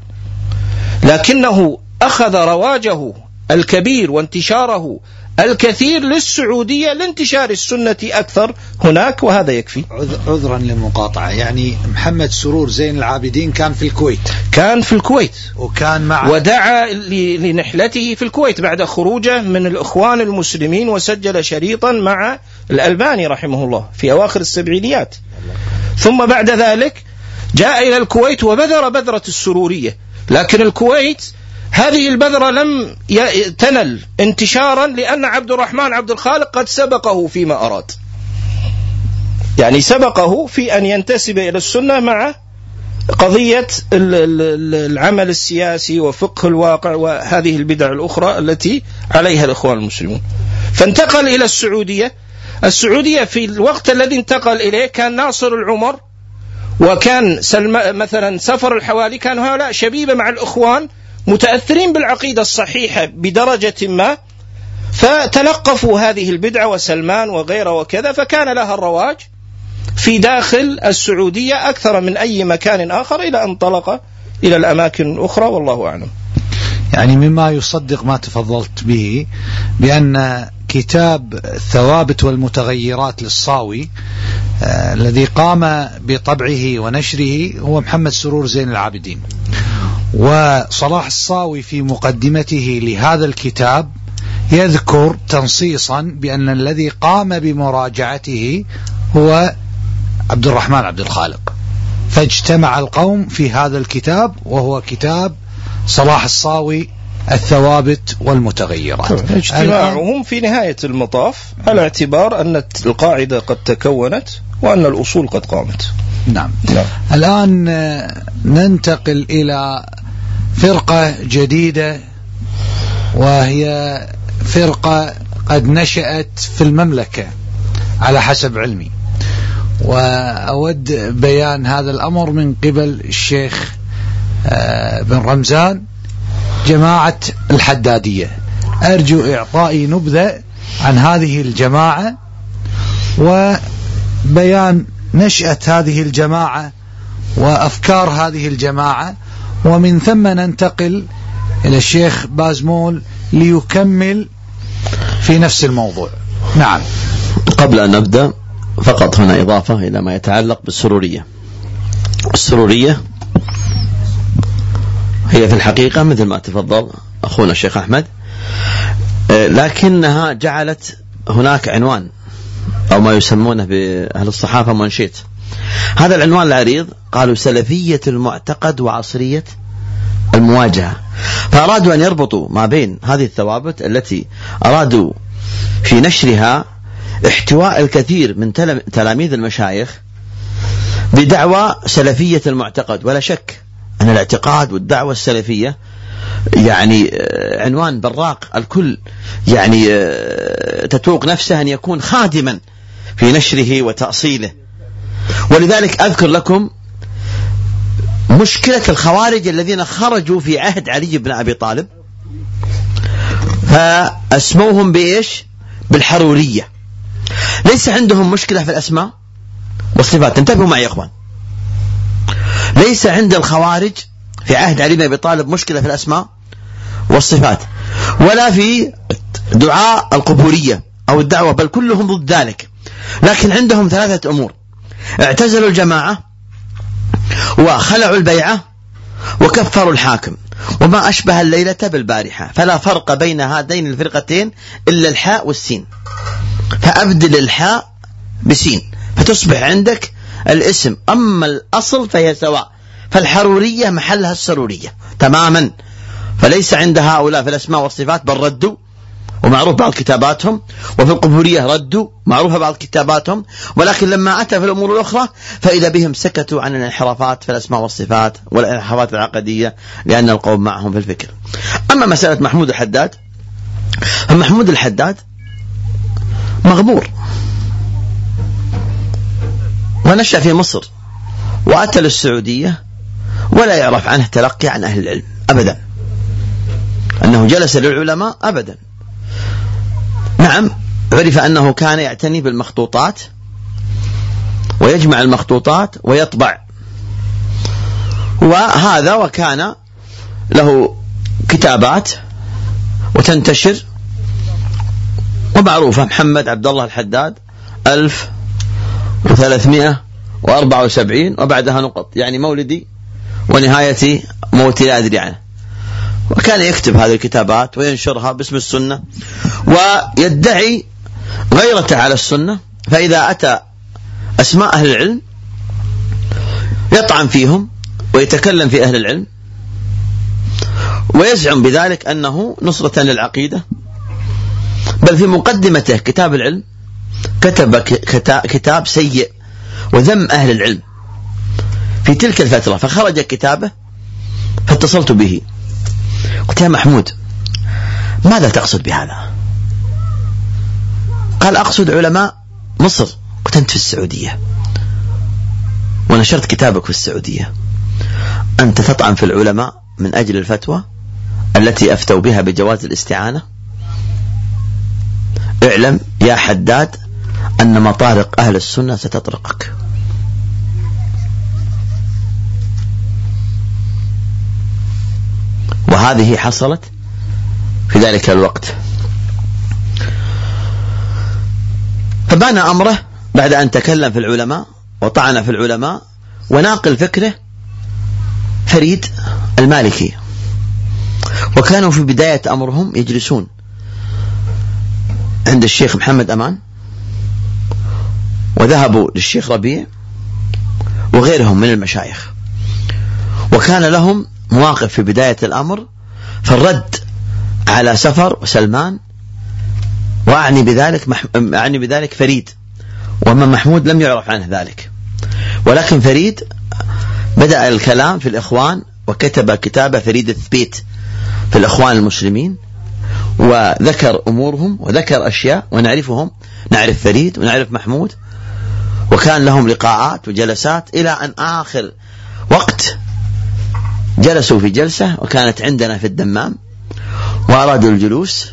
لكنه أخذ رواجه الكبير وانتشاره الكثير للسعودية لانتشار السنة أكثر هناك وهذا يكفي. عذ- عذرا للمقاطعة. يعني محمد سرور زين العابدين كان في الكويت. كان في الكويت. وكان مع ودعا لنحلته في الكويت بعد خروجه من الإخوان المسلمين وسجل شريطا مع الألباني رحمه الله في أواخر السبعينيات. ثم بعد ذلك جاء إلى الكويت وبذر بذرة السرورية. لكن الكويت هذه البذرة لم تنل انتشارا لأن عبد الرحمن عبد الخالق قد سبقه فيما أراد. يعني سبقه في أن ينتسب إلى السنة مع قضية ال- ال- ال- العمل السياسي وفقه الواقع وهذه البدع الأخرى التي عليها الإخوان المسلمون. فانتقل إلى السعودية السعودية في الوقت الذي انتقل إليه كان ناصر العمر وكان سلم مثلا سفر الحوالي كان هؤلاء شبيبة مع الإخوان متأثرين بالعقيدة الصحيحة بدرجة ما فتلقفوا هذه البدعة وسلمان وغيره وكذا فكان لها الرواج في داخل السعودية أكثر من أي مكان آخر إلى أن انطلق إلى الأماكن الأخرى والله أعلم. يعني مما يصدق ما تفضلت به بأن كتاب الثوابت والمتغيرات للصاوي آه الذي قام بطبعه ونشره هو محمد سرور زين العابدين. وصلاح الصاوي في مقدمته لهذا الكتاب يذكر تنصيصا بأن الذي قام بمراجعته هو عبد الرحمن عبد الخالق. فاجتمع القوم في هذا الكتاب وهو كتاب صلاح الصاوي الثوابت والمتغيرات. اجتماعهم في نهاية المطاف على اعتبار أن القاعدة قد تكونت وأن الأصول قد قامت. نعم, نعم. الآن ننتقل إلى فرقة جديدة وهي فرقة قد نشأت في المملكة على حسب علمي. وأود بيان هذا الأمر من قبل الشيخ آه، بن رمزان. جماعة الحدادية. أرجو إعطائي نبذة عن هذه الجماعة وبيان نشأة هذه الجماعة وأفكار هذه الجماعة ومن ثم ننتقل إلى الشيخ بازمول ليكمل في نفس الموضوع. نعم. قبل أن نبدأ فقط هنا إضافة إلى ما يتعلق بالسرورية. السرورية هي في الحقيقة مثل ما تفضل أخونا الشيخ أحمد. آه، لكنها جعلت هناك عنوان أو ما يسمونه بأهل الصحافة منشيت. هذا العنوان العريض قالوا سلفية المعتقد وعصرية المواجهة. فأرادوا أن يربطوا ما بين هذه الثوابت التي أرادوا في نشرها احتواء الكثير من تلاميذ المشايخ بدعوى سلفية المعتقد. ولا شك أن الاعتقاد والدعوة السلفية يعني آه، عنوان براق الكل يعني آه، تتوق نفسه أن يكون خادما في نشره وتأصيله. ولذلك أذكر لكم مشكلة الخوارج الذين خرجوا في عهد علي بن أبي طالب فأسموهم بإيش؟ بالحرورية. ليس عندهم مشكلة في الأسماء والصفات. انتبهوا معي يا إخوان. ليس عند الخوارج في عهد علي بن أبي طالب مشكلة في الأسماء والصفات ولا في دعاء القبورية أو الدعوة بل كلهم ضد ذلك. لكن عندهم ثلاثة أمور. اعتزلوا الجماعة وخلعوا البيعة وكفروا الحاكم وما أشبه الليلة بالبارحة. فلا فرق بين هاتين الفرقتين إلا الحاء والسين. فأبدل الحاء بسين فتصبح عندك الاسم. أما الأصل فهي سواء. فالحرورية محلها السرورية. تماما. فليس عند هؤلاء في الأسماء والصفات بل ردوا ومعروف بعض كتاباتهم وفي القبورية ردوا معروفة بعض كتاباتهم ولكن لما أتى في الأمور الأخرى فإذا بهم سكتوا عن الانحرافات في الأسماء والصفات والانحرافات العقدية لأن القوم معهم في الفكر. أما مسألة محمود الحداد فمحمود الحداد مغمور. ونشأ في مصر وأتى للسعودية ولا يعرف عنه تلقي عن أهل العلم أبدا. أنه جلس للعلماء أبدا. نعم عرف أنه كان يعتني بالمخطوطات ويجمع المخطوطات ويطبع. وهذا وكان له كتابات وتنتشر. ومعروفة محمد عبد الله الحداد ألف وثلاثمائة وأربعة وسبعين وبعدها نقط. يعني مولدي ونهاية موتي لا أدري عنه. وكان يكتب هذه الكتابات وينشرها باسم السنة ويدعي غيرته على السنة. فإذا أتى أسماء أهل العلم يطعن فيهم ويتكلم في أهل العلم ويزعم بذلك أنه نصرة للعقيدة. بل في مقدمته كتاب العلم كتب كتاب سيء وذم أهل العلم في تلك الفترة فخرج كتابه فاتصلت به. قلت يا محمود ماذا تقصد بهذا؟ قال أقصد علماء مصر. قلت أنت في السعودية. ونشرت كتابك في السعودية. أنت تطعن في العلماء من أجل الفتوى التي أفتوا بها بجواز الاستعانة؟ اعلم يا حداد أن مطارق أهل السنة ستطرقك. وهذه حصلت في ذلك الوقت. فبان أمره بعد أن تكلم في العلماء وطعن في العلماء وناقل فكره فريد المالكي. وكانوا في بداية أمرهم يجلسون عند الشيخ محمد أمان. وذهبوا للشيخ ربيع وغيرهم من المشايخ وكان لهم مواقف في بداية الأمر فالرد على سفر وسلمان وأعني بذلك. أعني بذلك فريد وأما محمود لم يعرف عنه ذلك ولكن فريد بدأ الكلام في الإخوان وكتب كتاب فريد الثبيت في الإخوان المسلمين وذكر أمورهم وذكر أشياء ونعرفهم نعرف فريد ونعرف محمود وكان لهم لقاءات وجلسات إلى أن آخر وقت جلسوا في جلسة وكانت عندنا في الدمام وأرادوا الجلوس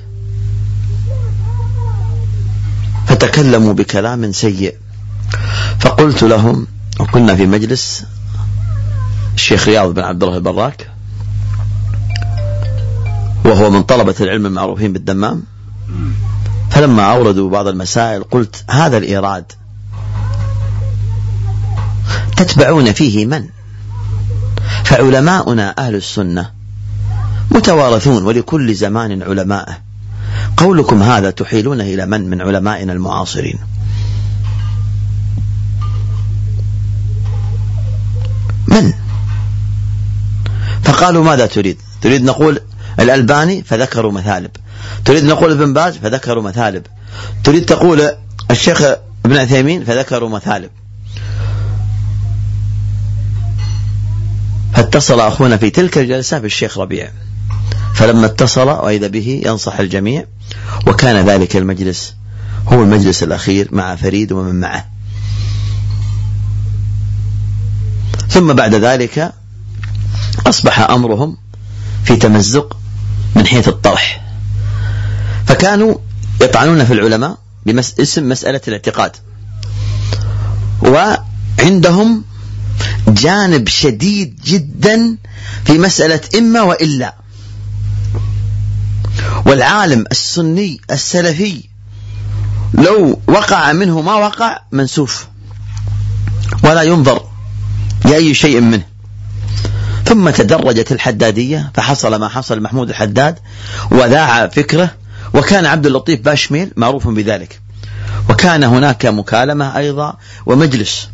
فتكلموا بكلام سيء. فقلت لهم وكنا في مجلس الشيخ رياض بن عبد الله البراك وهو من طلبة العلم المعروفين بالدمام. فلما أوردوا بعض المسائل قلت هذا الإيراد تتبعون فيه من؟ فعلماؤنا أهل السنة متوارثون ولكل زمان علماءه قولكم هذا تحيلونه إلى من من علمائنا المعاصرين؟ من؟ فقالوا ماذا تريد؟ تريد نقول الألباني فذكروا مثالب. تريد نقول ابن باز فذكروا مثالب. تريد تقول الشيخ ابن عثيمين فذكروا مثالب. فاتصل أخونا في تلك الجلسة بالشيخ ربيع. فلما اتصل وإذا به ينصح الجميع وكان ذلك المجلس هو المجلس الأخير مع فريد ومن معه. ثم بعد ذلك أصبح أمرهم في تمزق من حيث الطرح. فكانوا يطعنون في العلماء باسم مسألة الاعتقاد. وعندهم جانب شديد جدا في مسألة إما وإلا. والعالم السني السلفي لو وقع منه ما وقع منسوف ولا ينظر لأي شيء منه. ثم تدرجت الحدادية فحصل ما حصل محمود الحداد وذاع فكره وكان عبد اللطيف باشميل معروف بذلك. وكان هناك مكالمة أيضا ومجلس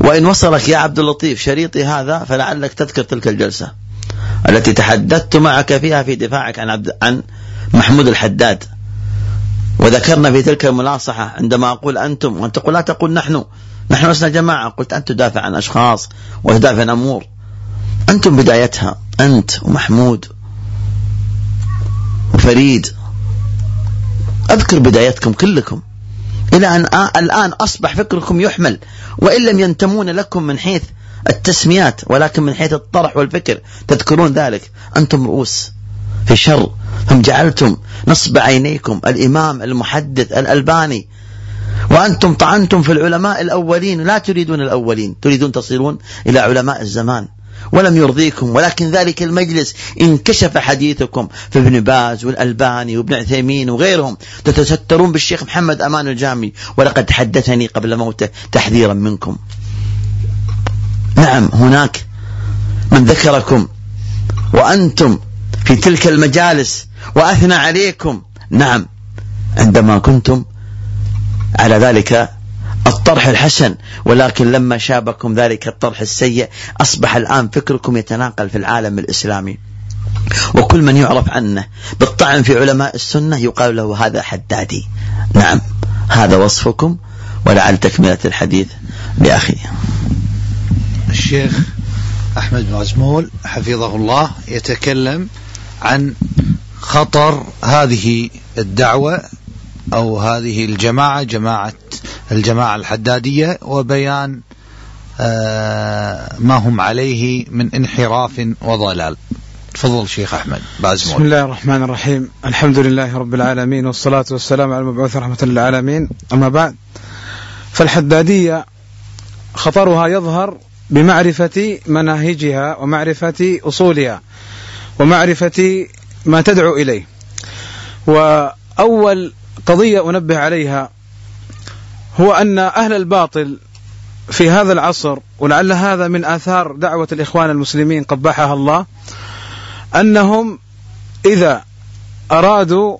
وإن وصلك يا عبد اللطيف شريطي هذا فلعلك تذكر تلك الجلسة التي تحدثت معك فيها في دفاعك عن عبد عن محمود الحداد. وذكرنا في تلك الملاصحة عندما أقول أنتم وأنت تقول لا تقول نحن. نحن لسنا جماعة. قلت أنت تدافع عن أشخاص وتدافع عن أمور. أنتم بدايتها. أنت ومحمود وفريد. أذكر بدايتكم كلكم. إلى أن الآن أصبح فكركم يحمل وإن لم ينتمون لكم من حيث التسميات ولكن من حيث الطرح والفكر تذكرون ذلك. أنتم رؤوس في شر. هم جعلتم نصب عينيكم الإمام المحدث الألباني. وأنتم طعنتم في العلماء الأولين لا تريدون الأولين. تريدون تصيرون إلى علماء الزمان. ولم يرضيكم ولكن ذلك المجلس انكشف حديثكم. في ابن باز والألباني وابن عثيمين وغيرهم تتسترون بالشيخ محمد أمان الجامي ولقد حدثني قبل موته تحذيرا منكم. نعم هناك من ذكركم وأنتم في تلك المجالس وأثنى عليكم. نعم عندما كنتم على ذلك الطرح الحسن ولكن لما شابكم ذلك الطرح السيء أصبح الآن فكركم يتناقل في العالم الإسلامي. وكل من يعرف عنه بالطعن في علماء السنة يقال له هذا حدادي. نعم هذا وصفكم ولعل تكملة الحديث لأخي الشيخ أحمد مزمول حفظه الله يتكلم عن خطر هذه الدعوة أو هذه الجماعة جماعة الجماعة الحدادية وبيان آه، ما هم عليه من انحراف وضلال. تفضل شيخ أحمد بازمول بسم الله الرحمن الرحيم. الحمد لله رب العالمين والصلاة والسلام على المبعوث رحمة للعالمين. أما بعد فالحدادية خطرها يظهر بمعرفة مناهجها ومعرفة أصولها ومعرفة ما تدعو إليه. وأول قضية أنبه عليها هو أن أهل الباطل في هذا العصر ولعل هذا من آثار دعوة الإخوان المسلمين قبحها الله أنهم إذا أرادوا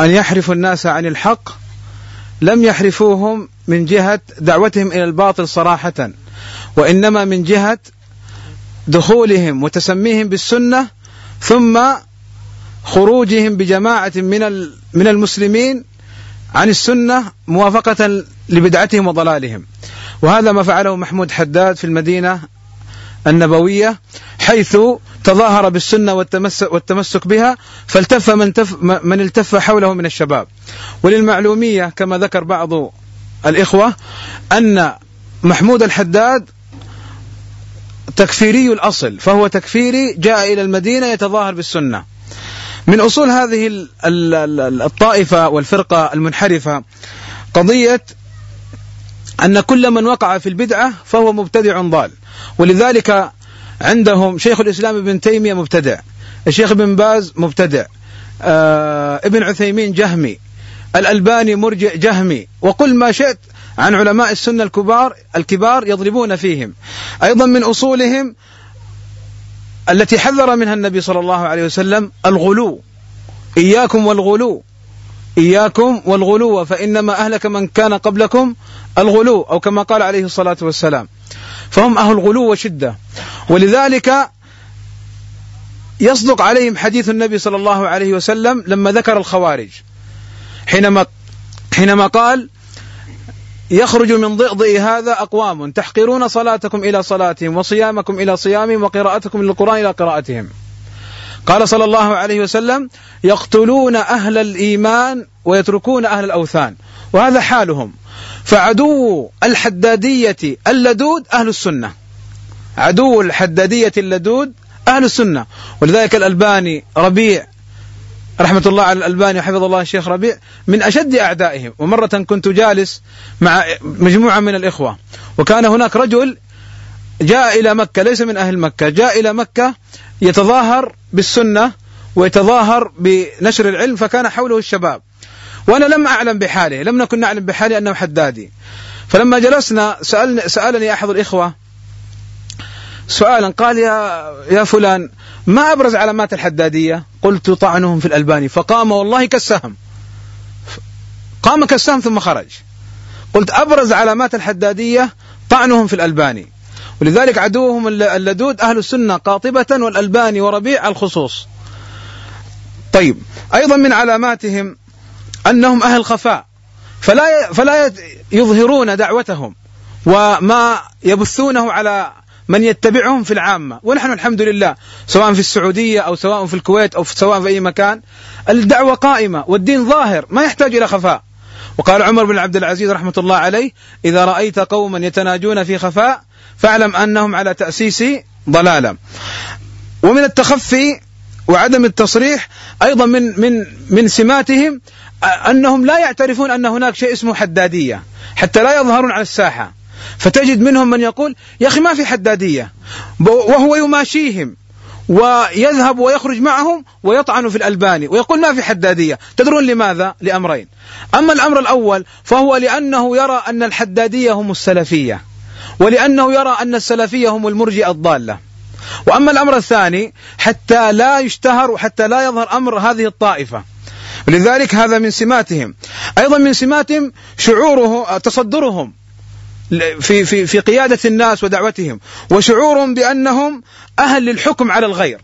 أن يحرفوا الناس عن الحق لم يحرفوهم من جهة دعوتهم إلى الباطل صراحة وإنما من جهة دخولهم وتسميهم بالسنة ثم خروجهم بجماعة من من المسلمين عن السنة موافقة لبدعتهم وضلالهم. وهذا ما فعله محمود حداد في المدينة النبوية حيث تظاهر بالسنة والتمسك, والتمسك بها فالتف من, تف من التف حوله من الشباب. وللمعلومية كما ذكر بعض الإخوة أن محمود الحداد تكفيري الأصل فهو تكفيري جاء إلى المدينة يتظاهر بالسنة. من أصول هذه الطائفة والفرقة المنحرفة قضية أن كل من وقع في البدعة فهو مبتدع ضال. ولذلك عندهم شيخ الإسلام ابن تيمية مبتدع الشيخ ابن باز مبتدع آه ابن عثيمين جهمي الألباني مرجع جهمي وقل ما شئت عن علماء السنة الكبار الكبار يضربون فيهم. أيضا من أصولهم التي حذر منها النبي صلى الله عليه وسلم الغلو. إياكم والغلو. إياكم والغلو فإنما أهلك من كان قبلكم الغلو أو كما قال عليه الصلاة والسلام. فهم أهل غلو وشدة. ولذلك يصدق عليهم حديث النبي صلى الله عليه وسلم لما ذكر الخوارج. حينما حينما قال يخرج من ضئضئ هذا أقوام تحقرون صلاتكم إلى صلاتهم وصيامكم إلى صيامهم وقراءتكم للقرآن إلى قراءتهم. قال صلى الله عليه وسلم يقتلون أهل الإيمان ويتركون أهل الأوثان. وهذا حالهم. فعدو الحدادية اللدود أهل السنة. عدو الحدادية اللدود أهل السنة. ولذلك الألباني ربيع رحمة الله على الألباني وحفظ الله الشيخ ربيع من أشد أعدائهم. ومرة كنت جالس مع مجموعة من الإخوة. وكان هناك رجل جاء إلى مكة ليس من أهل مكة جاء إلى مكة يتظاهر بالسنة ويتظاهر بنشر العلم فكان حوله الشباب. وأنا لم أعلم بحاله لم نكن نعلم بحاله أنه حدادي. فلما جلسنا سألني, سألني أحد الإخوة سؤالا قال يا يا فلان ما أبرز علامات الحدادية؟ قلت طعنهم في الألباني فقام والله كالسهم. قام كالسهم ثم خرج. قلت أبرز علامات الحدادية طعنهم في الألباني. ولذلك عدوهم اللدود أهل السنة قاطبة والألباني وربيع الخصوص. طيب أيضا من علاماتهم أنهم أهل خفاء فلا فلا يظهرون دعوتهم وما يبثونه على من يتبعهم في العامة. ونحن الحمد لله سواء في السعودية أو سواء في الكويت أو سواء في أي مكان الدعوة قائمة والدين ظاهر ما يحتاج إلى خفاء. وقال عمر بن عبد العزيز رحمة الله عليه إذا رأيت قوما يتناجون في خفاء فاعلم أنهم على تأسيس ضلالة. ومن التخفي وعدم التصريح أيضا من من من سماتهم أنهم لا يعترفون أن هناك شيء اسمه حدادية حتى لا يظهرون على الساحة. فتجد منهم من يقول يا أخي ما في حدادية. وهو يماشيهم ويذهب ويخرج معهم ويطعن في الألباني ويقول ما في حدادية. تدرون لماذا؟ لأمرين. أما الأمر الأول فهو لأنه يرى أن الحدادية هم السلفية. ولأنه يرى أن السلفية هم المرجئة الضالة. وأما الأمر الثاني حتى لا يشتهر وحتى لا يظهر أمر هذه الطائفة. لذلك هذا من سماتهم. أيضا من سماتهم شعوره تصدرهم في في في قيادة الناس ودعوتهم وشعورهم بأنهم أهل للحكم على الغير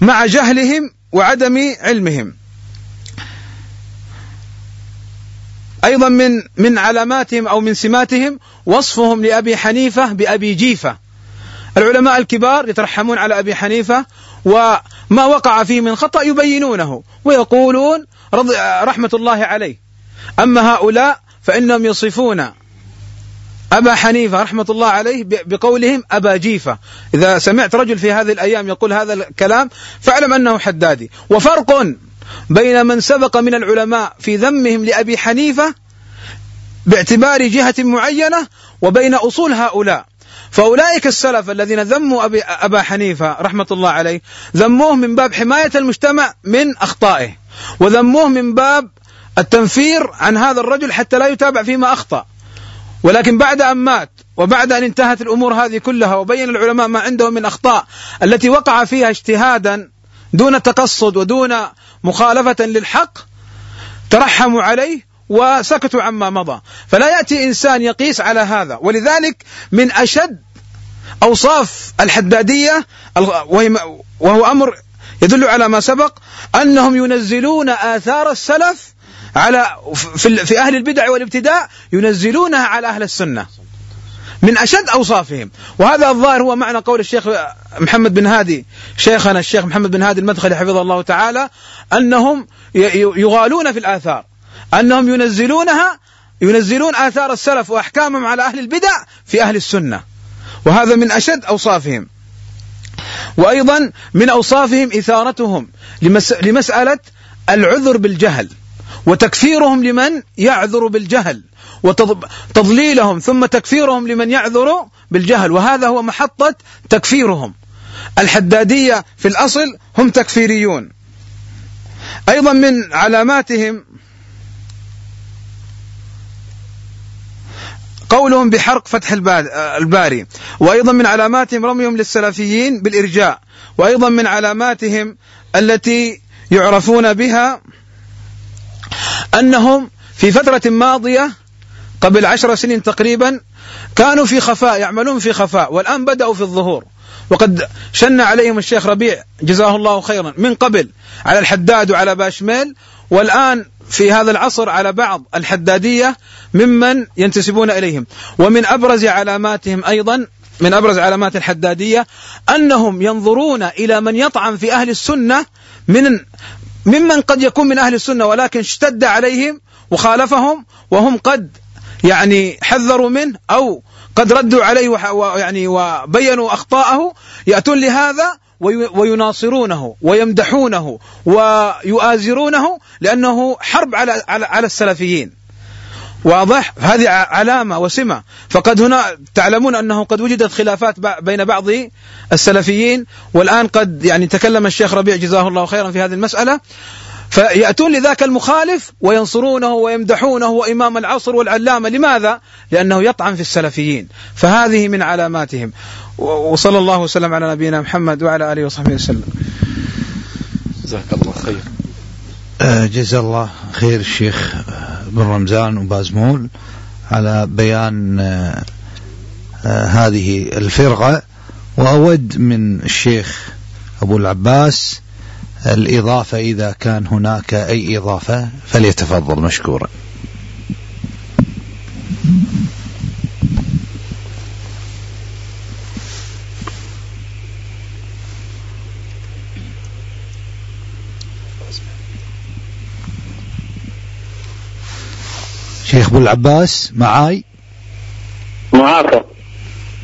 مع جهلهم وعدم علمهم. أيضا من من علاماتهم أو من سماتهم وصفهم لأبي حنيفة بأبي جيفة. العلماء الكبار يترحمون على أبي حنيفة وما وقع فيه من خطأ يبينونه ويقولون رحمة الله عليه. أما هؤلاء فإنهم يصفون أبا حنيفة رحمة الله عليه بقولهم أبا جيفة. إذا سمعت رجل في هذه الأيام يقول هذا الكلام فاعلم أنه حدادي. وفرق بين من سبق من العلماء في ذمهم لأبي حنيفة باعتبار جهة معينة وبين أصول هؤلاء. فأولئك السلف الذين ذموا أبي أبا حنيفة رحمة الله عليه ذموه من باب حماية المجتمع من أخطائه وذموه من باب التنفير عن هذا الرجل حتى لا يتابع فيما أخطأ. ولكن بعد أن مات وبعد أن انتهت الأمور هذه كلها وبين العلماء ما عندهم من أخطاء التي وقع فيها اجتهادا دون تقصد ودون مخالفة للحق ترحموا عليه وسكتوا عما مضى. فلا يأتي إنسان يقيس على هذا. ولذلك من أشد أوصاف الحدادية وهو أمر يدل على ما سبق أنهم ينزلون آثار السلف على في أهل البدع والابتداء ينزلونها على أهل السنة. من أشد أوصافهم. وهذا الظاهر هو معنى قول الشيخ محمد بن هادي شيخنا الشيخ محمد بن هادي المدخلي حفظه الله تعالى أنهم يغالون في الآثار. أنهم ينزلونها ينزلون آثار السلف وأحكامهم على أهل البدع في أهل السنة. وهذا من أشد أوصافهم. وأيضا من أوصافهم إثارتهم لمسألة العذر بالجهل وتكفيرهم لمن يعذر بالجهل. وتضليلهم ثم تكفيرهم لمن يعذر بالجهل. وهذا هو محطة تكفيرهم. الحدادية في الأصل هم تكفيريون. أيضا من علاماتهم قولهم بحرق فتح الباري. وأيضا من علاماتهم رميهم للسلفيين بالإرجاء. وأيضا من علاماتهم التي يعرفون بها أنهم في فترة ماضية قبل عشر سنين تقريبا كانوا في خفاء يعملون في خفاء والآن بدأوا في الظهور. وقد شن عليهم الشيخ ربيع جزاه الله خيرا من قبل على الحداد وعلى باشميل والآن في هذا العصر على بعض الحدادية ممن ينتسبون إليهم. ومن أبرز علاماتهم أيضا من أبرز علامات الحدادية أنهم ينظرون إلى من يطعن في أهل السنة من ممن قد يكون من أهل السنة ولكن اشتد عليهم وخالفهم وهم قد يعني حذروا منه أو قد ردوا عليه ويعني وبينوا أخطاءه يأتون لهذا ويناصرونه ويمدحونه ويؤازرونه لأنه حرب على على السلفيين. واضح؟ هذه علامة وسمة. فقد هنا تعلمون أنه قد وجدت خلافات بين بعض السلفيين. والآن قد يعني تكلم الشيخ ربيع جزاه الله خيرا في هذه المسألة. فيأتون لذاك المخالف وينصرونه ويمدحونه وإمام العصر والعلامة. لماذا؟ لأنه يطعن في السلفيين. فهذه من علاماتهم. وصلى الله وسلم على نبينا محمد وعلى آله وصحبه وسلم. جزاك الله خير. آه، جزا الله خير الشيخ بن رمزان وبازمول على بيان آه، آه، هذه الفرقة. وأود من الشيخ أبو العباس الإضافة إذا كان هناك أي إضافة فليتفضل مشكورا. شيخ أبو العباس معاي؟ معاك.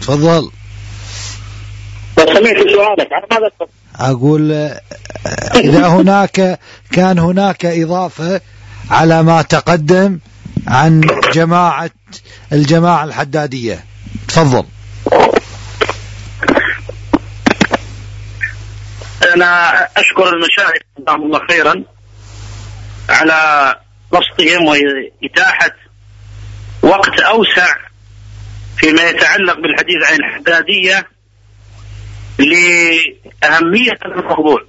تفضل. سمعت سؤالك. عن ماذا أقول إذا هناك كان هناك إضافة على ما تقدم عن جماعة الجماعة الحدادية. تفضل. أنا أشكر المشاهد جزاهم الله خيرا على بسطهم وإتاحة وقت أوسع فيما يتعلق بالحديث عن الحدادية. لأهمية الموضوع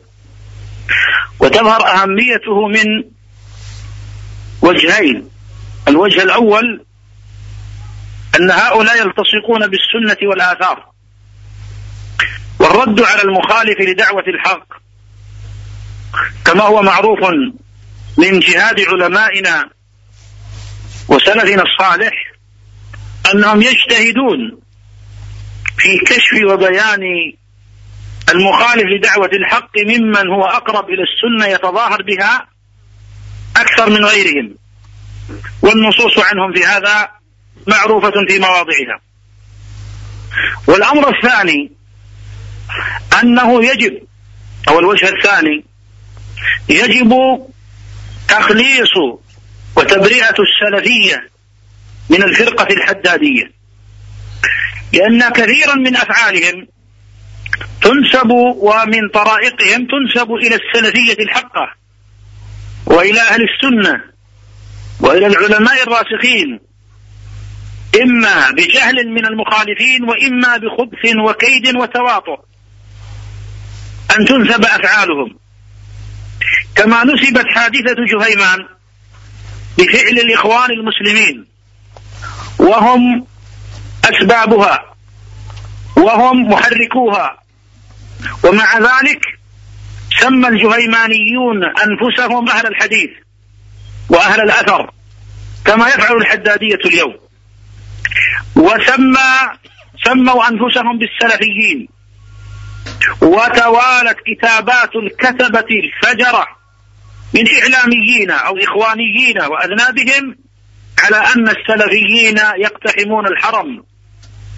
وتظهر أهميته من وجهين. الوجه الأول أن هؤلاء يلتصقون بالسنة والآثار. والرد على المخالف لدعوة الحق كما هو معروف من جهاد علمائنا وسلفنا الصالح أنهم يجتهدون في كشف وبيان المخالف لدعوة الحق ممن هو أقرب إلى السنة يتظاهر بها أكثر من غيرهم. والنصوص عنهم في هذا معروفة في مواضعها. والأمر الثاني أنه يجب أو الوجه الثاني يجب تخليص وتبرئة السلفية من الفرقة الحدادية. لأن كثيرا من أفعالهم تنسب ومن طرائقهم تنسب إلى السلفية الحقة وإلى أهل السنة وإلى العلماء الراسخين إما بجهل من المخالفين وإما بخبث وكيد وتواطؤ. أن تنسب أفعالهم. كما نسبت حادثة جهيمان بفعل الإخوان المسلمين. وهم أسبابها. وهم محركوها. ومع ذلك سمى الجهيمانيون أنفسهم أهل الحديث وأهل الأثر كما يفعل الحدادية اليوم. وسمى سموا أنفسهم بالسلفيين. وتوالت كتابات الكتبة الفجرة من إعلاميين أو إخوانيين وأذنابهم على أن السلفيين يقتحمون الحرم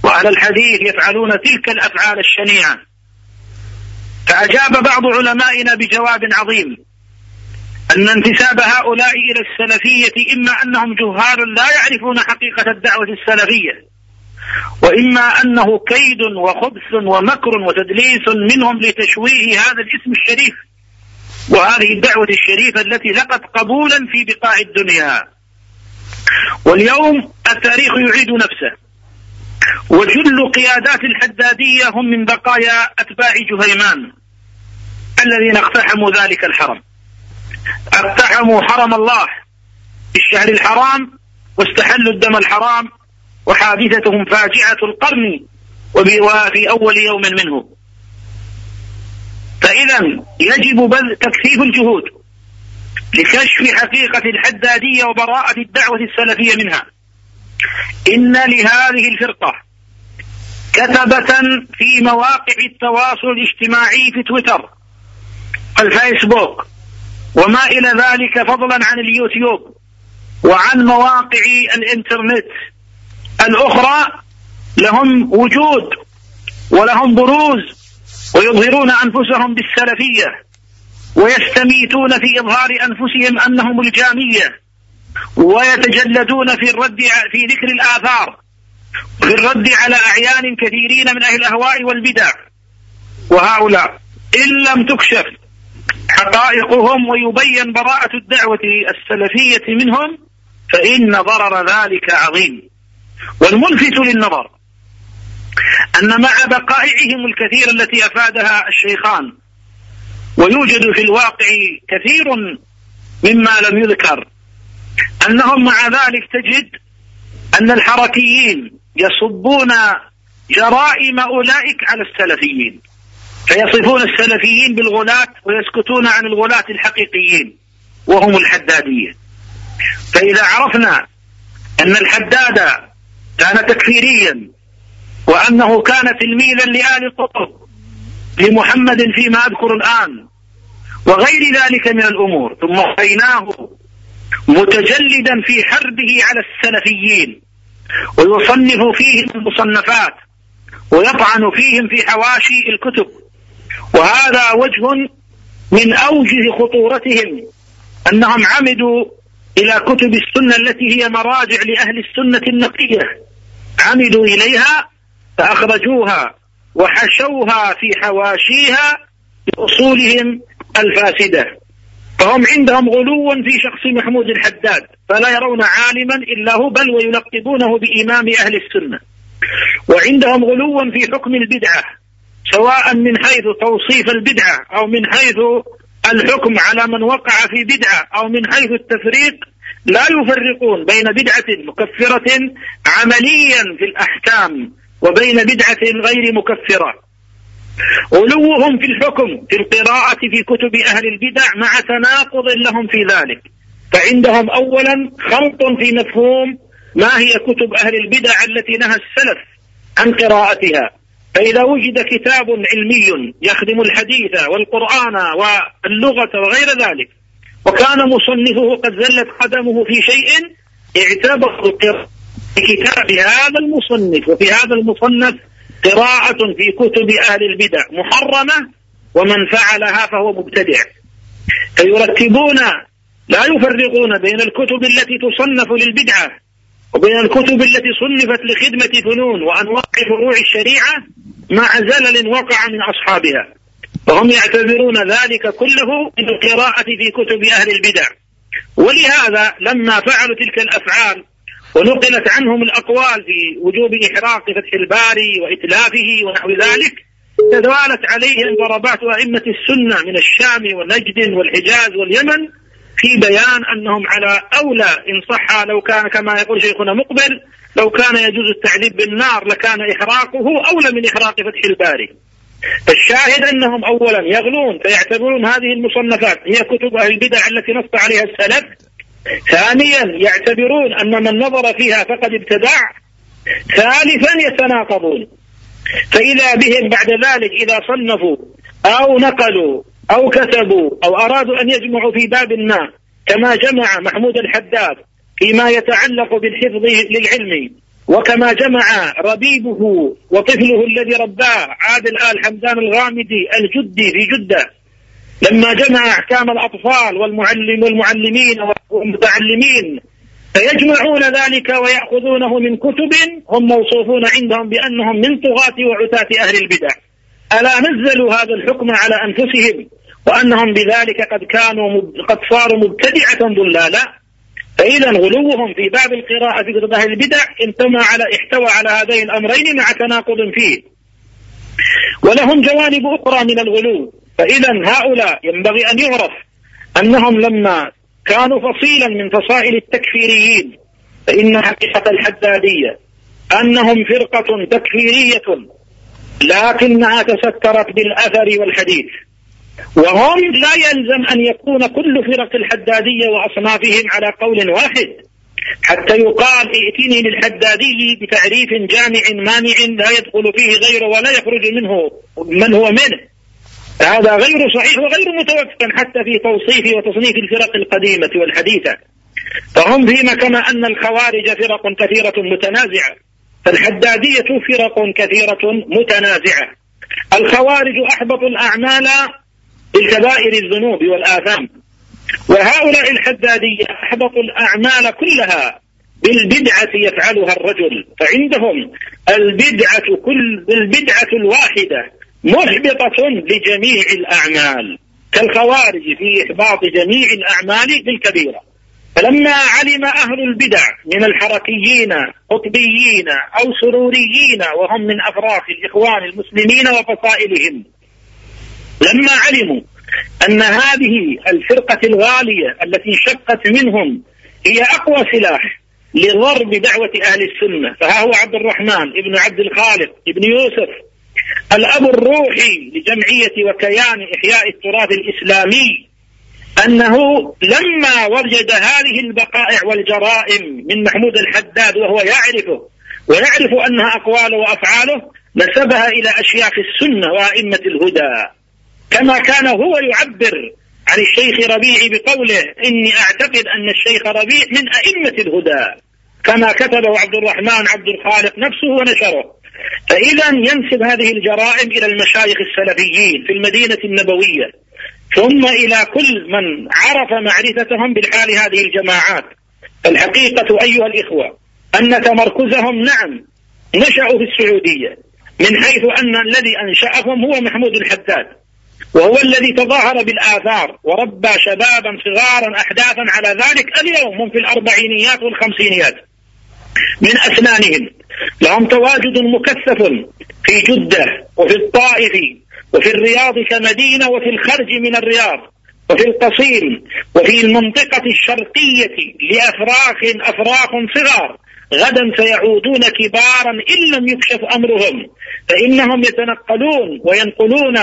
وأهل الحديث يفعلون تلك الأفعال الشنيعة. فأجاب بعض علمائنا بجواب عظيم أن انتساب هؤلاء إلى السلفية إما أنهم جهال لا يعرفون حقيقة الدعوة السلفية وإما أنه كيد وخبث ومكر وتدليس منهم لتشويه هذا الاسم الشريف وهذه الدعوة الشريفة التي لقت قبولا في بقاع الدنيا. واليوم التاريخ يعيد نفسه. وجل قيادات الحدادية هم من بقايا أتباع جهيمان الذين اقتحموا ذلك الحرم. اقتحموا حرم الله في الشهر الحرام واستحلوا الدم الحرام وحادثتهم فاجعة القرن وفي أول يوم منه. فإذا يجب بذل تكثيف الجهود لكشف حقيقة الحدادية وبراءة الدعوة السلفية منها. إن لهذه الفرقة كتبة في مواقع التواصل الاجتماعي في تويتر الفيسبوك وما إلى ذلك فضلا عن اليوتيوب وعن مواقع الإنترنت. الأخرى لهم وجود ولهم بروز ويظهرون أنفسهم بالسلفية ويستميتون في إظهار أنفسهم أنهم الجامية. ويتجلدون في الرد في ذكر الآثار في الرد على أعيان كثيرين من أهل الأهواء والبدع. وهؤلاء إن لم تكشف حقائقهم ويبين براءة الدعوة السلفية منهم فإن ضرر ذلك عظيم. والملفت للنظر أن مع بقائعهم الكثير التي أفادها الشيخان ويوجد في الواقع كثير مما لم يذكر أنهم مع ذلك تجد أن الحركيين يصبون جرائم أولئك على السلفيين فيصفون السلفيين بالغلاة ويسكتون عن الغلاة الحقيقيين وهم الحدادية. فإذا عرفنا أن الحداد كان تكفيريا وأنه كان تلميذا لآل قطب لمحمد فيما أذكر الآن وغير ذلك من الأمور ثم رأيناه متجلدا في حربه على السلفيين ويصنف فيهم المصنفات ويطعن فيهم في حواشي الكتب. وهذا وجه من أوجه خطورتهم أنهم عمدوا إلى كتب السنة التي هي مراجع لأهل السنة النقية. عمدوا إليها فأخرجوها وحشوها في حواشيها بأصولهم الفاسدة. فهم عندهم غلو في شخص محمود الحداد فلا يرون عالما إلا هو بل ويلقبونه بإمام أهل السنة. وعندهم غلو في حكم البدعة سواء من حيث توصيف البدعة أو من حيث الحكم على من وقع في بدعة أو من حيث التفريق لا يفرقون بين بدعة مكفرة عمليا في الأحكام وبين بدعة غير مكفرة. غلوهم في الحكم في القراءة في كتب أهل البدع مع تناقض لهم في ذلك. فعندهم أولا خلط في مفهوم ما هي كتب أهل البدع التي نهى السلف عن قراءتها. فإذا وجد كتاب علمي يخدم الحديث والقرآن واللغة وغير ذلك وكان مصنفه قد زلت قدمه في شيء اعتبر القراءة في كتاب هذا المصنف وفي هذا المصنف قراءة في كتب أهل البدع محرمة ومن فعلها فهو مبتدع. فيرتبون لا يفرقون بين الكتب التي تصنف للبدعة وبين الكتب التي صنفت لخدمة فنون وأنواع فروع الشريعة مع زلل وقع من أصحابها. فهم يعتبرون ذلك كله من القراءة في كتب أهل البدع. ولهذا لما فعلوا تلك الأفعال ونقلت عنهم الأقوال في وجوب إحراق فتح الباري وإتلافه ونحو ذلك تدوالت عليهم ضربات أئمة السنة من الشام ونجد والحجاز واليمن في بيان أنهم على أولى إن صح لو كان كما يقول شيخنا مقبل لو كان يجوز التعذيب بالنار لكان إحراقه أولى من إحراق فتح الباري. الشاهد أنهم أولا يغلون فيعتبرون هذه المصنفات هي كتب أهل البدع التي نص عليها السلف ثانيا يعتبرون أن من نظر فيها فقد ابتدع. ثالثا يتناقضون. فإذا بهم بعد ذلك إذا صنفوا أو نقلوا أو كتبوا أو أرادوا أن يجمعوا في باب ما كما جمع محمود الحداد فيما يتعلق بالحفظ للعلم وكما جمع ربيبه وطفله الذي رباه عادل آل حمدان الغامدي الجدي في جدة. لما جمع أحكام الأطفال والمعلم والمعلمين والمتعلمين فيجمعون ذلك ويأخذونه من كتب هم موصوفون عندهم بأنهم من طغاة وعتاة أهل البدع. ألا نزلوا هذا الحكم على أنفسهم وأنهم بذلك قد كانوا قد صاروا مبتدعة ضلالا؟ فإذا غلوهم في باب القراءة في كتب أهل البدع انتمى على احتوى على هذين الأمرين مع تناقض فيه. ولهم جوانب أخرى من الغلو. فإذا هؤلاء ينبغي أن يعرف أنهم لما كانوا فصيلا من فصائل التكفيريين فإن حقيقة الحدادية أنهم فرقة تكفيرية لكنها تسترت بالأثر والحديث. وهم لا يلزم أن يكون كل فرق الحدادية وأصنافهم على قول واحد حتى يقال ائتني للحدادي بتعريف جامع مانع لا يدخل فيه غيره ولا يخرج منه من هو منه. هذا غير صحيح وغير متوفق حتى في توصيف وتصنيف الفرق القديمة والحديثة. فهم فيما كما أن الخوارج فرق كثيرة متنازعة. فالحدادية فرق كثيرة متنازعة. الخوارج أحبطوا الأعمال بالكبائر الذنوب والآثام. وهؤلاء الحدادية أحبطوا الأعمال كلها بالبدعة يفعلها الرجل. فعندهم البدعة كل البدعة الواحدة. محبطة لجميع الأعمال كالخوارج في إحباط جميع الأعمال بالكبيرة فلما علم أهل البدع من الحركيين قطبيين أو سروريين وهم من أفراخ الإخوان المسلمين وفصائلهم لما علموا أن هذه الفرقة الغالية التي شقت منهم هي أقوى سلاح لضرب دعوة أهل السنة فها هو عبد الرحمن ابن عبد الخالق ابن يوسف الأب الروحي لجمعية وكيان إحياء التراث الإسلامي أنه لما وجد هذه البقائع والجرائم من محمود الحداد وهو يعرفه ويعرف أنها أقواله وأفعاله نسبها إلى أشياخ السنة وأئمة الهدى. كما كان هو يعبر عن الشيخ ربيع بقوله إني أعتقد أن الشيخ ربيع من أئمة الهدى. كما كتبه عبد الرحمن عبد الخالق نفسه ونشره. فإذا ينسب هذه الجرائم إلى المشايخ السلفيين في المدينة النبوية ثم إلى كل من عرف معرفتهم بالحال هذه الجماعات. الحقيقة أيها الإخوة أن تمركزهم نعم نشأوا في السعودية من حيث أن الذي أنشأهم هو محمود الحداد وهو الذي تظاهر بالآثار وربى شبابا صغارا أحداثا على ذلك اليوم هم في الأربعينيات والخمسينيات. من أسنانهم. لهم تواجد مكثف في جدة وفي الطائف وفي الرياض كمدينة وفي الخرج من الرياض وفي القصيم وفي المنطقة الشرقية لأفراخ أفراخ صغار. غدا سيعودون كبارا إن لم يكشف أمرهم. فإنهم يتنقلون وينقلون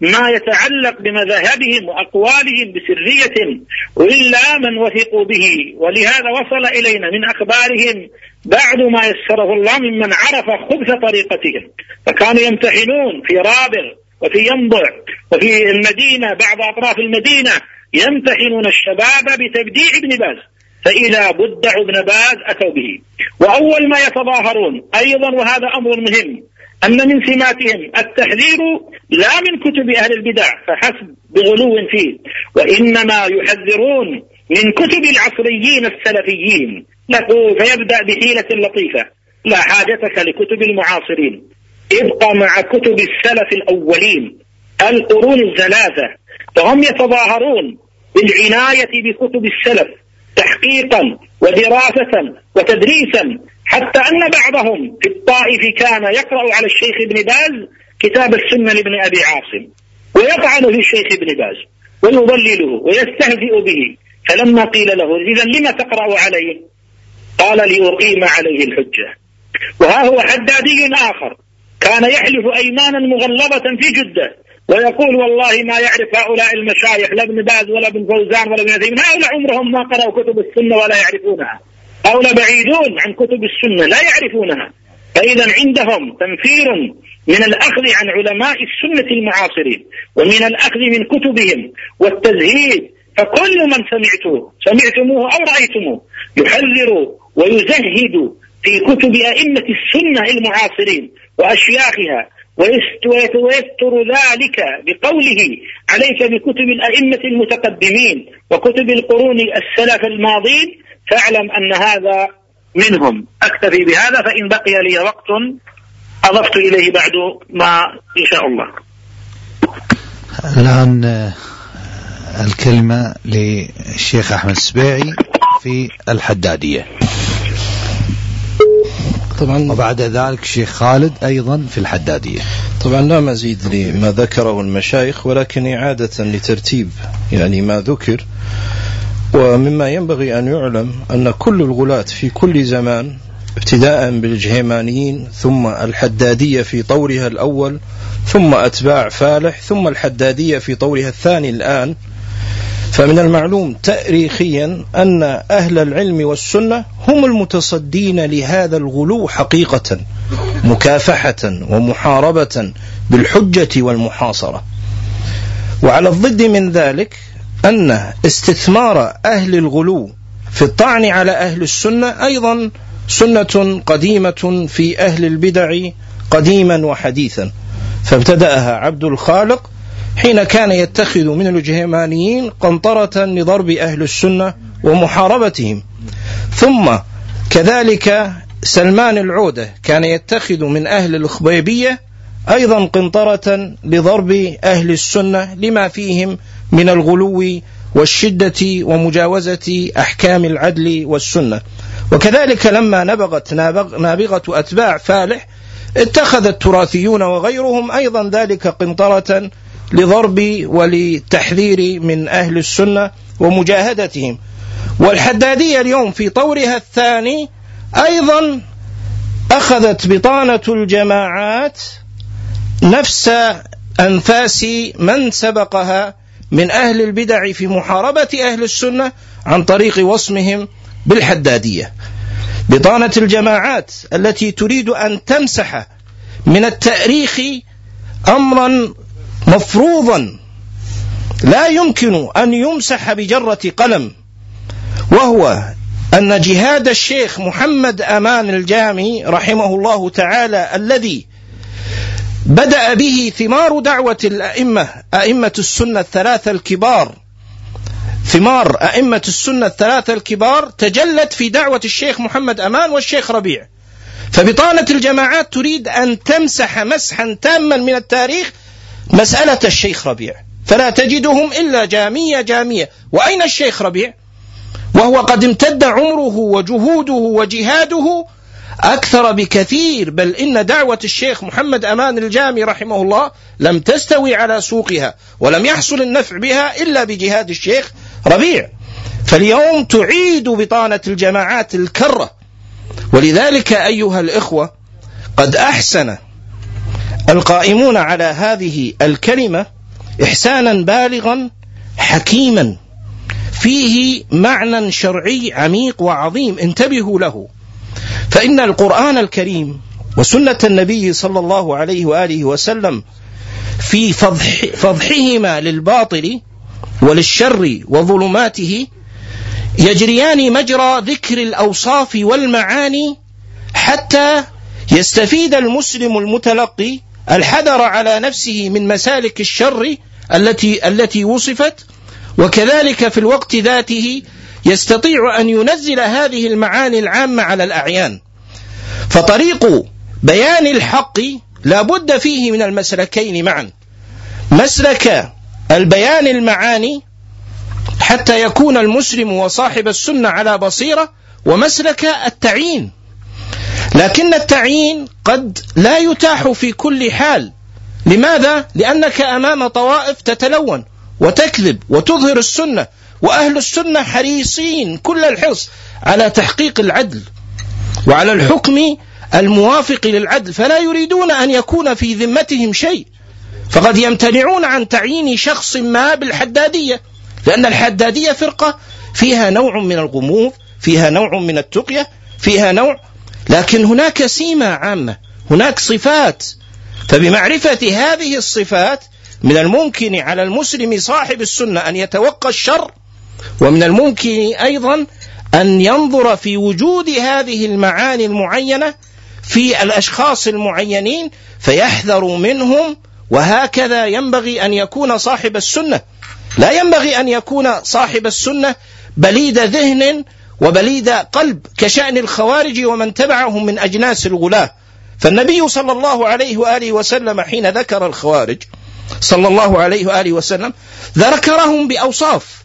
ما يتعلق بمذاهبهم وأقوالهم بسرية إلا من وثقوا به ولهذا وصل إلينا من أخبارهم بعد ما يسره الله ممن عرف خبث طريقتهم. فكانوا يمتحنون في رابغ وفي ينبع وفي المدينة بعض أطراف المدينة يمتحنون الشباب بتبديع ابن باز. فإذا بدعوا ابن باز أتوا به. وأول ما يتظاهرون أيضا وهذا أمر مهم أن من سماتهم التحذير لا من كتب أهل البدع فحسب بغلو فيه. وإنما يحذرون من كتب العصريين السلفيين. فيبدأ بحيلة لطيفة. لا حاجتك لكتب المعاصرين. ابقى مع كتب السلف الأولين. القرون الثلاثة فهم يتظاهرون بالعناية بكتب السلف تحقيقا ودراسة وتدريسا. حتى أن بعضهم في الطائف كان يقرأ على الشيخ ابن باز كتاب السنة لابن أبي عاصم. ويطعن في الشيخ ابن باز. ويضلله ويستهزئ به. فلما قيل له إذا لما تقرأ عليه؟ قال لأقيم عليه الحجة. وها هو حدادي آخر. كان يحلف أيمانا مغلظة في جدة. ويقول والله ما يعرف هؤلاء المشايخ لا ابن باز ولا ابن فوزان ولا ابن عثيمين. هؤلاء عمرهم ما قرأوا كتب السنة ولا يعرفونها. هؤلاء بعيدون عن كتب السنة لا يعرفونها. فإذا عندهم تنفير من الأخذ عن علماء السنة المعاصرين ومن الأخذ من كتبهم والتزهيد. فكل من سمعته سمعتموه أو رأيتموه يحذر ويزهد في كتب أئمة السنة المعاصرين وأشياخها ويستر ذلك بقوله عليك بكتب الأئمة المتقدمين وكتب القرون السلف الماضين فاعلم أن هذا منهم. أكتفي بهذا فإن بقي لي وقت أضفت إليه بعد ما إن شاء الله. الآن الكلمة للشيخ أحمد السبيعي في الحدادية. طبعا وبعد ذلك الشيخ خالد أيضا في الحدادية. طبعا لا مزيد لما ذكره المشايخ ولكن إعادة لترتيب يعني ما ذكر. ومما ينبغي أن يعلم أن كل الغلاة في كل زمان ابتداء بالجهيمانيين ثم الحدادية في طورها الأول ثم أتباع فالح ثم الحدادية في طورها الثاني الآن فمن المعلوم تاريخيا أن أهل العلم والسنة هم المتصدين لهذا الغلو حقيقة مكافحة ومحاربة بالحجة والمحاصرة. وعلى الضد من ذلك أن استثمار أهل الغلو في الطعن على أهل السنة أيضا سنة قديمة في أهل البدع قديما وحديثا. فابتدأها عبد الخالق حين كان يتخذ من الجهمانيين قنطرة لضرب أهل السنة ومحاربتهم. ثم كذلك سلمان العودة كان يتخذ من أهل الخبيبية أيضا قنطرة لضرب أهل السنة لما فيهم من الغلو والشدة ومجاوزة أحكام العدل والسنة. وكذلك لما نبغت نابغة أتباع فالح اتخذ التراثيون وغيرهم أيضا ذلك قنطرة لضرب ولتحذير من أهل السنة ومجاهدتهم. والحدادية اليوم في طورها الثاني أيضا أخذت بطانة الجماعات نفس أنفاس من سبقها من أهل البدع في محاربة أهل السنة عن طريق وصمهم بالحدادية. بطانة الجماعات التي تريد أن تمسح من التأريخ أمرا مفروضا لا يمكن أن يمسح بجرة قلم وهو أن جهاد الشيخ محمد أمان الجامي رحمه الله تعالى الذي بدأ به ثمار دعوة الأئمة أئمة السنة الثلاثة الكبار ثمار أئمة السنة الثلاثة الكبار تجلت في دعوة الشيخ محمد أمان والشيخ ربيع. فبطانة الجماعات تريد أن تمسح مسحا تاما من التاريخ مسألة الشيخ ربيع. فلا تجدهم إلا جامية جامية. وأين الشيخ ربيع؟ وهو قد امتد عمره وجهوده وجهاده أكثر بكثير. بل إن دعوة الشيخ محمد أمان الجامي رحمه الله لم تستوي على سوقها ولم يحصل النفع بها إلا بجهاد الشيخ ربيع. فاليوم تعيد بطانة الجماعات الكرة. ولذلك أيها الإخوة قد أحسن القائمون على هذه الكلمة إحسانا بالغا حكيما فيه معنى شرعي عميق وعظيم انتبهوا له. فإن القرآن الكريم وسنة النبي صلى الله عليه وآله وسلم في فضح فضحهما للباطل وللشر وظلماته يجريان مجرى ذكر الأوصاف والمعاني حتى يستفيد المسلم المتلقي الحذر على نفسه من مسالك الشر التي التي وصفت وكذلك في الوقت ذاته يستطيع أن ينزل هذه المعاني العامة على الأعيان. فطريق بيان الحق لا بد فيه من المسلكين معا. مسلك البيان المعاني حتى يكون المسلم وصاحب السنة على بصيرة ومسلك التعيين. لكن التعيين قد لا يتاح في كل حال لماذا؟ لأنك أمام طوائف تتلون وتكذب وتظهر السنة وأهل السنة حريصين كل الحرص على تحقيق العدل وعلى الحكم الموافق للعدل فلا يريدون أن يكون في ذمتهم شيء فقد يمتنعون عن تعيين شخص ما بالحدادية لأن الحدادية فرقة فيها نوع من الغموض فيها نوع من التقية فيها نوع لكن هناك سيمة عامة هناك صفات. فبمعرفة هذه الصفات من الممكن على المسلم صاحب السنة أن يتوقى الشر ومن الممكن أيضا أن ينظر في وجود هذه المعاني المعينة في الأشخاص المعينين فيحذر منهم وهكذا ينبغي أن يكون صاحب السنة. لا ينبغي أن يكون صاحب السنة بليد ذهن وبليد قلب كشأن الخوارج ومن تبعهم من أجناس الغلاة. فالنبي صلى الله عليه وآله وسلم حين ذكر الخوارج صلى الله عليه وآله وسلم ذكرهم بأوصاف.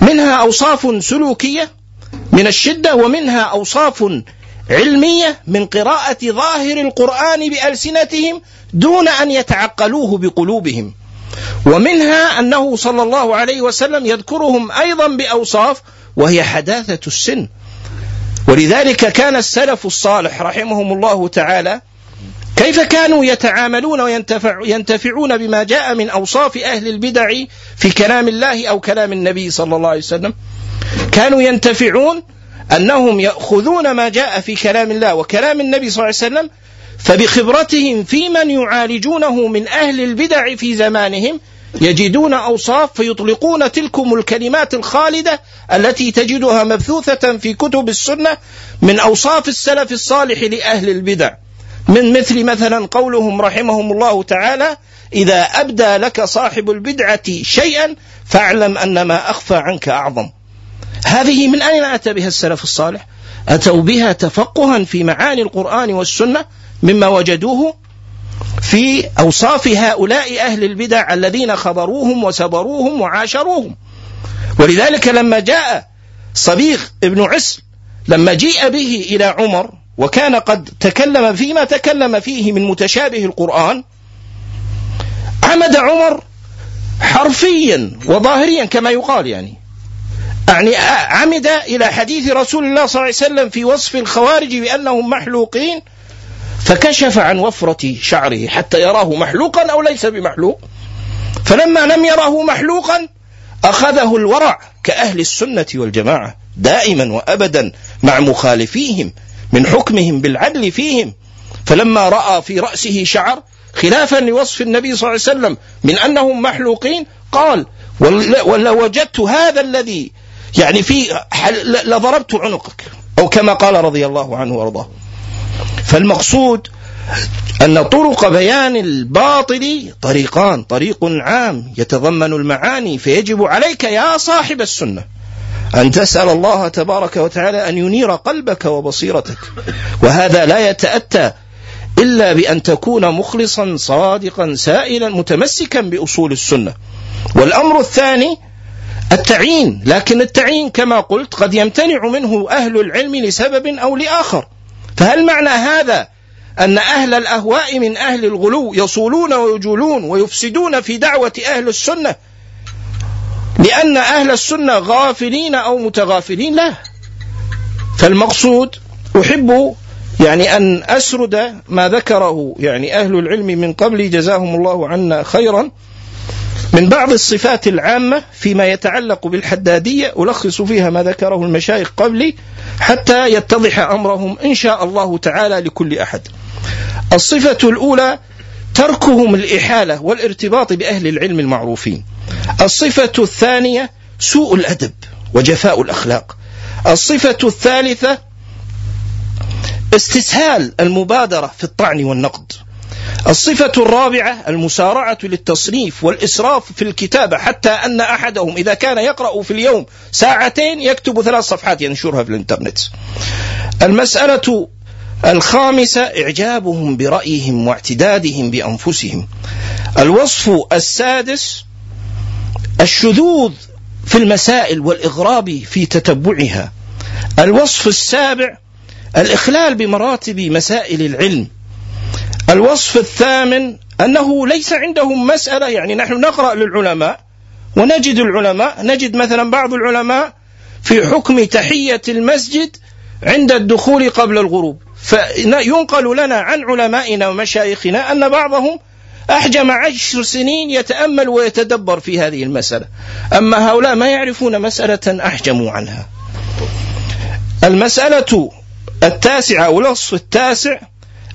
منها أوصاف سلوكية من الشدة ومنها أوصاف علمية من قراءة ظاهر القرآن بألسنتهم دون أن يتعقلوه بقلوبهم. ومنها أنه صلى الله عليه وسلم يذكرهم أيضا بأوصاف وهي حداثة السن. ولذلك كان السلف الصالح رحمهم الله تعالى كيف كانوا يتعاملون وينتفعون بما جاء من أوصاف أهل البدع في كلام الله أو كلام النبي صلى الله عليه وسلم؟ كانوا ينتفعون أنهم يأخذون ما جاء في كلام الله وكلام النبي صلى الله عليه وسلم فبخبرتهم في من يعالجونه من أهل البدع في زمانهم يجدون أوصاف فيطلقون تلكم الكلمات الخالدة التي تجدها مبثوثة في كتب السنة من أوصاف السلف الصالح لأهل البدع. من مثل مثلا قولهم رحمهم الله تعالى إذا أبدى لك صاحب البدعة شيئا فاعلم أن ما أخفى عنك أعظم. هذه من أين أتى بها السلف الصالح؟ أتوا بها تفقها في معاني القرآن والسنة مما وجدوه في أوصاف هؤلاء أهل البدع الذين خبروهم وسبروهم وعاشروهم. ولذلك لما جاء صبيغ ابن عسل لما جيء به إلى عمر وكان قد تكلم فيما تكلم فيه من متشابه القرآن عمد عمر حرفيا وظاهريا كما يقال يعني. يعني عمد إلى حديث رسول الله صلى الله عليه وسلم في وصف الخوارج بأنهم محلوقين فكشف عن وفرة شعره حتى يراه محلوقا أو ليس بمحلوق. فلما لم يره محلوقا أخذه الورع كأهل السنة والجماعة دائما وأبدا مع مخالفيهم من حكمهم بالعدل فيهم. فلما رأى في رأسه شعر خلافا لوصف النبي صلى الله عليه وسلم من أنهم محلوقين قال ولو وجدت هذا الذي يعني في لضربت عنقك. أو كما قال رضي الله عنه وأرضاه. فالمقصود أن طرق بيان الباطل طريقان طريق عام يتضمن المعاني فيجب عليك يا صاحب السنة أن تسأل الله تبارك وتعالى أن ينير قلبك وبصيرتك. وهذا لا يتأتى إلا بأن تكون مخلصا صادقا سائلا متمسكا بأصول السنة. والأمر الثاني التعيين لكن التعيين كما قلت قد يمتنع منه أهل العلم لسبب أو لآخر. فهل معنى هذا أن أهل الأهواء من أهل الغلو يصولون ويجولون ويفسدون في دعوة أهل السنة لأن أهل السنة غافلين أو متغافلين؟ لا. فالمقصود أحب يعني أن أسرد ما ذكره يعني أهل العلم من قبل جزاهم الله عنا خيرا من بعض الصفات العامة فيما يتعلق بالحدادية. ألخص فيها ما ذكره المشايخ قبلي. حتى يتضح أمرهم إن شاء الله تعالى لكل أحد. الصفة الأولى تركهم الإحالة والارتباط بأهل العلم المعروفين. الصفة الثانية سوء الأدب وجفاء الأخلاق. الصفة الثالثة استسهال المبادرة في الطعن والنقد. الصفة الرابعة المسارعة للتصنيف والإسراف في الكتابة حتى أن أحدهم إذا كان يقرأ في اليوم ساعتين يكتب ثلاث صفحات ينشرها في الإنترنت. المسألة الخامسة إعجابهم برأيهم واعتدادهم بأنفسهم. الوصف السادس الشذوذ في المسائل والإغراب في تتبعها. الوصف السابع الإخلال بمراتب مسائل العلم. الوصف الثامن أنه ليس عندهم مسألة يعني نحن نقرأ للعلماء ونجد العلماء نجد مثلا بعض العلماء في حكم تحية المسجد عند الدخول قبل الغروب. فينقل لنا عن علمائنا ومشايخنا أن بعضهم أحجم عشر سنين يتأمل ويتدبر في هذه المسألة. أما هؤلاء ما يعرفون مسألة أحجموا عنها. المسألة التاسعة أو الوصف التاسع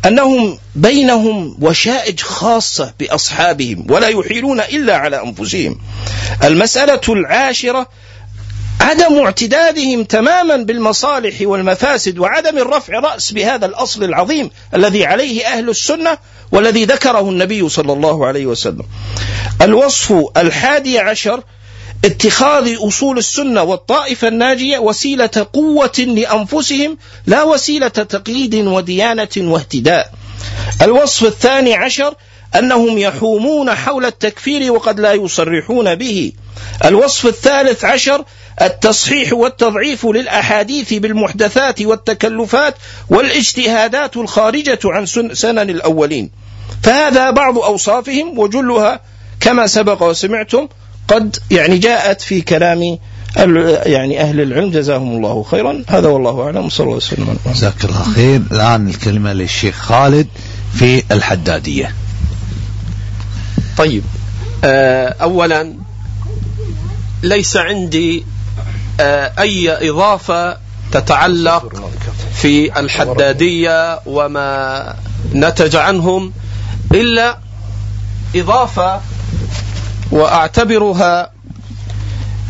أنهم بينهم وشائج خاصة بأصحابهم ولا يحيلون إلا على أنفسهم. المسألة العاشرة عدم اعتدادهم تماما بالمصالح والمفاسد وعدم الرفع رأس بهذا الأصل العظيم الذي عليه أهل السنة والذي ذكره النبي صلى الله عليه وسلم. الوصف الحادي عشر اتخاذ أصول السنة والطائفة الناجية وسيلة قوة لأنفسهم لا وسيلة تقليد وديانة واهتداء. الوصف الثاني عشر أنهم يحومون حول التكفير وقد لا يصرحون به. الوصف الثالث عشر التصحيح والتضعيف للأحاديث بالمحدثات والتكلفات والاجتهادات الخارجة عن سنن الأولين. فهذا بعض أوصافهم وجلها كما سبق وسمعتم قد يعني جاءت في كلام يعني أهل العلم جزاهم الله خيرا. هذا والله أعلم. صلى الله عليه وسلم. جزاك الله خير. الآن الكلمة للشيخ خالد في الحدادية. طيب. آه، أولا ليس عندي آه، أي إضافة تتعلق في الحدادية وما نتج عنهم إلا إضافة وأعتبرها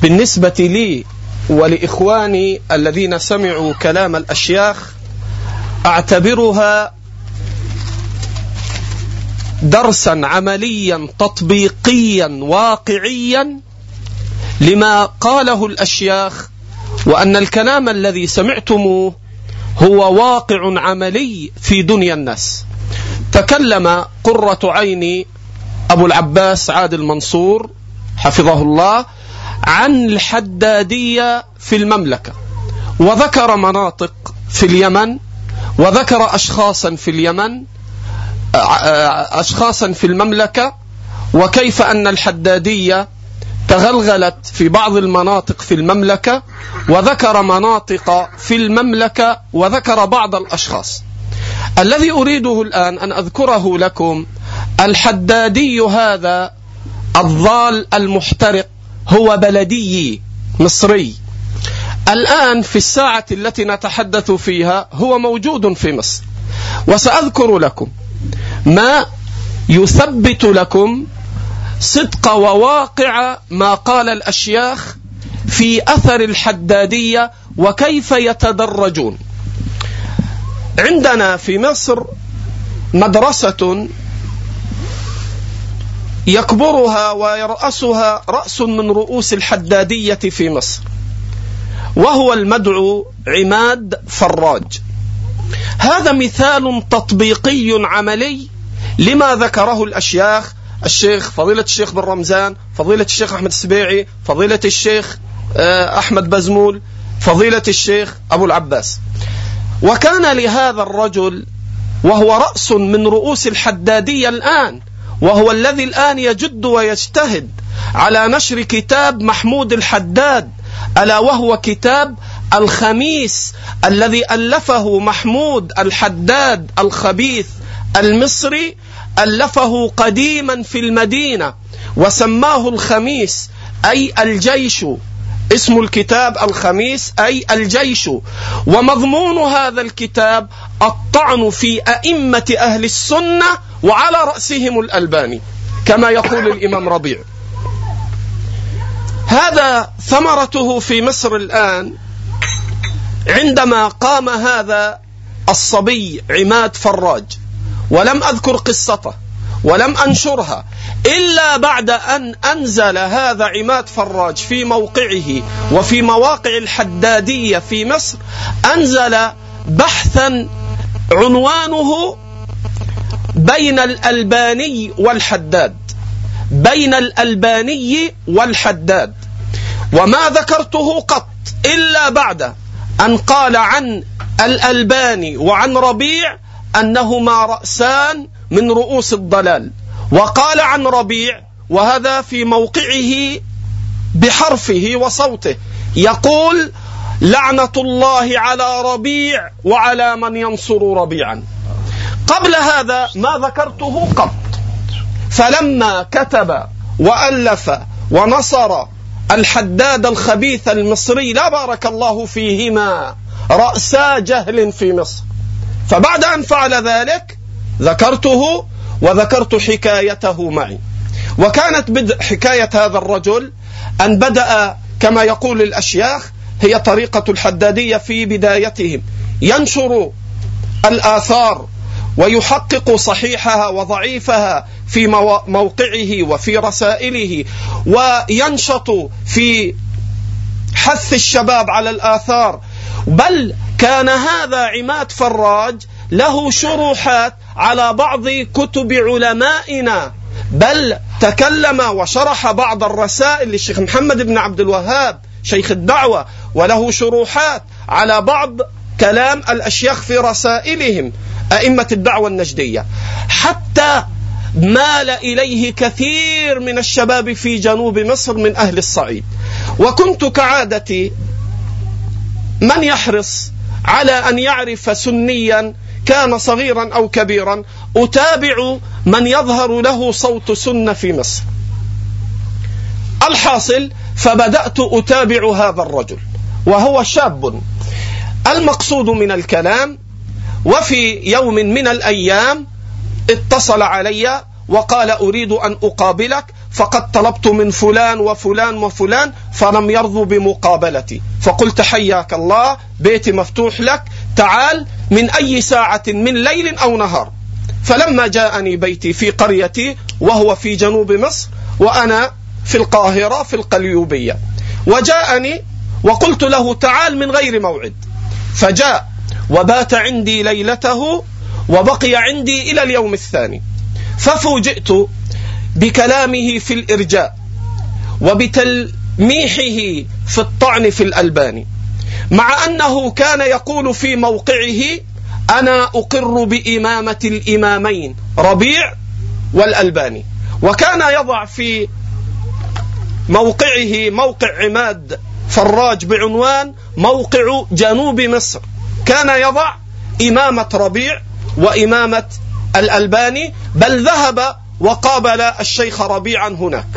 بالنسبة لي ولإخواني الذين سمعوا كلام الأشياخ أعتبرها درسا عمليا تطبيقيا واقعيا لما قاله الأشياخ وأن الكلام الذي سمعتموه هو واقع عملي في دنيا الناس. تكلم قرة عيني أبو العباس عادل منصور حفظه الله عن الحدادية في المملكة وذكر مناطق في اليمن وذكر أشخاصا في اليمن أشخاصا في المملكة وكيف أن الحدادية تغلغلت في بعض المناطق في المملكة وذكر مناطق في المملكة وذكر بعض الأشخاص. الذي أريده الآن أن أذكره لكم الحدادي هذا الضال المحترق هو بلدي مصري. الآن في الساعة التي نتحدث فيها هو موجود في مصر. وسأذكر لكم ما يثبت لكم صدق وواقع ما قال الأشياخ في أثر الحدادية وكيف يتدرجون. عندنا في مصر مدرسة يكبرها ويرأسها رأس من رؤوس الحدادية في مصر. وهو المدعو عماد فراج. هذا مثال تطبيقي عملي لما ذكره الأشياخ الشيخ فضيلة الشيخ بن رمزان فضيلة الشيخ أحمد السبيعي فضيلة الشيخ آه، أحمد بزمول فضيلة الشيخ أبو العباس. وكان لهذا الرجل وهو رأس من رؤوس الحدادية الآن وهو الذي الآن يجد ويجتهد على نشر كتاب محمود الحداد ألا وهو كتاب الخميس الذي ألفه محمود الحداد الخبيث المصري ألفه قديما في المدينة وسماه الخميس أي الجيش. اسم الكتاب الخميس أي الجيش. ومضمون هذا الكتاب الطعن في أئمة أهل السنة وعلى رأسهم الألباني كما يقول الإمام ربيع. هذا ثمرته في مصر الآن عندما قام هذا الصبي عماد فراج. ولم أذكر قصته. ولم أنشرها إلا بعد أن أنزل هذا عماد فراج في موقعه وفي مواقع الحدادية في مصر أنزل بحثا عنوانه بين الألباني والحداد بين الألباني والحداد. وما ذكرته قط إلا بعد أن قال عن الألباني وعن ربيع أنهما رأسان من رؤوس الضلال. وقال عن ربيع وهذا في موقعه بحرفه وصوته. يقول لعنة الله على ربيع وعلى من ينصر ربيعا. قبل هذا ما ذكرته قط. فلما كتب وألف ونصر الحداد الخبيث المصري لا بارك الله فيهما رأسا جهل في مصر. فبعد أن فعل ذلك ذكرته وذكرت حكايته معي. وكانت بدء حكاية هذا الرجل أن بدأ كما يقول الأشياخ هي طريقة الحدادية في بدايتهم. ينشر الآثار ويحقق صحيحها وضعيفها في موقعه وفي رسائله وينشط في حث الشباب على الآثار. بل كان هذا عماد فراج له شروحات على بعض كتب علمائنا بل تكلم وشرح بعض الرسائل للشيخ محمد بن عبد الوهاب شيخ الدعوة وله شروحات على بعض كلام الأشياخ في رسائلهم أئمة الدعوة النجدية. حتى مال إليه كثير من الشباب في جنوب مصر من أهل الصعيد. وكنت كعادتي من يحرص على أن يعرف سنيا كان صغيرا أو كبيرا أتابع من يظهر له صوت سنة في مصر. الحاصل فبدأت أتابع هذا الرجل وهو شاب. المقصود من الكلام وفي يوم من الأيام اتصل علي وقال أريد أن أقابلك فقد طلبت من فلان وفلان وفلان فلم يرضوا بمقابلتي. فقلت حياك الله بيتي مفتوح لك تعال من أي ساعة من ليل أو نهار. فلما جاءني بيتي في قريتي وهو في جنوب مصر وأنا في القاهرة في القليوبية. وجاءني وقلت له تعال من غير موعد. فجاء وبات عندي ليلته وبقي عندي إلى اليوم الثاني. ففوجئت بكلامه في الإرجاء وبتلميحه في الطعن في الألباني. مع أنه كان يقول في موقعه أنا أقر بإمامة الإمامين ربيع والألباني. وكان يضع في موقعه موقع عماد فراج بعنوان موقع جنوب مصر. كان يضع إمامة ربيع وإمامة الألباني بل ذهب وقابل الشيخ ربيعا هناك.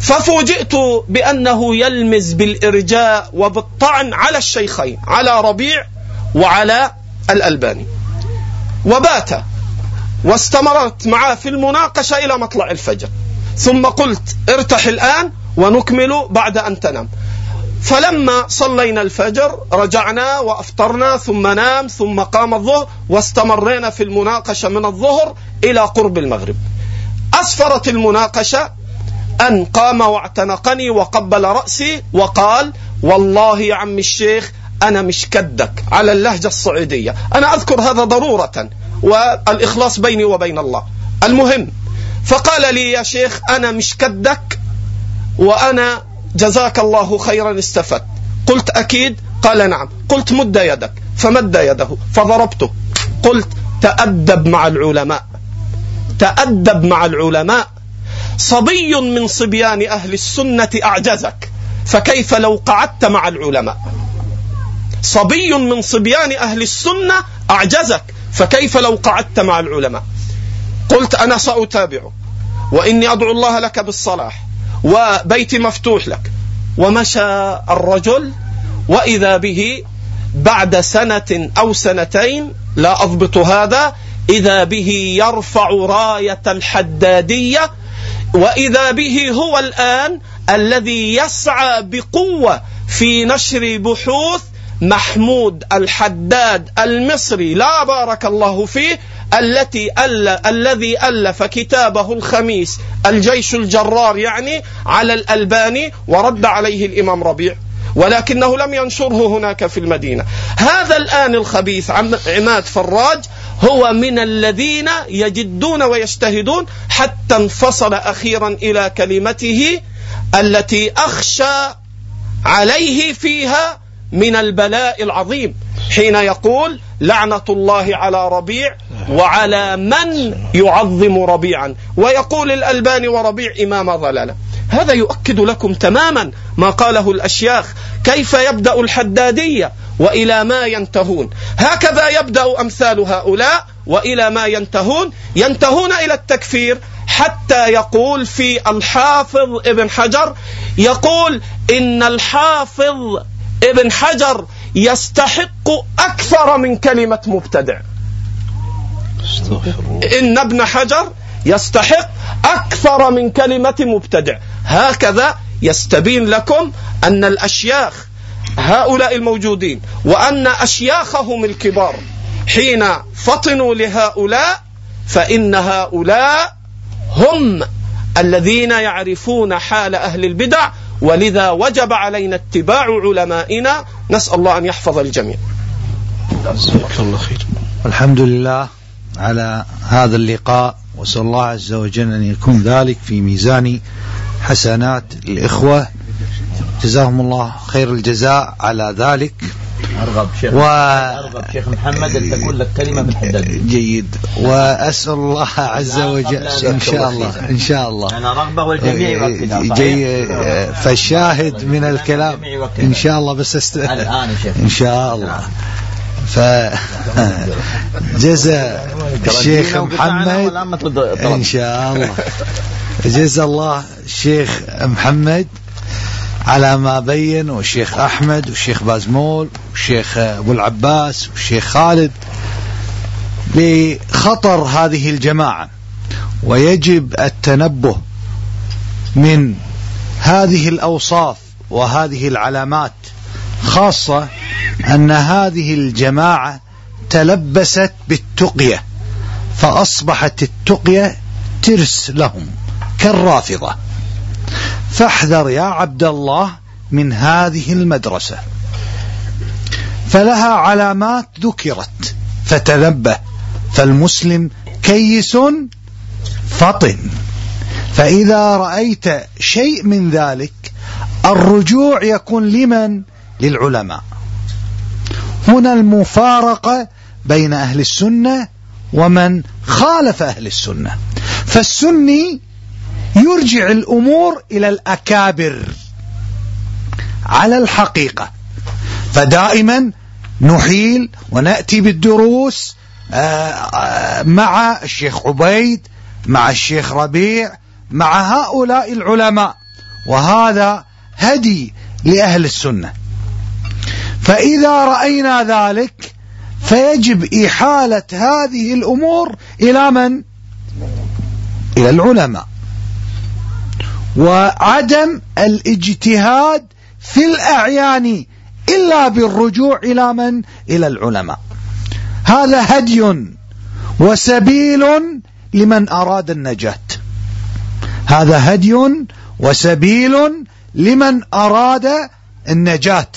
ففوجئت بأنه يلمز بالإرجاء وبالطعن على الشيخين على ربيع وعلى الألباني. وبات واستمرت معه في المناقشة إلى مطلع الفجر. ثم قلت ارتح الآن ونكمل بعد أن تنام. فلما صلينا الفجر رجعنا وأفطرنا ثم نام ثم قام الظهر واستمرينا في المناقشة من الظهر إلى قرب المغرب. أسفرت المناقشة أن قام واعتنقني وقبل رأسي وقال: والله يا عم الشيخ أنا مش كدك على اللهجة الصعيدية، أنا أذكر هذا ضرورة والإخلاص بيني وبين الله. المهم فقال لي يا شيخ أنا مش كدك وأنا جزاك الله خيرا استفدت. قلت أكيد؟ قال نعم. قلت مد يدك. فمد يده. فضربته. قلت تأدب مع العلماء. تأدب مع العلماء. صبي من صبيان أهل السنة أعجزك. فكيف لو قعدت مع العلماء؟ صبي من صبيان أهل السنة أعجزك. فكيف لو قعدت مع العلماء؟ قلت أنا سأتابعه وإني أدعو الله لك بالصلاح وبيتي مفتوح لك. ومشى الرجل وإذا به بعد سنة أو سنتين لا أضبط هذا إذا به يرفع راية الحدادية وإذا به هو الآن الذي يسعى بقوة في نشر بحوث محمود الحداد المصري لا بارك الله فيه التي أل... الذي ألف كتابه الخميس الجيش الجرار يعني على الألباني ورد عليه الإمام ربيع. ولكنه لم ينشره هناك في المدينة. هذا الآن الخبيث عماد فراج هو من الذين يجدون ويجتهدون حتى انفصل أخيرا إلى كلمته التي أخشى عليه فيها من البلاء العظيم. حين يقول لعنة الله على ربيع وعلى من يعظم ربيعا. ويقول الألباني وربيع إمام ضلالة. هذا يؤكد لكم تماما ما قاله الأشياخ. كيف يبدأ الحدادية؟ وإلى ما ينتهون. هكذا يبدأ أمثال هؤلاء وإلى ما ينتهون. ينتهون إلى التكفير حتى يقول في الحافظ ابن حجر يقول إن الحافظ ابن حجر يستحق أكثر من كلمة مبتدع. إن ابن حجر يستحق أكثر من كلمة مبتدع. هكذا يستبين لكم أن الأشياخ هؤلاء الموجودين وأن أشياخهم الكبار حين فطنوا لهؤلاء فإن هؤلاء هم الذين يعرفون حال أهل البدع ولذا وجب علينا اتباع علمائنا. نسأل الله أن يحفظ الجميع. الله خير. الحمد لله على هذا اللقاء وسأل الله عز وجل أن يكون ذلك في ميزان حسنات الإخوة. جزاهم الله خير الجزاء على ذلك. أرغب شيخ و... أرغب شيخ محمد أن تقول لك كلمة من حداد. جيد. وأسأل الله عز وجل إن شاء الله إن شاء الله. أنا رغبة والجميع يوقفها جي... فالشاهد من الكلام. إن شاء الله بس است... الآن شيخ. إن شاء الله. ف جزا الشيخ محمد. إن شاء الله. جزا الله الشيخ محمد. على ما بين والشيخ أحمد والشيخ بازمول والشيخ أبو العباس والشيخ خالد بخطر هذه الجماعة. ويجب التنبه من هذه الأوصاف وهذه العلامات خاصة أن هذه الجماعة تلبست بالتقية فأصبحت التقية ترس لهم كالرافضة. فاحذر يا عبد الله من هذه المدرسة. فلها علامات ذكرت فتنبه. فالمسلم كيس فطن. فإذا رأيت شيء من ذلك الرجوع يكون لمن؟ للعلماء. هنا المفارقة بين أهل السنة ومن خالف أهل السنة. فالسني يرجع الأمور إلى الأكابر. على الحقيقة. فدائما نحيل ونأتي بالدروس آه، آه، مع الشيخ عبيد مع الشيخ ربيع مع هؤلاء العلماء. وهذا هدي لأهل السنة. فإذا رأينا ذلك فيجب إحالة هذه الأمور إلى من؟ إلى العلماء. وعدم الاجتهاد في الأعيان إلا بالرجوع إلى من؟ إلى العلماء. هذا هدي وسبيل لمن أراد النجاة. هذا هدي وسبيل لمن أراد النجاة.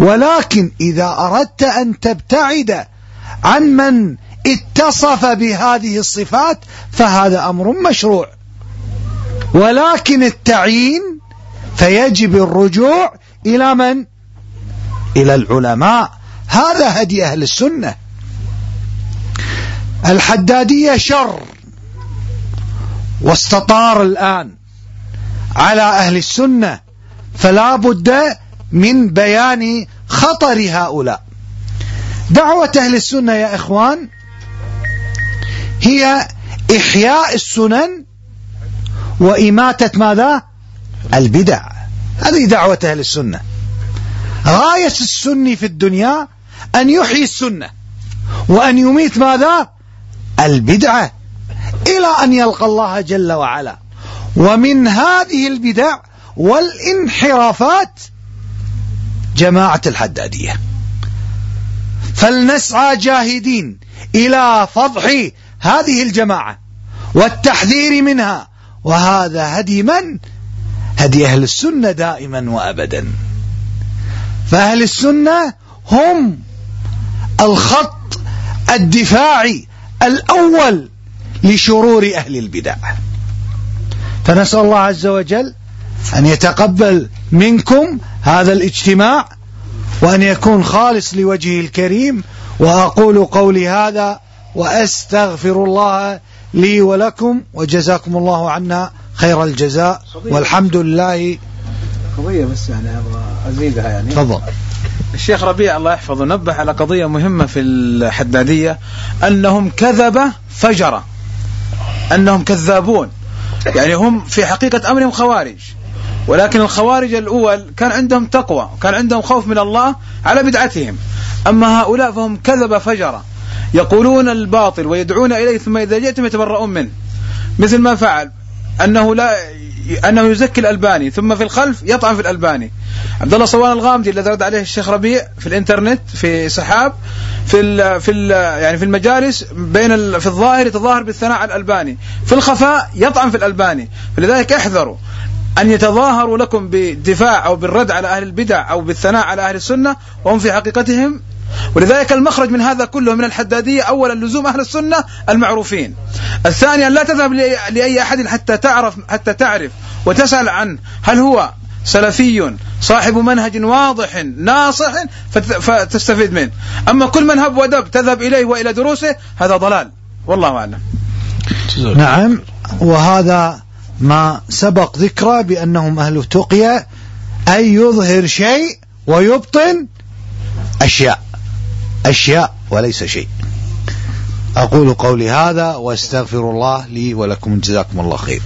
ولكن إذا أردت أن تبتعد عن من اتصف بهذه الصفات فهذا أمر مشروع. ولكن التعيين فيجب الرجوع إلى من؟ إلى العلماء. هذا هدي أهل السنة. الحدادية شر واستطار الآن على أهل السنة فلا بد من بيان خطر هؤلاء. دعوة أهل السنة يا إخوان هي إحياء السنن وإماتة ماذا؟ البدع. هذه دعوة أهل السنة. غاية السني في الدنيا أن يحيي السنة وأن يميت ماذا؟ البدعة إلى أن يلقى الله جل وعلا. ومن هذه البدع والانحرافات جماعة الحدادية. فلنسعى جاهدين إلى فضح هذه الجماعة والتحذير منها وهذا هدي من؟ هدي أهل السنة دائما وأبدا. فأهل السنة هم الخط الدفاعي الأول لشرور أهل البدع. فنسأل الله عز وجل أن يتقبل منكم هذا الاجتماع وأن يكون خالص لوجهه الكريم. وأقول قولي هذا وأستغفر الله لي ولكم وجزاكم الله عنا خير الجزاء والحمد لله. قضية بس يعني أبغى أزيدها يعني. تفضل. الشيخ ربيع الله يحفظه نبه على قضية مهمة في الحدادية. أنهم كذبة فجرة. أنهم كذابون. يعني هم في حقيقة أمرهم خوارج. ولكن الخوارج الأول كان عندهم تقوى كان عندهم خوف من الله على بدعتهم. أما هؤلاء فهم كذب فجرة. يقولون الباطل ويدعون إليه ثم إذا جئتم يتبرؤون منه. مثل ما فعل أنه لا أنه يزكي الألباني ثم في الخلف يطعن في الألباني. عبد الله صوان الغامدي الذي رد عليه الشيخ ربيع في الإنترنت في سحاب في ال في ال يعني في المجالس بين في الظاهر يتظاهر بالثناء على الألباني. في الخفاء يطعن في الألباني. فلذلك احذروا أن يتظاهروا لكم بالدفاع أو بالرد على أهل البدع أو بالثناء على أهل السنة وهم في حقيقتهم ولذلك المخرج من هذا كله من الحدادية أولا لزوم أهل السنة المعروفين. الثاني أن لا تذهب لأي أحد حتى تعرف حتى تعرف وتسأل عنه. هل هو سلفي صاحب منهج واضح ناصح؟ فتستفيد منه. أما كل من هب ودب تذهب إليه وإلى دروسه هذا ضلال. والله أعلم. نعم. وهذا ما سبق ذكره بأنهم أهل تقية أي يظهر شيء ويبطن أشياء. أشياء وليس شيء. أقول قولي هذا وأستغفر الله لي ولكم جزاكم الله خير.